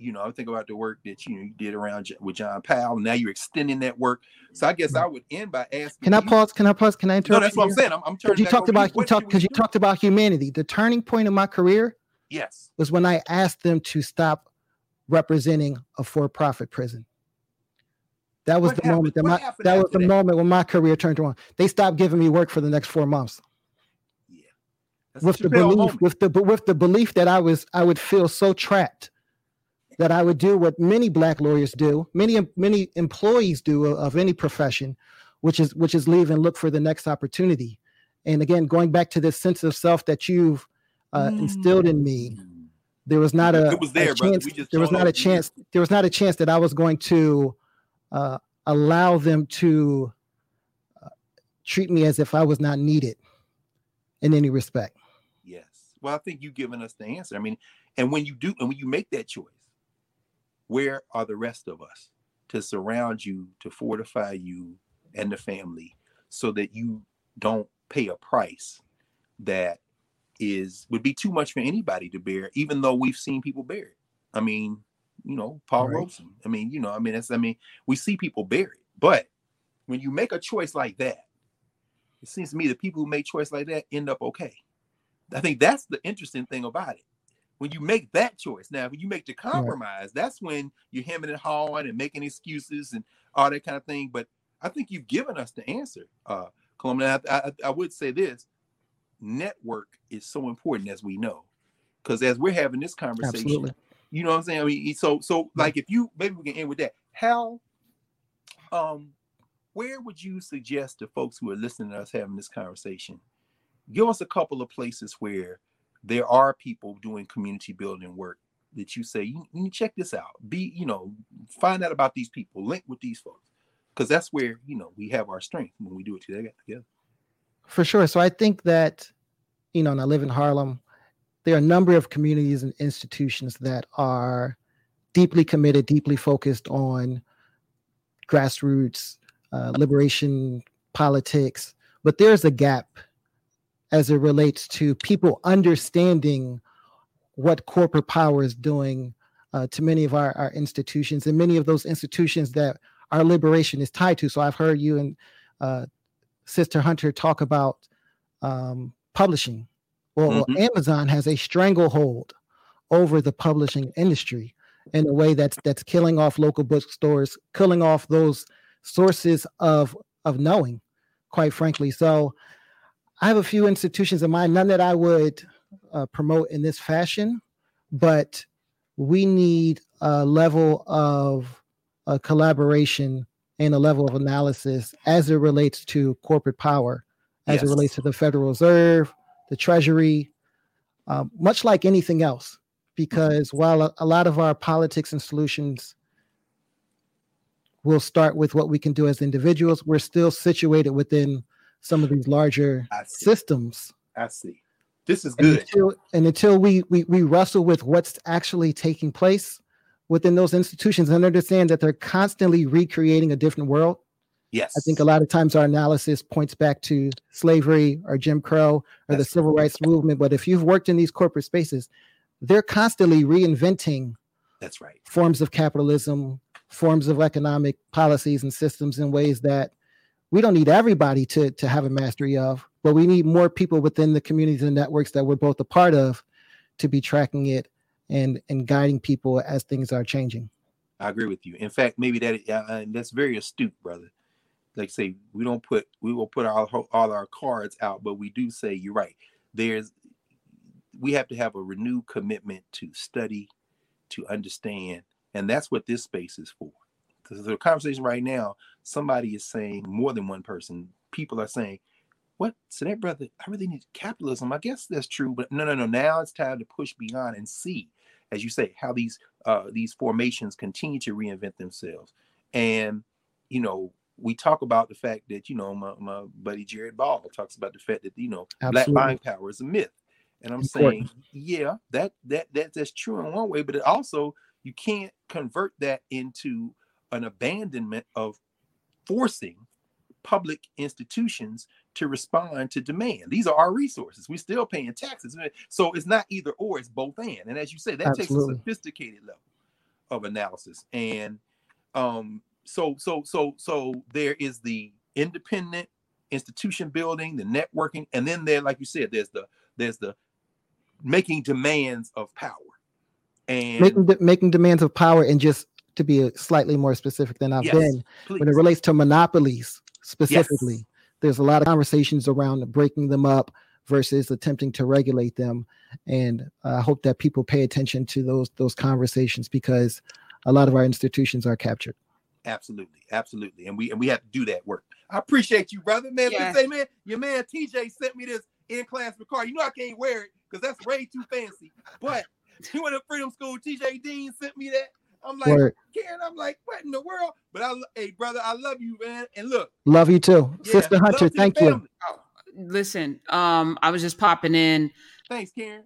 you know, I think about the work that you know you did around with John Powell. Now you're extending that work. So I guess mm. I would end by asking. Can I pause? Can I pause? Can I interrupt? No, that's what I'm saying. I'm, I'm turning. You talked about you talked because you talked about humanity. The turning point in my career. Yes. Was when I asked them to stop representing a for-profit prison. That was what the happened? moment that what my that was the that? moment when my career turned around. They stopped giving me work for the next four months. Yeah. with the belief, moment. with the with the belief that I was I would feel so trapped that I would do what many black lawyers do, many many employees do of any profession, which is which is leave and look for the next opportunity. And again, going back to this sense of self that you've uh, mm. instilled in me, there was not a, it was there, a chance, there was not a chance there was not a chance that I was going to uh, allow them to uh, treat me as if I was not needed in any respect. Yes. Well, I think you've given us the answer. I mean, and when you do, and when you make that choice, where are the rest of us to surround you, to fortify you and the family so that you don't pay a price that is would be too much for anybody to bear, even though we've seen people bear it. I mean, you know, Paul right. Robeson. I mean, you know, I mean, that's I mean, we see people bear it, but when you make a choice like that, it seems to me the people who make choice like that end up okay. I think that's the interesting thing about it when you make that choice. Now, when you make the compromise, that's when you're hemming and hawing and making excuses and all that kind of thing. But I think you've given us the answer, uh, Kaloma. I, I, I would say this: network is so important, as we know, because as we're having this conversation, Absolutely. you know what I'm saying. I mean, so so like if you maybe we can end with that. How, um, where would you suggest to folks who are listening to us having this conversation? Give us a couple of places where there are people doing community building work that you say you, you check this out. Be you know find out about these people. Link with these folks. Because that's where you know we have our strength when we do it together. For sure. So i think that you know and i live in harlem there are a number of communities and institutions that are deeply committed deeply focused on grassroots uh, liberation politics but there's a gap as it relates to people understanding what corporate power is doing uh, to many of our, our institutions and many of those institutions that our liberation is tied to. So I've heard you and uh, Sister Hunter talk about um, publishing. Well, mm-hmm. Amazon has a stranglehold over the publishing industry in a way that's that's killing off local bookstores, killing off those sources of of knowing, quite frankly. So I have a few institutions in mind, none that I would uh, promote in this fashion, but we need a level of uh, collaboration and a level of analysis as it relates to corporate power, as yes. it relates to the Federal Reserve, the Treasury, uh, much like anything else. Because while a, a lot of our politics and solutions we'll start with what we can do as individuals. We're still situated within some of these larger I systems. I see. This is And good. until, and until we, we we wrestle with what's actually taking place within those institutions and understand that they're constantly recreating a different world, Yes. I think a lot of times our analysis points back to slavery or Jim Crow or the That's civil rights movement. But if you've worked in these corporate spaces, they're constantly reinventing That's right. forms of capitalism, forms of economic policies and systems in ways that we don't need everybody to, to have a mastery of, but we need more people within the communities and networks that we're both a part of to be tracking it and, and guiding people as things are changing. I agree with you. In fact, maybe that uh, that's very astute, brother. Like say, we don't put we will put whole- all our cards out, but we do say you're right. There's we have to have a renewed commitment to study, to understand, and that's what this space is for. The conversation right now, somebody is saying more than one person. People are saying, "What? So that brother, I really need capitalism. I guess that's true, but no, no, no. Now it's time to push beyond and see, as you say, how these uh, these formations continue to reinvent themselves. And you know, we talk about the fact that you know my, my buddy Jared Ball talks about the fact that you know black Absolutely. buying power is a myth. And I'm Important. saying, yeah, that that that that's true in one way, but it also you can't convert that into an abandonment of forcing public institutions to respond to demand. These are our resources. We're still paying taxes. So it's not either or, it's both and. And as you say, that Absolutely. takes a sophisticated level of analysis. And um so so so so there is the independent institution building, the networking, and then there, like you said, there's the there's the making demands of power. And Making, de- making demands of power and just to be uh, slightly more specific than I've Yes, been, please. when it relates to monopolies specifically, there's a lot of conversations around breaking them up versus attempting to regulate them. And I hope that people pay attention to those those conversations because a lot of our institutions are captured. Absolutely, absolutely, and we and we have to do that work. I appreciate you, brother. Man, let Yeah. say, man, your man TJ sent me this in class card. You know I can't wear it because that's way too fancy. But he went to Freedom School. TJ Dean sent me that. I'm like, Word. Karen, I'm like, what in the world? But I, hey, brother, I love you, man. And look, Love you too. yeah, Sister Hunter, to thank you. family. Listen, um, I was just popping in. Thanks, Karen.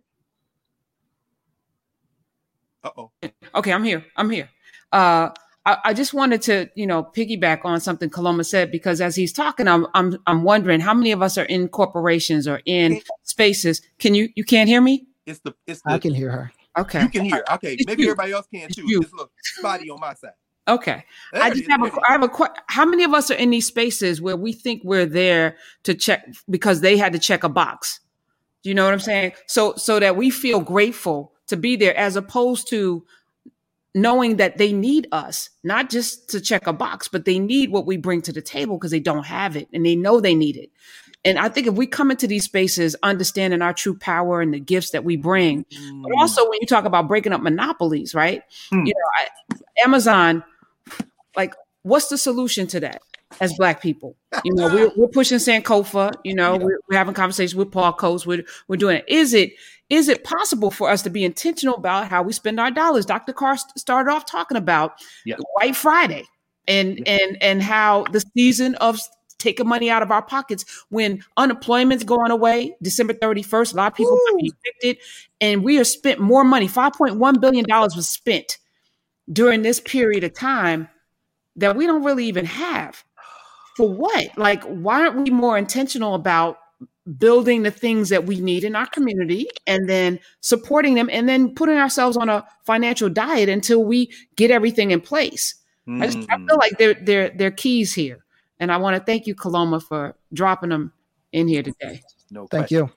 Uh oh. Okay, I'm here. I'm here. Uh, I, I just wanted to, you know, piggyback on something Kaloma said because as he's talking, I'm I'm I'm wondering how many of us are in corporations or in spaces. Can you you can't hear me? It's the it's the I can hear her. Okay. you can hear. Okay, maybe everybody else can too. you. A little spotty on my side. Okay. There I just have a. I have a question. how many of us are in these spaces where we think we're there to check because they had to check a box. Do you know what I'm saying? So so that we feel grateful to be there as opposed to knowing that they need us, not just to check a box, but they need what we bring to the table because they don't have it and they know they need it. And I think if we come into these spaces understanding our true power and the gifts that we bring, but Mm, also when you talk about breaking up monopolies, right? Hmm. You know, I, Amazon, like, what's the solution to that as Black people? You know, we're, we're pushing Sankofa. You know, Yeah. we're, we're having conversations with Paul Coates. We're we're doing it. Is it is it possible for us to be intentional about how we spend our dollars? Dr. Carr st- started off talking about Yeah. White Friday and and and how the season of taking money out of our pockets when unemployment's going away December 31st. A lot of people be evicted, and we have spent more money. 5.1 billion dollars was spent during this period of time that we don't really even have. For what? Like, why aren't we more intentional about building the things that we need in our community and then supporting them and then putting ourselves on a financial diet until we get everything in place? I just I mm. feel like they're they're they're keys here. And I want to thank you, Kaloma, for dropping them in here today. No Thank question.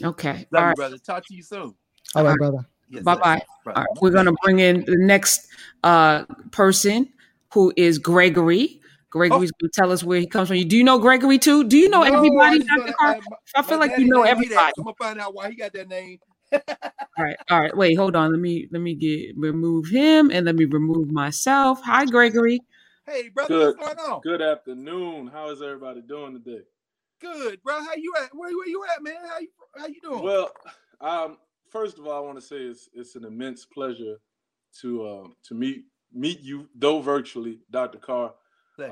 you. Okay. Love All you, right. brother. Talk to you soon. All right, brother. Yes, Bye-bye. yes, brother. We're going to bring in the next uh, person who is Gregory. Gregory's going to tell us where he comes from. Do you know Gregory too? Do you know No, everybody, I just Dr. wanna- Carr? I- I feel like you know named me everybody. I'm gonna find out why he got that name. All right. All right. Wait, hold on. Let me let me get remove him and let me remove myself. Hi, Gregory. Hey, brother, Good. what's going on? Good afternoon. How is everybody doing today? Good, bro. How you at? Where, where you at, man? How you how you doing? Well, um, first of all, I want to say it's it's an immense pleasure to um, to meet meet you, though virtually, Dr. Carr.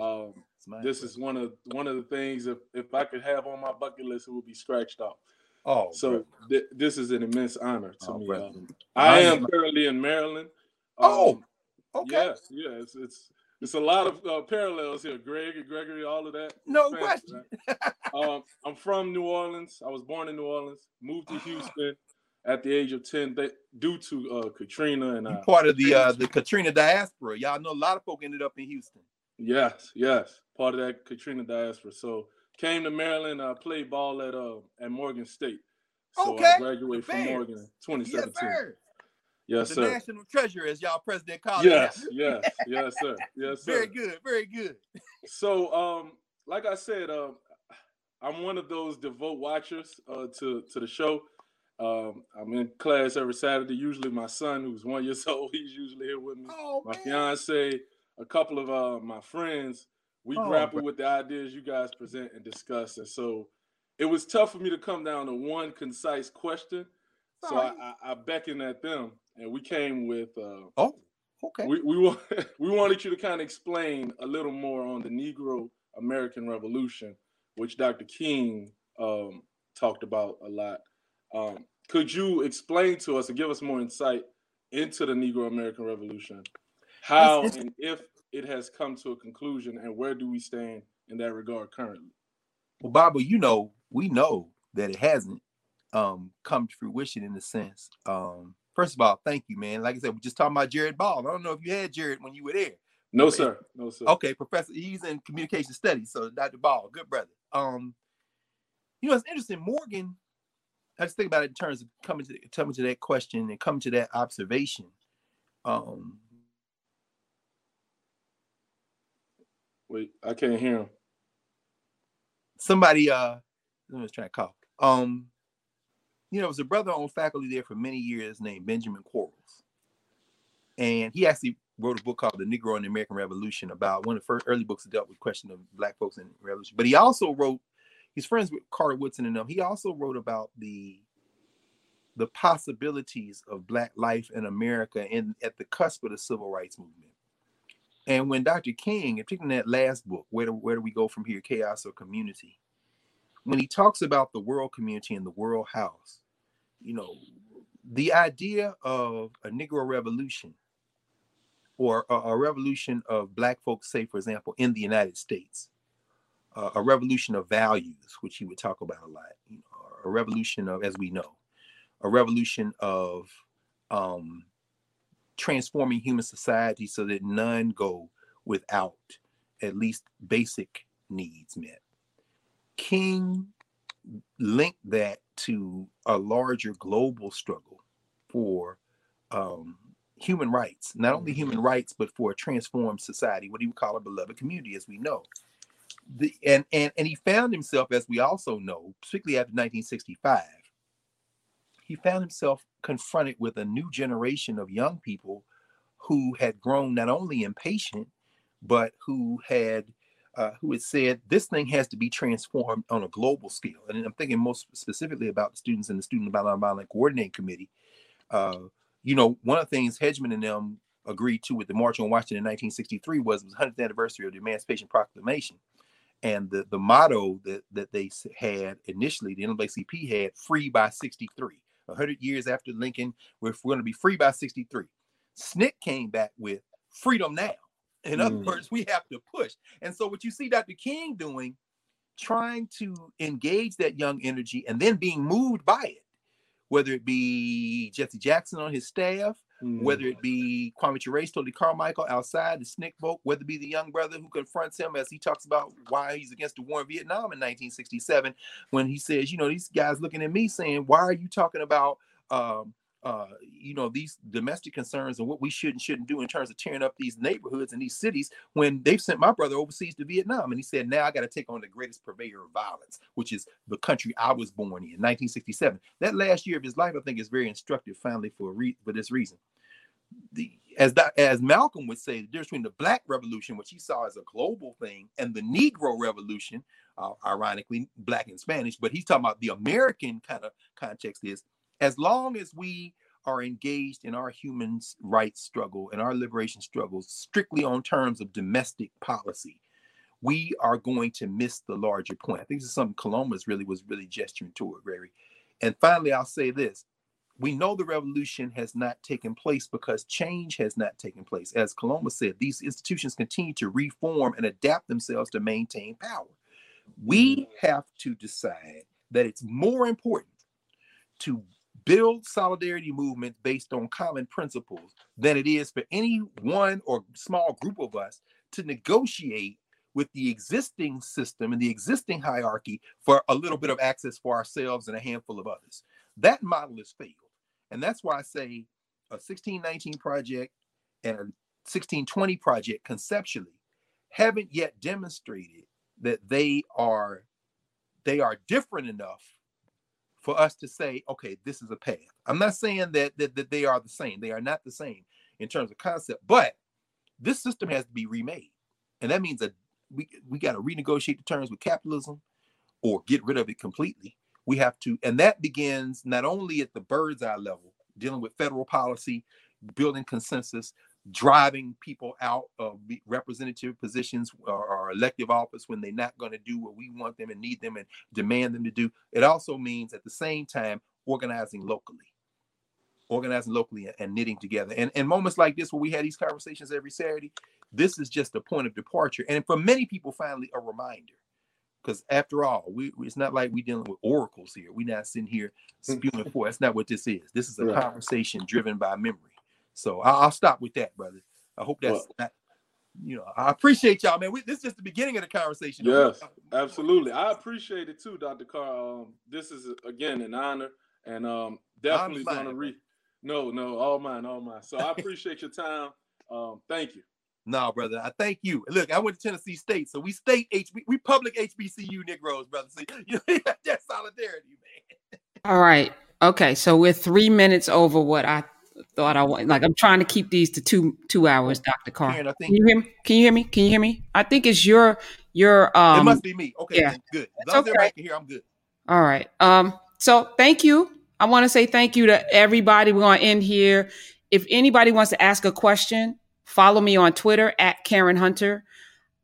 Um, this pleasure. is one of one of the things if if I could have on my bucket list, it would be scratched off. oh, So th- this is an immense honor to Oh, me. Um, I am currently in Maryland. Oh, Um, okay. Yes, yeah, it's it's it's a lot of uh, parallels here. Greg and Gregory, all of that. No question. Um, I'm from New Orleans. I was born in New Orleans. Moved to Houston at the age of ten th- due to uh, Katrina and uh, part of the uh, the Katrina diaspora. Y'all know a lot of folk ended up in Houston. yes, yes, part of that Katrina diaspora. So came to Maryland. I played ball at uh at Morgan State. So Okay, I graduated from Morgan in Yes, 2017. sir. Yes, sir. the sir. national treasure, as y'all president called it. Yes, yes, yes, sir. Yes, sir. Very good. Very good. So, um, like I said, um, I'm one of those devout watchers uh, to to the show. Um, I'm in class every Saturday. Usually, my son, who's one years old, he's usually here with me. Oh My man. fiance, a couple of uh, my friends, we Oh, grapple bro. with the ideas you guys present and discuss. And so, it was tough for me to come down to one concise question. So I, Sorry. I, I beckoned at them, and we came with. Uh, Oh, okay. we we want we wanted you to kind of explain a little more on the Negro American Revolution, which Dr. King um, talked about a lot. Um, could you explain to us and give us more insight into the Negro American Revolution, how and if it has come to a conclusion, and where do we stand in that regard currently? Well, Baba, you know, we know that it hasn't um come to fruition in the sense. Um, first of all, thank you, man. Like I said, we're just talking about Jared Ball. I don't know if you had Jared when you were there. No, sir. No, sir. Okay, professor, he's in communication studies. So Dr. Ball, good brother. Um, you know, it's interesting. Morgan, I just think about it in terms of coming to coming to that question and coming to that observation. Um, Wait, I can't hear him. somebody uh let me try to call. Um, you know, there was a brother on faculty there for many years named Benjamin Quarles. And he actually wrote a book called The Negro and the American Revolution about one of the first early books that dealt with question of black folks in revolution. But he also wrote, he's friends with Carter Woodson and them. He also wrote about the the possibilities of black life in America in at the cusp of the civil rights movement. And when Dr. King, particularly in that last book, where do, where do we go from here, chaos or community? When he talks about the world community and the world house, you know, the idea of a Negro revolution or a, a revolution of black folks, say, for example, in the United States, uh, a revolution of values, which he would talk about a lot, you know, a revolution of, as we know, a revolution of um, transforming human society so that none go without at least basic needs met. King linked that to a larger global struggle for um, human rights, not only human rights, but for a transformed society, what he would call a beloved community, as we know. The, and, and, and he found himself, as we also know, particularly after 1965, he found himself confronted with a new generation of young people who had grown not only impatient, but who had uh, who had said this thing has to be transformed on a global scale. And I'm thinking most specifically about the students in the Student Nonviolent Coordinating Committee. Uh, you know, one of the things Hedgeman and them agreed to with the March on Washington in 1963 was the 100th anniversary of the Emancipation Proclamation. And the, the motto that, that they had initially, the NAACP had free by 63. 100 years after Lincoln, we're, we're going to be free by 63. SNCC came back with freedom now. In other Mm. words, we have to push. And so, what you see Dr. King doing, trying to engage that young energy and then being moved by it, whether it be Jesse Jackson on his staff, whether it be Kwame Ture, Tony Carmichael outside the SNCC vote, whether it be the young brother who confronts him as he talks about why he's against the war in Vietnam in 1967, when he says, you know, these guys looking at me saying, why are you talking about, um, uh, you know, these domestic concerns and what we should and shouldn't do in terms of tearing up these neighborhoods and these cities when they've sent my brother overseas to Vietnam. And he said, now I got to take on the greatest purveyor of violence, which is the country I was born in, 1967. That last year of his life, I think, is very instructive, finally, for re- for this reason the as as Malcolm would say, the difference between the Black Revolution, which he saw as a global thing, and the Negro Revolution, uh, ironically, Black and Spanish, but he's talking about the American kind of context is as long as we are engaged in our human rights struggle and our liberation struggles strictly on terms of domestic policy, we are going to miss the larger point. I think this is something Kaloma really was really gesturing toward, Gary. And finally, I'll say this. We know the revolution has not taken place because change has not taken place. As Kaloma said, these institutions continue to reform and adapt themselves to maintain power. We mm. have to decide that it's more important to build solidarity movements based on common principles than it is for any one or small group of us to negotiate with the existing system and the existing hierarchy for a little bit of access for ourselves and a handful of others. That model has failed. And that's why I say a 1619 project and a 1620 project conceptually haven't yet demonstrated that they are they are different enough for us to say, okay, this is a path. I'm not saying that, that that they are the same. They are not the same in terms of concept, but this system has to be remade. And that means that we, we got to renegotiate the terms with capitalism or get rid of it completely. We have to, and that begins not only at the bird's eye level, dealing with federal policy, building consensus, driving people out of representative positions uh, or, or elective office when they're not going to do what we want them and need them and demand them to do. It also means at the same time organizing locally, organizing locally and knitting together. And in moments like this, where we had these conversations every Saturday, this is just a point of departure. And for many people, finally, a reminder. Because after all, we it's not like we're dealing with oracles here. We're not sitting here spewing forth. That's not what this is. This is a right. conversation driven by memory. So I'll, I'll stop with that, brother. I hope that's well, not, you know, I appreciate y'all, man. We, this is just the beginning of the conversation. Yes, absolutely. I appreciate it too, Dr. Carr. Um, this is again an honor, and um, definitely going to read. No, no, all mine, all mine. So I appreciate your time. Um, thank you. No, brother. I thank you. Look, I went to Tennessee State, so we state HB, we public HBCU Negroes, brother. So you know, that solidarity, man. All right. Okay, so we're three minutes over what I thought I want. Like I'm trying to keep these to two two hours, Doctor Carr. Karen, think, Can you hear me? Can you hear me? Can you hear me? I think it's your your. Um, it must be me. Okay, yeah, good. As long okay. everybody I'm good. All right. Um. So thank you. I want to say thank you to everybody. We're going to end here. If anybody wants to ask a question, follow me on Twitter at Karen Hunter.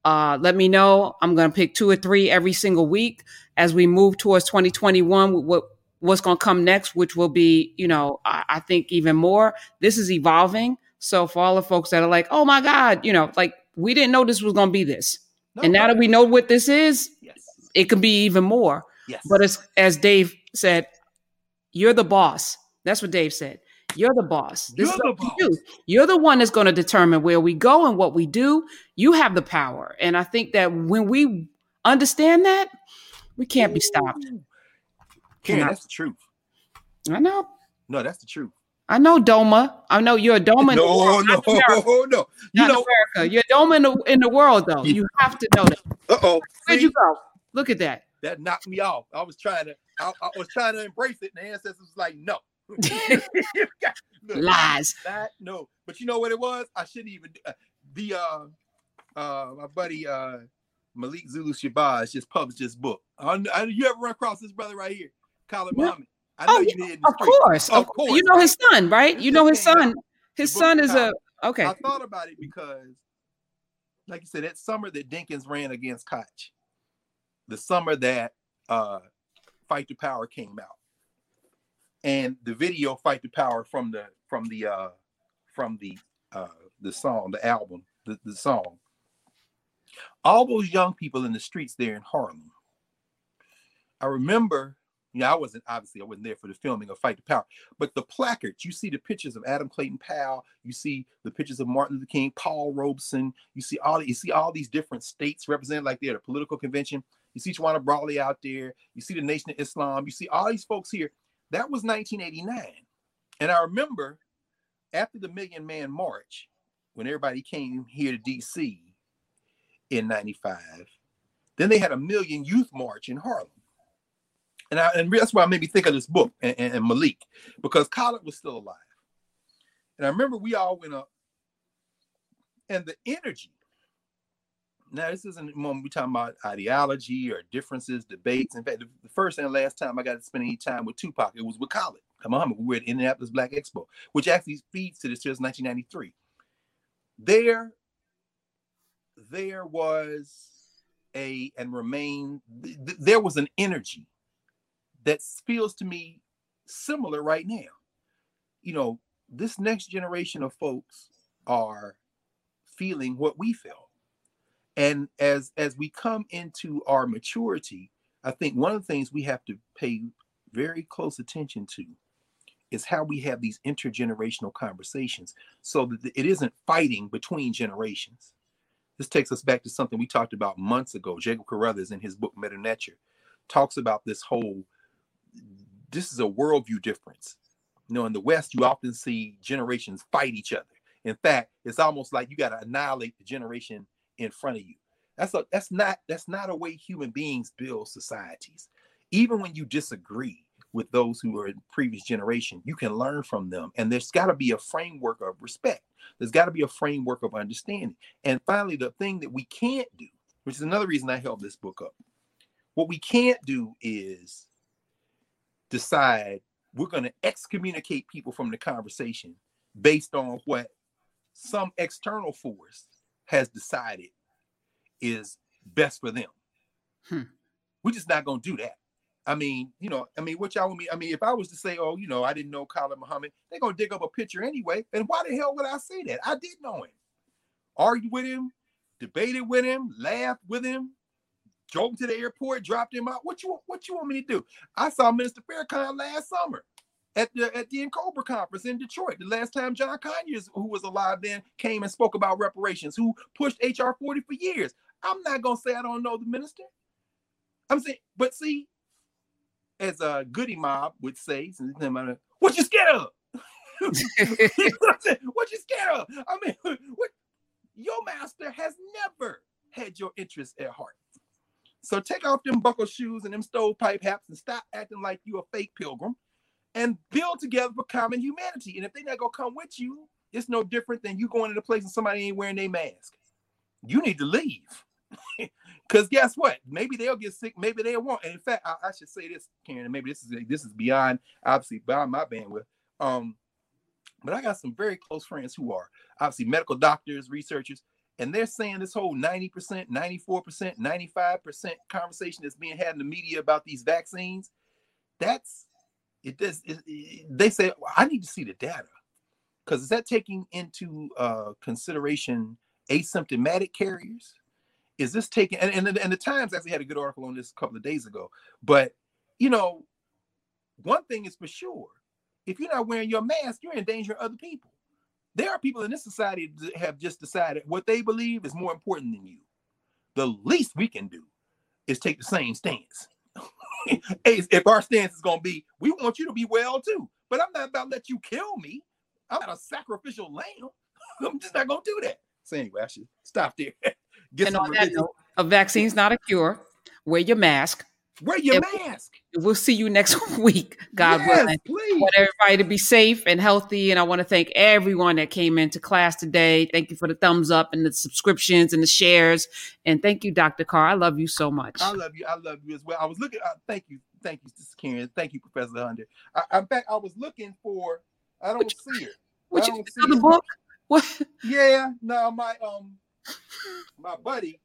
Uh, let me know. I'm going to pick two or three every single week as we move towards 2021. What what's going to come next, which will be, you know, I, I, think even more. This is evolving. So for all the folks that are like, oh my God, you know, like we didn't know this was going to be this. No, and now that we know what this is, yes. it could be even more. Yes. But as, as Dave said, you're the boss. That's what Dave said. You're the boss. This You're the boss. You. You're the one that's going to determine where we go and what we do. You have the power. And I think that when we understand that, we can't be stopped. Karen, that's the truth. I know. No, that's the truth. I know Doma. I know you're a Doma. no, no, no, no. You know, America. You're a Doma in the, in the world, though. You have to know that. Uh oh. Where'd you go? Look at that. That knocked me off. I was trying to. I, I was trying to embrace it, and the ancestors was like, "No." Look, Lies. That no, but you know what it was? I shouldn't even. Uh, the uh, uh, my buddy uh, Malik Zulu Shabazz just published this book. I, I, you ever run across this brother right here? Khalid yeah. Muhammad. I know oh, you did. Of course, of course. You know his son, right? You know his son. His son is a okay. I thought about it because, like you said, that summer that Dinkins ran against Koch, the summer that uh, Fight the Power came out, and the video Fight the Power from the from the uh, from the uh, the song, the album, the, the song. All those young people in the streets there in Harlem. I remember you I wasn't obviously I wasn't there for the filming of Fight the Power, but the placards, you see the pictures of Adam Clayton Powell, you see the pictures of Martin Luther King, Paul Robeson, you see all you see all these different states represented like they're at a political convention. You see Tawana Brawley out there, you see the Nation of Islam, you see all these folks here. That was 1989. And I remember after the Million Man March, when everybody came here to DC in 95, then they had a Million Youth March in Harlem. And, I, and that's why I made me think of this book and, and, and Malik, because Khalid was still alive. And I remember we all went up, and the energy now this isn't when we're talking about ideology or differences, debates. In fact, the first and last time I got to spend any time with Tupac, it was with Khalid. Come on, We were at Indianapolis Black Expo, which actually feeds to this just 1993. There, there was a and remain th- there was an energy that feels to me similar right now. You know, this next generation of folks are feeling what we felt and as as we come into our maturity i think one of the things we have to pay very close attention to is how we have these intergenerational conversations so that it isn't fighting between generations. This takes us back to something we talked about months ago. Jacob carruthers in his book Mdw Ntr talks about this whole this is a worldview difference you know in the west you often see generations fight each other in fact it's almost like you got to annihilate the generation in front of you. That's a that's not that's not a way human beings build societies. Even when you disagree with those who are in previous generation, you can learn from them. And there's got to be a framework of respect. There's got to be a framework of understanding. And finally, the thing that we can't do, which is another reason I held this book up, what we can't do is decide we're going to excommunicate people from the conversation based on what some external force has decided is best for them. Hmm. We're just not gonna do that. I mean, you know, I mean, what y'all want me? I mean, if I was to say, oh, you know, I didn't know Khalid Muhammad, they're gonna dig up a picture anyway. And why the hell would I say that? I did know him, argued with him, debated with him, laughed with him, drove him to the airport, dropped him out. What you what you want me to do? I saw Minister Farrakhan last summer at the at the N'COBRA conference in Detroit. The last time John Conyers, who was alive then, came and spoke about reparations, who pushed HR 40 for years. I'm not gonna say I don't know the minister. I'm saying, but see, as a Goodie Mob would say, what you scared of? what you scared of? I mean, what your master has never had your interest at heart. So take off them buckle shoes and them stovepipe hats and stop acting like you a fake pilgrim and build together for common humanity. And if they're not gonna come with you, it's no different than you going into a place and somebody ain't wearing their mask. You need to leave. Because guess what? Maybe they'll get sick. Maybe they won't. And in fact, I, I, should say this, Karen. Maybe this is this is beyond obviously beyond my bandwidth. Um, but I got some very close friends who are obviously medical doctors, researchers, and they're saying this whole 90%, 94%, 95% conversation that's being had in the media about these vaccines. That's it does. It, it, they say well, I need to see the data because is that taking into uh, consideration asymptomatic carriers? Is this taking and, and and the Times actually had a good article on this a couple of days ago. But you know, one thing is for sure: if you're not wearing your mask, you're endangering other people. There are people in this society that have just decided what they believe is more important than you. The least we can do is take the same stance. if our stance is gonna be, we want you to be well too. But I'm not about to let you kill me. I'm not a sacrificial lamb. I'm just not gonna do that. So anyway, I should stop there. Get and on that note, a vaccine's not a cure. Wear your mask. Wear your and mask. We'll see you next week. God yes, willing. Please. I want everybody to be safe and healthy. And I want to thank everyone that came into class today. Thank you for the thumbs up and the subscriptions and the shares. And thank you, Dr. Carr. I love you so much. I love you. I love you as well. I was looking. Uh, thank you. Thank you, Karen. Thank you, Professor Hunter. I, in fact, I was looking for. I don't what see it. What I you see the book? What? Yeah. No, my um, my buddy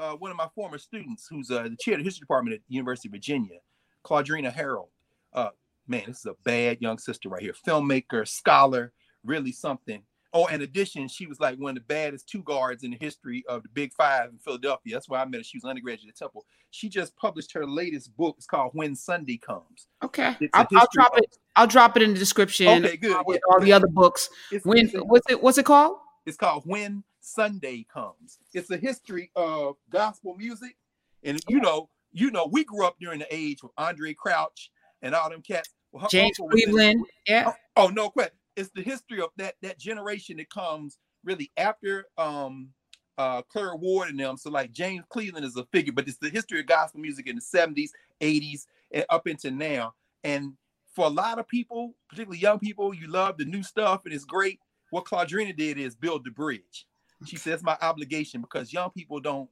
uh, one of my former students who's uh, the chair of the history department at the University of Virginia, Claudrena Harold. Uh, man, this is a bad young sister right here. Filmmaker, scholar, really something. Oh, in addition, she was like one of the baddest two guards in the history of the Big Five in Philadelphia. That's why I met her. She was undergraduate at Temple. She just published her latest book. It's called When Sunday Comes. Okay, I'll, I'll, drop of- it. I'll drop it in the description. Okay, good. With yeah. all the other books. It's, when it's, what's it? What's it called? It's called When Sunday comes. It's a history of gospel music, and you know, you know, we grew up during the age of Andraé Crouch and all them cats. Well, James Cleveland, yeah. Oh, oh, no question. It's the history of that that generation that comes really after um uh Clara Ward and them. So like James Cleveland is a figure, but it's the history of gospel music in the 70s, 80s, and up into now. And for a lot of people, particularly young people, you love the new stuff and it's great. What Claudrena did is build the bridge. She says my obligation because young people don't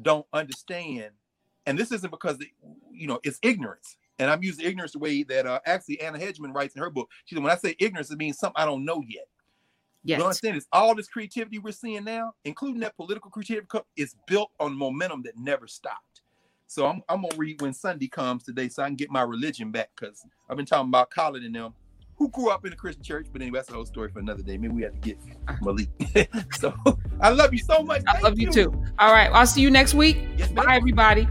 don't understand, and this isn't because they, you know it's ignorance. And I'm using ignorance the way that uh, actually Anna Hedgeman writes in her book. She said, when I say ignorance, it means something I don't know yet. Yes. You understand? Is all this creativity we're seeing now, including that political creativity, is built on momentum that never stopped. So I'm, I'm gonna read when Sunday comes today, so I can get my religion back. Cause I've been talking about Colin and them, who grew up in a Christian church. But anyway, that's a whole story for another day. Maybe we have to get Malik. so I love you so much. I Thank love you too. All right, I'll see you next week. Yes. Bye, everybody.